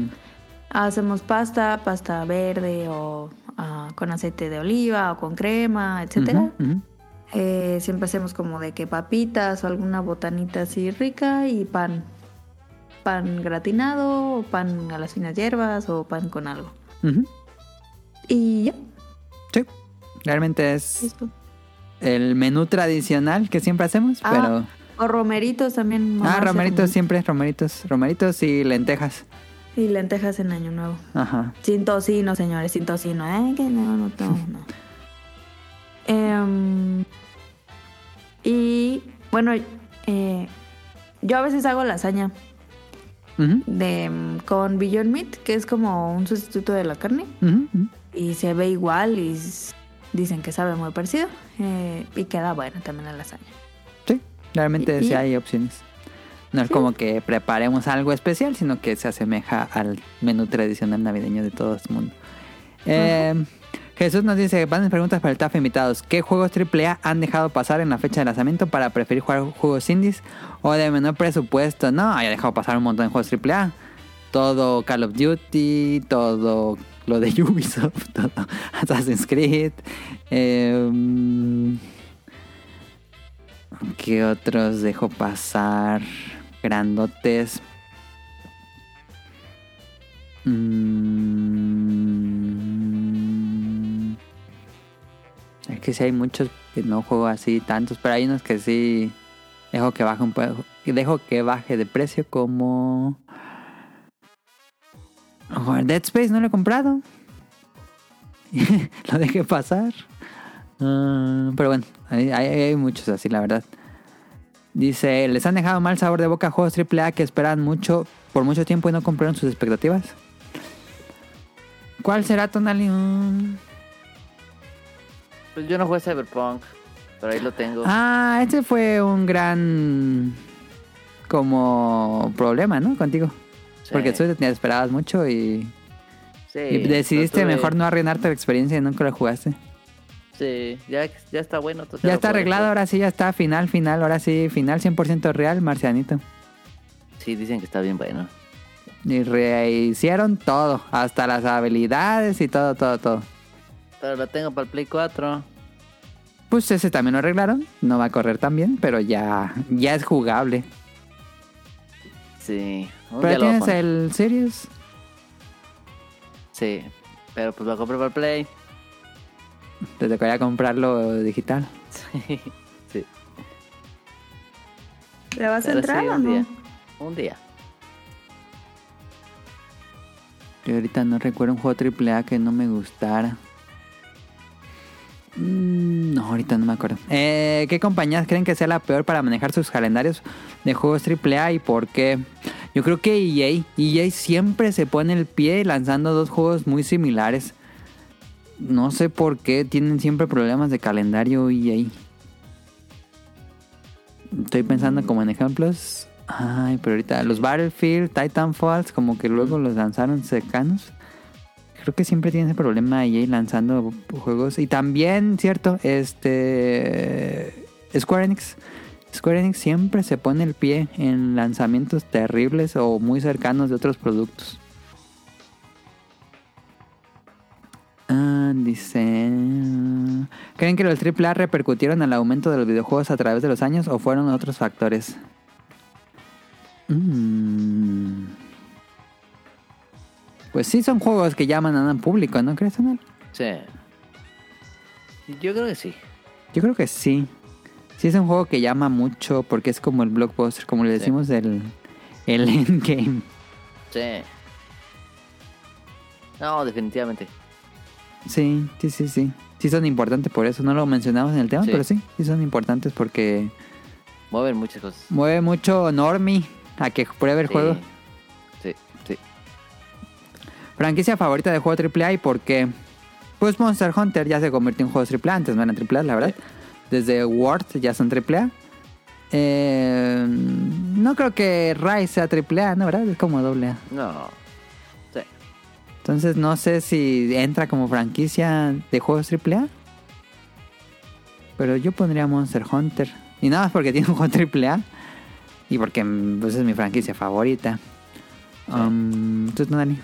Hacemos pasta, pasta verde o ah, con aceite de oliva o con crema, etcétera. Ujú, ujú. Eh, siempre hacemos como de que papitas o alguna botanita así rica y pan. Pan gratinado, o pan a las finas hierbas o pan con algo. Y ya, Sí, realmente es listo. el menú tradicional que siempre hacemos, Ah, pero... O romeritos también. Ah, romeritos siempre, romeritos, romeritos y lentejas. Y lentejas en Año Nuevo. Ajá. Sin tocino, señores, sin tocino. ¿eh? Que no, no, no. no. Em, y bueno, eh, yo a veces hago lasaña Ujú, de, mm, con Beyond Meat, que es como un sustituto de la carne. Y se ve igual y dicen que sabe muy parecido. eh, y queda bueno también la lasaña. Sí, realmente Y- sí hay opciones. No es como que preparemos algo especial, sino que se asemeja al menú tradicional navideño de todo el mundo. Eh, Jesús nos dice, van preguntas para el TAF invitados. ¿Qué juegos AAA han dejado pasar en la fecha de lanzamiento para preferir jugar juegos indies o de menor presupuesto? No, haya dejado pasar un montón de juegos AAA. Todo Call of Duty, todo lo de Ubisoft, todo Assassin's Creed. eh, ¿Qué otros dejo pasar? Grandotes. Mm. Es que sí hay muchos que no juego así tantos, pero hay unos que sí dejo que baje un poco. Dejo que baje de precio como... Dead Space no lo he comprado. lo dejé pasar. Ah, pero bueno, hay, muchos así, la verdad. Dice, ¿les han dejado mal sabor de boca a juegos AAA que esperan mucho por mucho tiempo y no cumplieron sus expectativas? ¿Cuál será, Tonali? Pues yo no jugué Cyberpunk, pero ahí lo tengo. Ah, ese fue un gran como problema, ¿no? Contigo. Sí. Porque tú te esperabas mucho y, Sí, y decidiste tuve- mejor no arruinarte la experiencia y nunca lo jugaste. Sí, ya, ya está bueno. Ya está arreglado, ahora sí, ya está final, final, ahora sí, final 100% real, Marcianito. Sí, dicen que está bien bueno. Y rehicieron todo, hasta las habilidades y todo, todo, todo. Pero lo tengo para el Play 4. Pues ese también lo arreglaron, no va a correr tan bien, pero ya, ya es jugable. Sí. un Pero tienes el Series, Sí. Pero pues lo compré para el Play. te tocaría comprarlo digital. Sí. sí. ¿Le vas a entrar sí, o un no? día. Un día. Yo ahorita no recuerdo un juego AAA que no me gustara. Mm, No, ahorita no me acuerdo. Eh, ¿Qué compañías creen que sea la peor para manejar sus calendarios de juegos AAA y por qué? Yo creo que EA. EA siempre se pone el pie lanzando dos juegos muy similares. No sé por qué tienen siempre problemas de calendario EA. Estoy pensando como en ejemplos. Ay, pero ahorita los Battlefield, Titanfalls, como que luego los lanzaron cercanos. Creo que siempre tiene ese problema EA lanzando juegos. Y también, cierto, este. Square Enix. Square Enix siempre se pone el pie en lanzamientos terribles o muy cercanos de otros productos. Ah, dice. ¿Creen que los AAA repercutieron al aumento de los videojuegos a través de los años o fueron otros factores? Mm. Pues sí, son juegos que llaman a un público, ¿no crees, Anel? Sí. Yo creo que sí. Yo creo que sí. Sí, es un juego que llama mucho porque es como el blockbuster, como le Sí. decimos, el, el endgame. Sí. No, definitivamente. Sí, sí, sí, sí. Sí son importantes por eso. No lo mencionamos en el tema, Sí. pero sí, sí son importantes porque Mueven muchas cosas. mueve mucho Normie a que pruebe el Sí. juego. Franquicia favorita de juego AAA y por qué. Pues Monster Hunter ya se convirtió en juegos AAA, antes no eran AAA, la verdad. Desde World ya son AAA. Eh, no creo que Rise sea AAA, ¿no? ¿Verdad? Es como AA. No. Sí. Entonces no sé si entra como franquicia de juegos AAA. Pero yo pondría Monster Hunter. Y nada más porque tiene un juego AAA. Y porque pues, es mi franquicia favorita. Um, entonces no, Dani.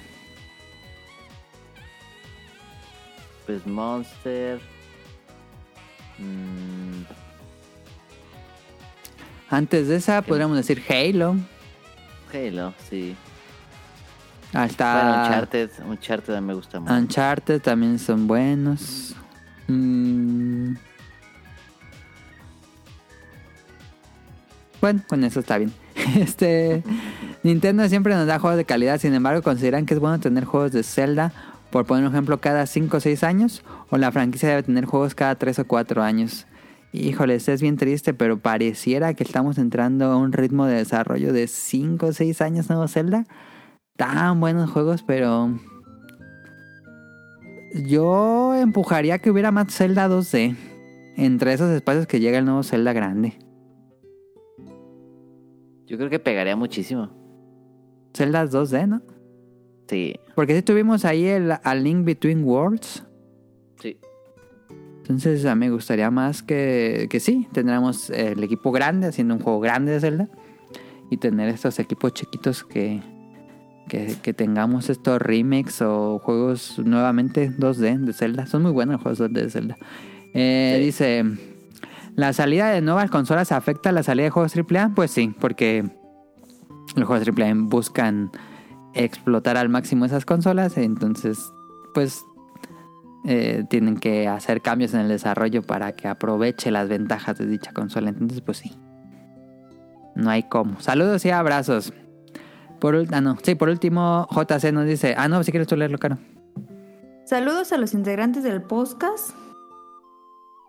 Pues Monster. Mm, Antes de esa podríamos decir Halo. Halo, sí. Hasta Bueno, Uncharted. Uncharted también me gusta mucho. Uncharted también son buenos. Mm. Bueno, con eso está bien. Este Nintendo siempre nos da juegos de calidad, sin embargo, consideran que es bueno tener juegos de Zelda, por poner un ejemplo, cada 5 o 6 años, o la franquicia debe tener juegos cada 3 o 4 años. Híjole, es bien triste, pero pareciera que estamos entrando a un ritmo de desarrollo de 5 o 6 años nuevo Zelda. Tan buenos juegos, pero yo empujaría que hubiera más Zelda 2D. Entre esos espacios que llega el nuevo Zelda grande. Yo creo que pegaría muchísimo. Zelda 2D, ¿no? Sí, Porque si tuvimos ahí el A Link Between Worlds. sí. Entonces a mí me gustaría más que, que sí, tendríamos el equipo grande haciendo un juego grande de Zelda. Y tener estos equipos chiquitos que, que, que tengamos estos remakes o juegos nuevamente 2D de Zelda. Son muy buenos los juegos 2D de Zelda. Eh, Sí. Dice, ¿la salida de nuevas consolas afecta a la salida de juegos AAA? Pues sí, porque los juegos AAA buscan explotar al máximo esas consolas. Entonces, pues eh, tienen que hacer cambios en el desarrollo para que aproveche las ventajas de dicha consola. Entonces, pues sí. No hay cómo. Saludos y abrazos. Por, ah. Sí, por último, JC nos dice. Ah, no, si quieres tú leerlo, Caro. Saludos a los integrantes del podcast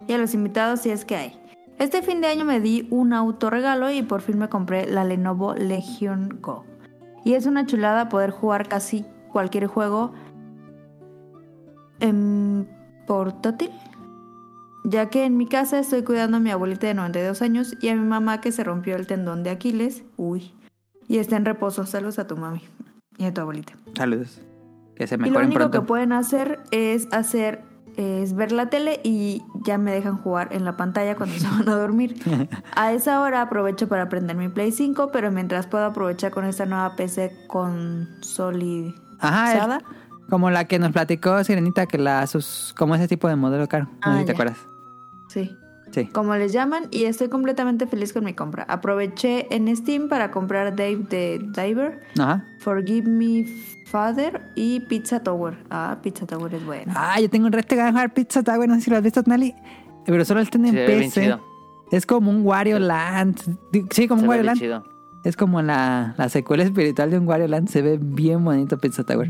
y a los invitados si es que hay. Este fin de año me di un autorregalo y por fin me compré la Lenovo Legion Go. Y es una chulada poder jugar casi cualquier juego en portátil. Ya que en mi casa estoy cuidando a mi abuelita de 92 años y a mi mamá que se rompió el tendón de Aquiles. Uy. Y está en reposo. Saludos a tu mami y a tu abuelita. Saludos. Que se Y lo mejoren único pronto. que pueden hacer es hacer es ver la tele y ya me dejan jugar en la pantalla cuando se van a dormir. A esa hora aprovecho para prender mi Play 5, pero mientras puedo aprovechar con esta nueva PC consolidada. Ajá, es como la que nos platicó Sirenita, que la sus como ese tipo de modelo caro. No Ah, sé si te acuerdas. Sí. Sí. Como les llaman, y estoy completamente feliz con mi compra. Aproveché en Steam para comprar Dave de Diver, Ajá. Forgive Me Father y Pizza Tower. Ah, Pizza Tower es bueno. Ah, yo tengo un reto que jugar Pizza Tower, no sé si lo has visto, Nali. Pero solo está en Se ve bien PC. chido. Es como un Wario Land. Sí, como Se un Wario Land. chido. Es como la, la secuela espiritual de un Wario Land. Se ve bien bonito Pizza Tower.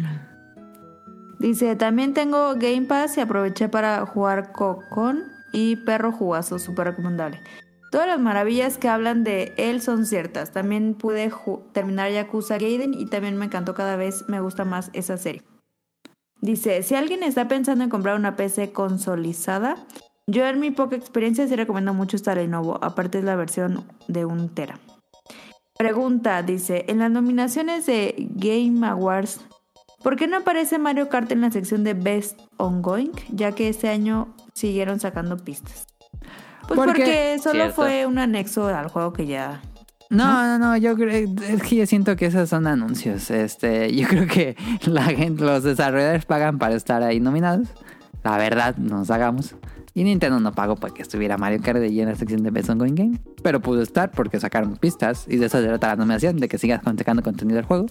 Dice, también tengo Game Pass y aproveché para jugar Cocón y Perro Jugazo, súper recomendable. Todas las maravillas que hablan de él son ciertas. También pude terminar Yakuza Gaiden y también me encantó cada vez, me gusta más esa serie. Dice, si alguien está pensando en comprar una PC consolizada, yo en mi poca experiencia sí recomiendo mucho esta Lenovo, aparte es la versión de un tera. Pregunta, dice, en las nominaciones de Game Awards, ¿por qué no aparece Mario Kart en la sección de Best Ongoing? Ya que este año siguieron sacando pistas. Pues Porque- porque solo Cierto. fue un anexo al juego que ya... No, no, no, yo creo, es que yo siento que esos son anuncios. Este, yo creo que la gente, los desarrolladores pagan para estar ahí nominados. La verdad, nos hagamos. Y Nintendo no pagó para que estuviera Mario Kart ahí en la sección de Best Ongoing Game. Pero pudo estar porque sacaron pistas. Y de eso se trata la nominación, de que sigas sacando contenido del juego.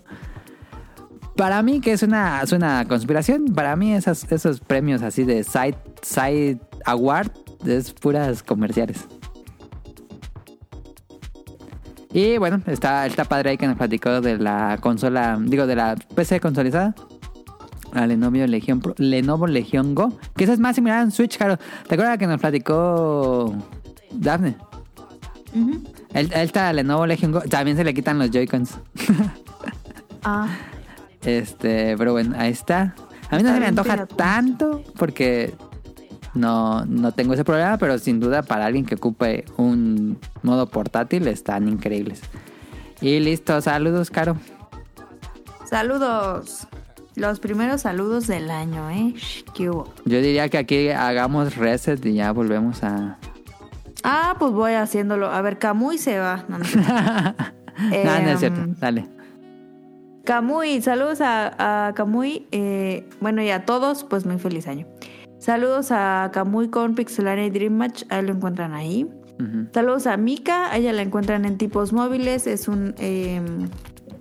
Para mí, que es una, es una conspiración, para mí esas, esos premios así de Side, side Award es puras comerciales. Y bueno, está, está padre ahí que nos platicó de la consola, digo, de la PC consolidada. La Lenovo Legion Pro- Lenovo Legion Go. Que esa es más similar a un Switch, claro. ¿Te acuerdas que nos platicó Daphne? Ujú. El, esta Lenovo Legion Go también se le quitan los Joy-Cons. Ah, Este, pero bueno, ahí está. A mí no Está se me antoja tanto porque no, no tengo ese problema, pero sin duda para alguien que ocupe un modo portátil están increíbles. Y listo, saludos, Caro. saludos. Los primeros saludos del año, ¿eh? ¿Qué hubo? Yo diría que aquí hagamos reset y ya volvemos a... Ah, pues voy haciéndolo. A ver, Camuy se va. No, no, cierto. no, no es cierto, Em, dale. Camuy, saludos a, a Camuy. eh, bueno, y a todos, pues muy feliz año. Saludos a Camuy con Pixelania y Dream Match, ahí lo encuentran ahí. Saludos a Mika, a ella la encuentran en Tipos Móviles, es un em,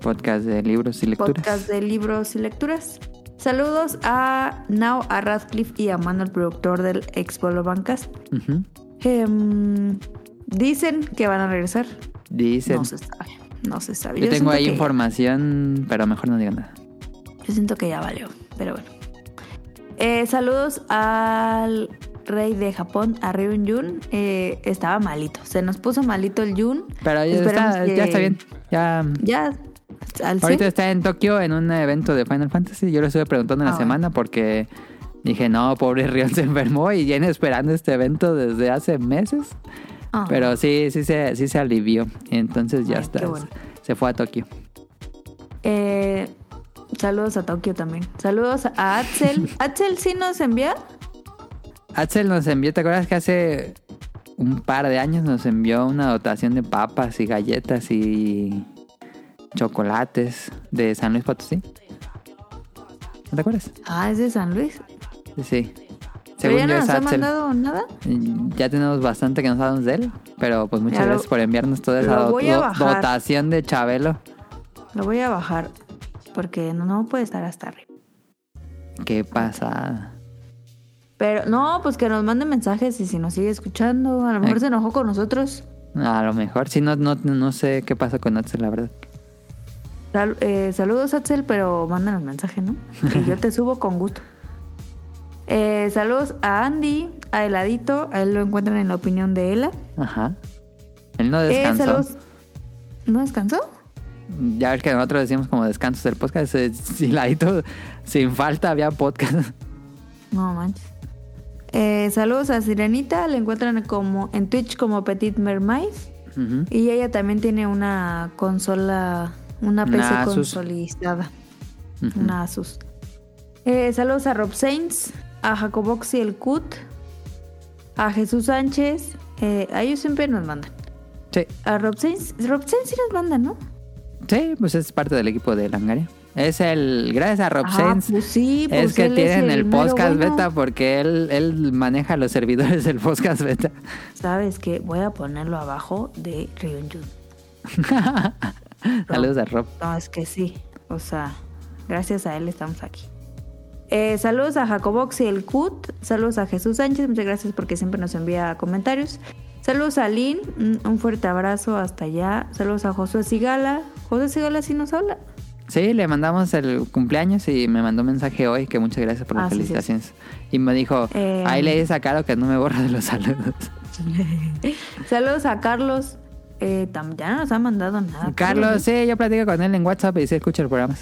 Podcast de libros y lecturas. podcast de libros y lecturas. Saludos a Now, a Radcliffe y a Mano, el productor del Expo Bancas. Em, dicen que van a regresar. Dicen. No se sabe, no se sabe. Yo tengo siento ahí información, pero mejor no digo nada. Yo siento que ya valió, pero bueno. Eh, saludos al rey de Japón, a Ryun Jun. Eh, estaba malito, se nos puso malito el Jun. Pero ya está, que- ya está bien. Ya Ya, al Ahorita 100. está en Tokio en un evento de Final Fantasy. Yo lo estuve preguntando en la Ah, bueno. semana porque dije, no, pobre Rion se enfermó y viene esperando este evento desde hace meses. Ah, Pero sí, sí se, sí se alivió. Entonces ya Ay, está. bueno. Se fue a Tokio. eh, saludos a Tokio también. Saludos a Axel. Axel sí nos envía. Axel nos envió, ¿te acuerdas que hace un par de años nos envió una dotación de papas y galletas y chocolates de San Luis Potosí? ¿No te acuerdas? Ah, es de San Luis. Sí, Sí. Pero ya no nos ha mandado nada. Ya tenemos bastante que nos sabemos de él, pero pues muchas Ya lo- gracias por enviarnos toda esa do- dotación de Chabelo. Lo voy a bajar porque no, puede estar hasta arriba. Qué pasada. Pero no, pues que nos mande mensajes y si nos sigue escuchando, a lo mejor Eh. se enojó con nosotros. A lo mejor, sí, no, no, no sé qué pasó con Axel, la verdad. Sal- eh, saludos, Axel, pero mándanos mensaje, ¿no? Que yo te subo con gusto. Eh, saludos a Andy, a Heladito. A él lo encuentran en la opinión de Ela. Ajá. Él no Eh, descansó. saludos. ¿No descansó? Ya ves que nosotros decimos como descansos del podcast. Sin ladito, sin falta había podcast. No manches. Eh, saludos a Sirenita. La encuentran como en Twitch como Petit Mermaid. Y ella también tiene una consola, una Una PC Asus. consolidada. Una Asus. Eh, saludos a Rob Sainz, a Jacoboxy el Cut, a Jesús Sánchez. Eh, a ellos siempre nos mandan. Sí. A Rob Sainz, Rob Sainz sí nos manda, ¿no? Sí, pues es parte del equipo de Langaria. Es el. Gracias a Rob Ah, Sainz. pues sí, pues es que tienen el, podcast bueno. beta porque él, él maneja los servidores del podcast beta. ¿Sabes qué? Voy a ponerlo abajo de Ryunjun. Saludos a Rob. No, es que sí. O sea, gracias a él estamos aquí. Eh, saludos a Jacobox y el Cut. Saludos a Jesús Sánchez. Muchas gracias porque siempre nos envía comentarios. Saludos a Lynn. Un fuerte abrazo hasta allá. Saludos a Josué Sigala. Josué Sigala sí nos habla. Sí, le mandamos el cumpleaños y me mandó un mensaje hoy que muchas gracias por las Ah, sí, sí, felicitaciones. Y me dijo, Eh, ahí le dices a Caro que no me borra de los saludos. Saludos a Carlos. Eh, ya no nos ha mandado nada. Carlos, sí, yo platico con él en WhatsApp y sí escucha el programa.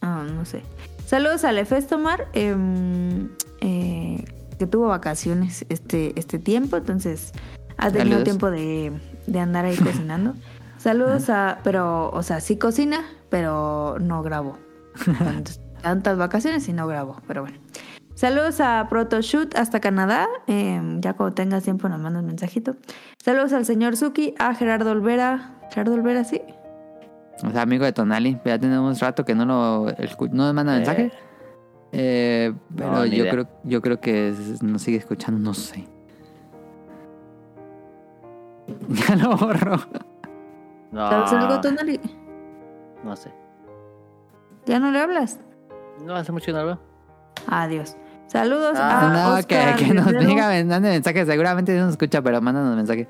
Ah, no sé. Saludos a Lefestomar, em, eh, que tuvo vacaciones este, este tiempo, entonces ha tenido Saludos. tiempo de, de andar ahí cocinando. Saludos a, pero, o sea, sí cocina, pero no grabó. Tantas vacaciones y no grabó, pero bueno. Saludos a Protoshoot hasta Canadá. em, ya cuando tengas tiempo nos mandas un mensajito. Saludos al señor Suki, a Gerardo Olvera. Gerardo Olvera, sí. O sea, amigo de Tonali, ya tenemos rato que no lo no nos manda Eh, mensaje. Eh, pero no, yo idea. creo, yo creo que nos sigue escuchando, no sé. Ya lo borro. ¿Sabes algo, No, no sé. ¿Ya no le hablas? No hace mucho que no lo veo. Adiós. Saludos Ah, a no, que, Oscar que nos Guerrero. diga, mande mensaje. Seguramente no nos escucha, pero mándanos mensaje.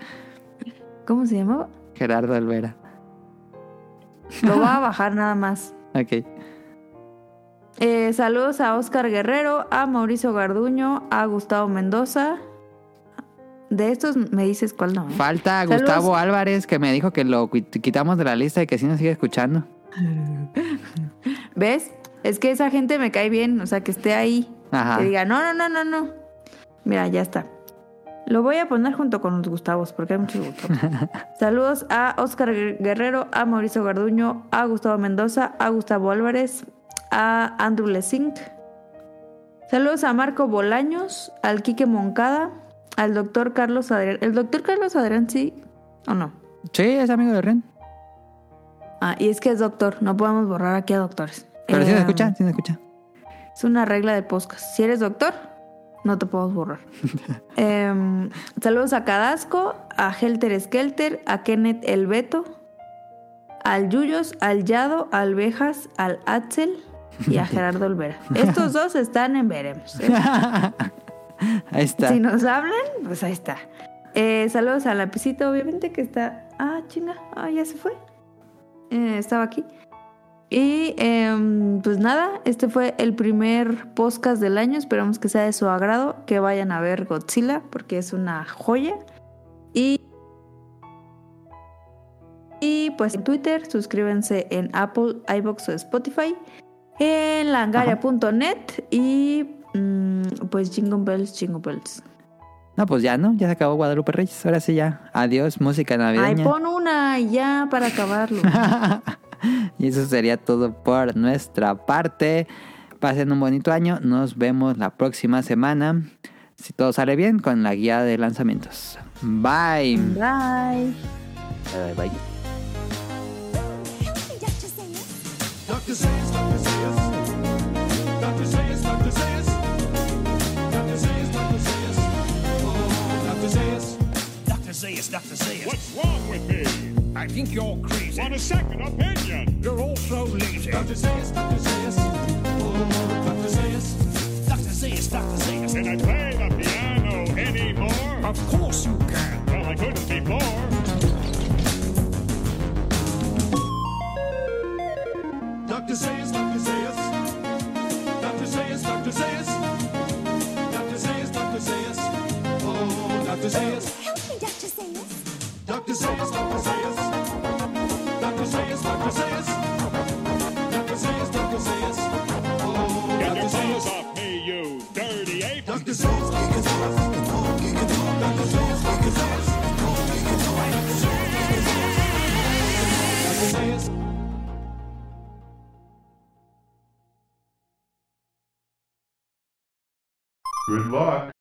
¿Cómo se llamaba? Gerardo Olvera. Lo voy a bajar nada más. Ok. Eh, saludos a Oscar Guerrero, a Mauricio Garduño, a Gustavo Mendoza. De estos me dices cuál no. ¿eh? Falta Saludos. Gustavo Álvarez, que me dijo que lo qui- quitamos de la lista y que sí nos sigue escuchando. ¿Ves? Es que esa gente me cae bien, o sea, que esté ahí. Ajá. Que diga, no, no, no, no, no. Mira, ya está. Lo voy a poner junto con los Gustavos, porque hay muchos Gustavos. Saludos a Oscar Guerrero, a Mauricio Garduño, a Gustavo Mendoza, a Gustavo Álvarez, a Andrew Lesink. Saludos a Marco Bolaños, al Quique Moncada, al doctor Carlos Adrián. ¿El doctor Carlos Adrián sí o no? Sí, es amigo de Ren. Ah, y es que es doctor, no podemos borrar aquí a doctores. Pero sí Eh, nos escucha, sí nos escucha. Es una regla de podcast. Si eres doctor, no te podemos borrar. Em, saludos a Cadasco, a Helter Skelter, a Kenneth El Beto, al Yuyos, al Yado, al Bejas, al Axel y a Gerardo Olvera. Estos dos están en Veremos. ¿eh? Ahí está. Si nos hablan, pues ahí está. Eh, saludos a Lapicito, obviamente, que está. Ah, chinga, ah, ya se fue. Eh, estaba aquí. Y em, pues nada, este fue el primer podcast del año. Esperamos que sea de su agrado. Que vayan a ver Godzilla, porque es una joya. Y. Y pues en Twitter, suscríbanse en Apple, iBox o Spotify. En langaria.net. Y mm, pues Jingle Bells, Jingle Bells. No, pues ya no, ya se acabó Guadalupe Reyes. Ahora sí ya. Adiós, música Ay, navideña. pon una y ya para acabarlo. y eso sería todo por nuestra parte. Pasen un bonito año. Nos vemos la próxima semana. Si todo sale bien, con la guía de lanzamientos. Bye. Bye. Eh, bye. say it's not to say it. What's wrong with me? I think you're crazy. Want a second opinion? You're all so lazy. Doctor Zeus, Doctor Zeus. Oh, Doctor Zeus. Doctor Zeus, Doctor Zeus. Can I play the piano anymore? Of course you can. Well, I couldn't before. Doctor Zeus, Doctor Zeus. Doctor Zeus, Doctor Zeus. Doctor Zeus, Doctor Zeus. Oh, Doctor Zeus. Doctor doctor doctor doctor doctor. Doctor doctor doctor doctor doctor doctor. Good luck.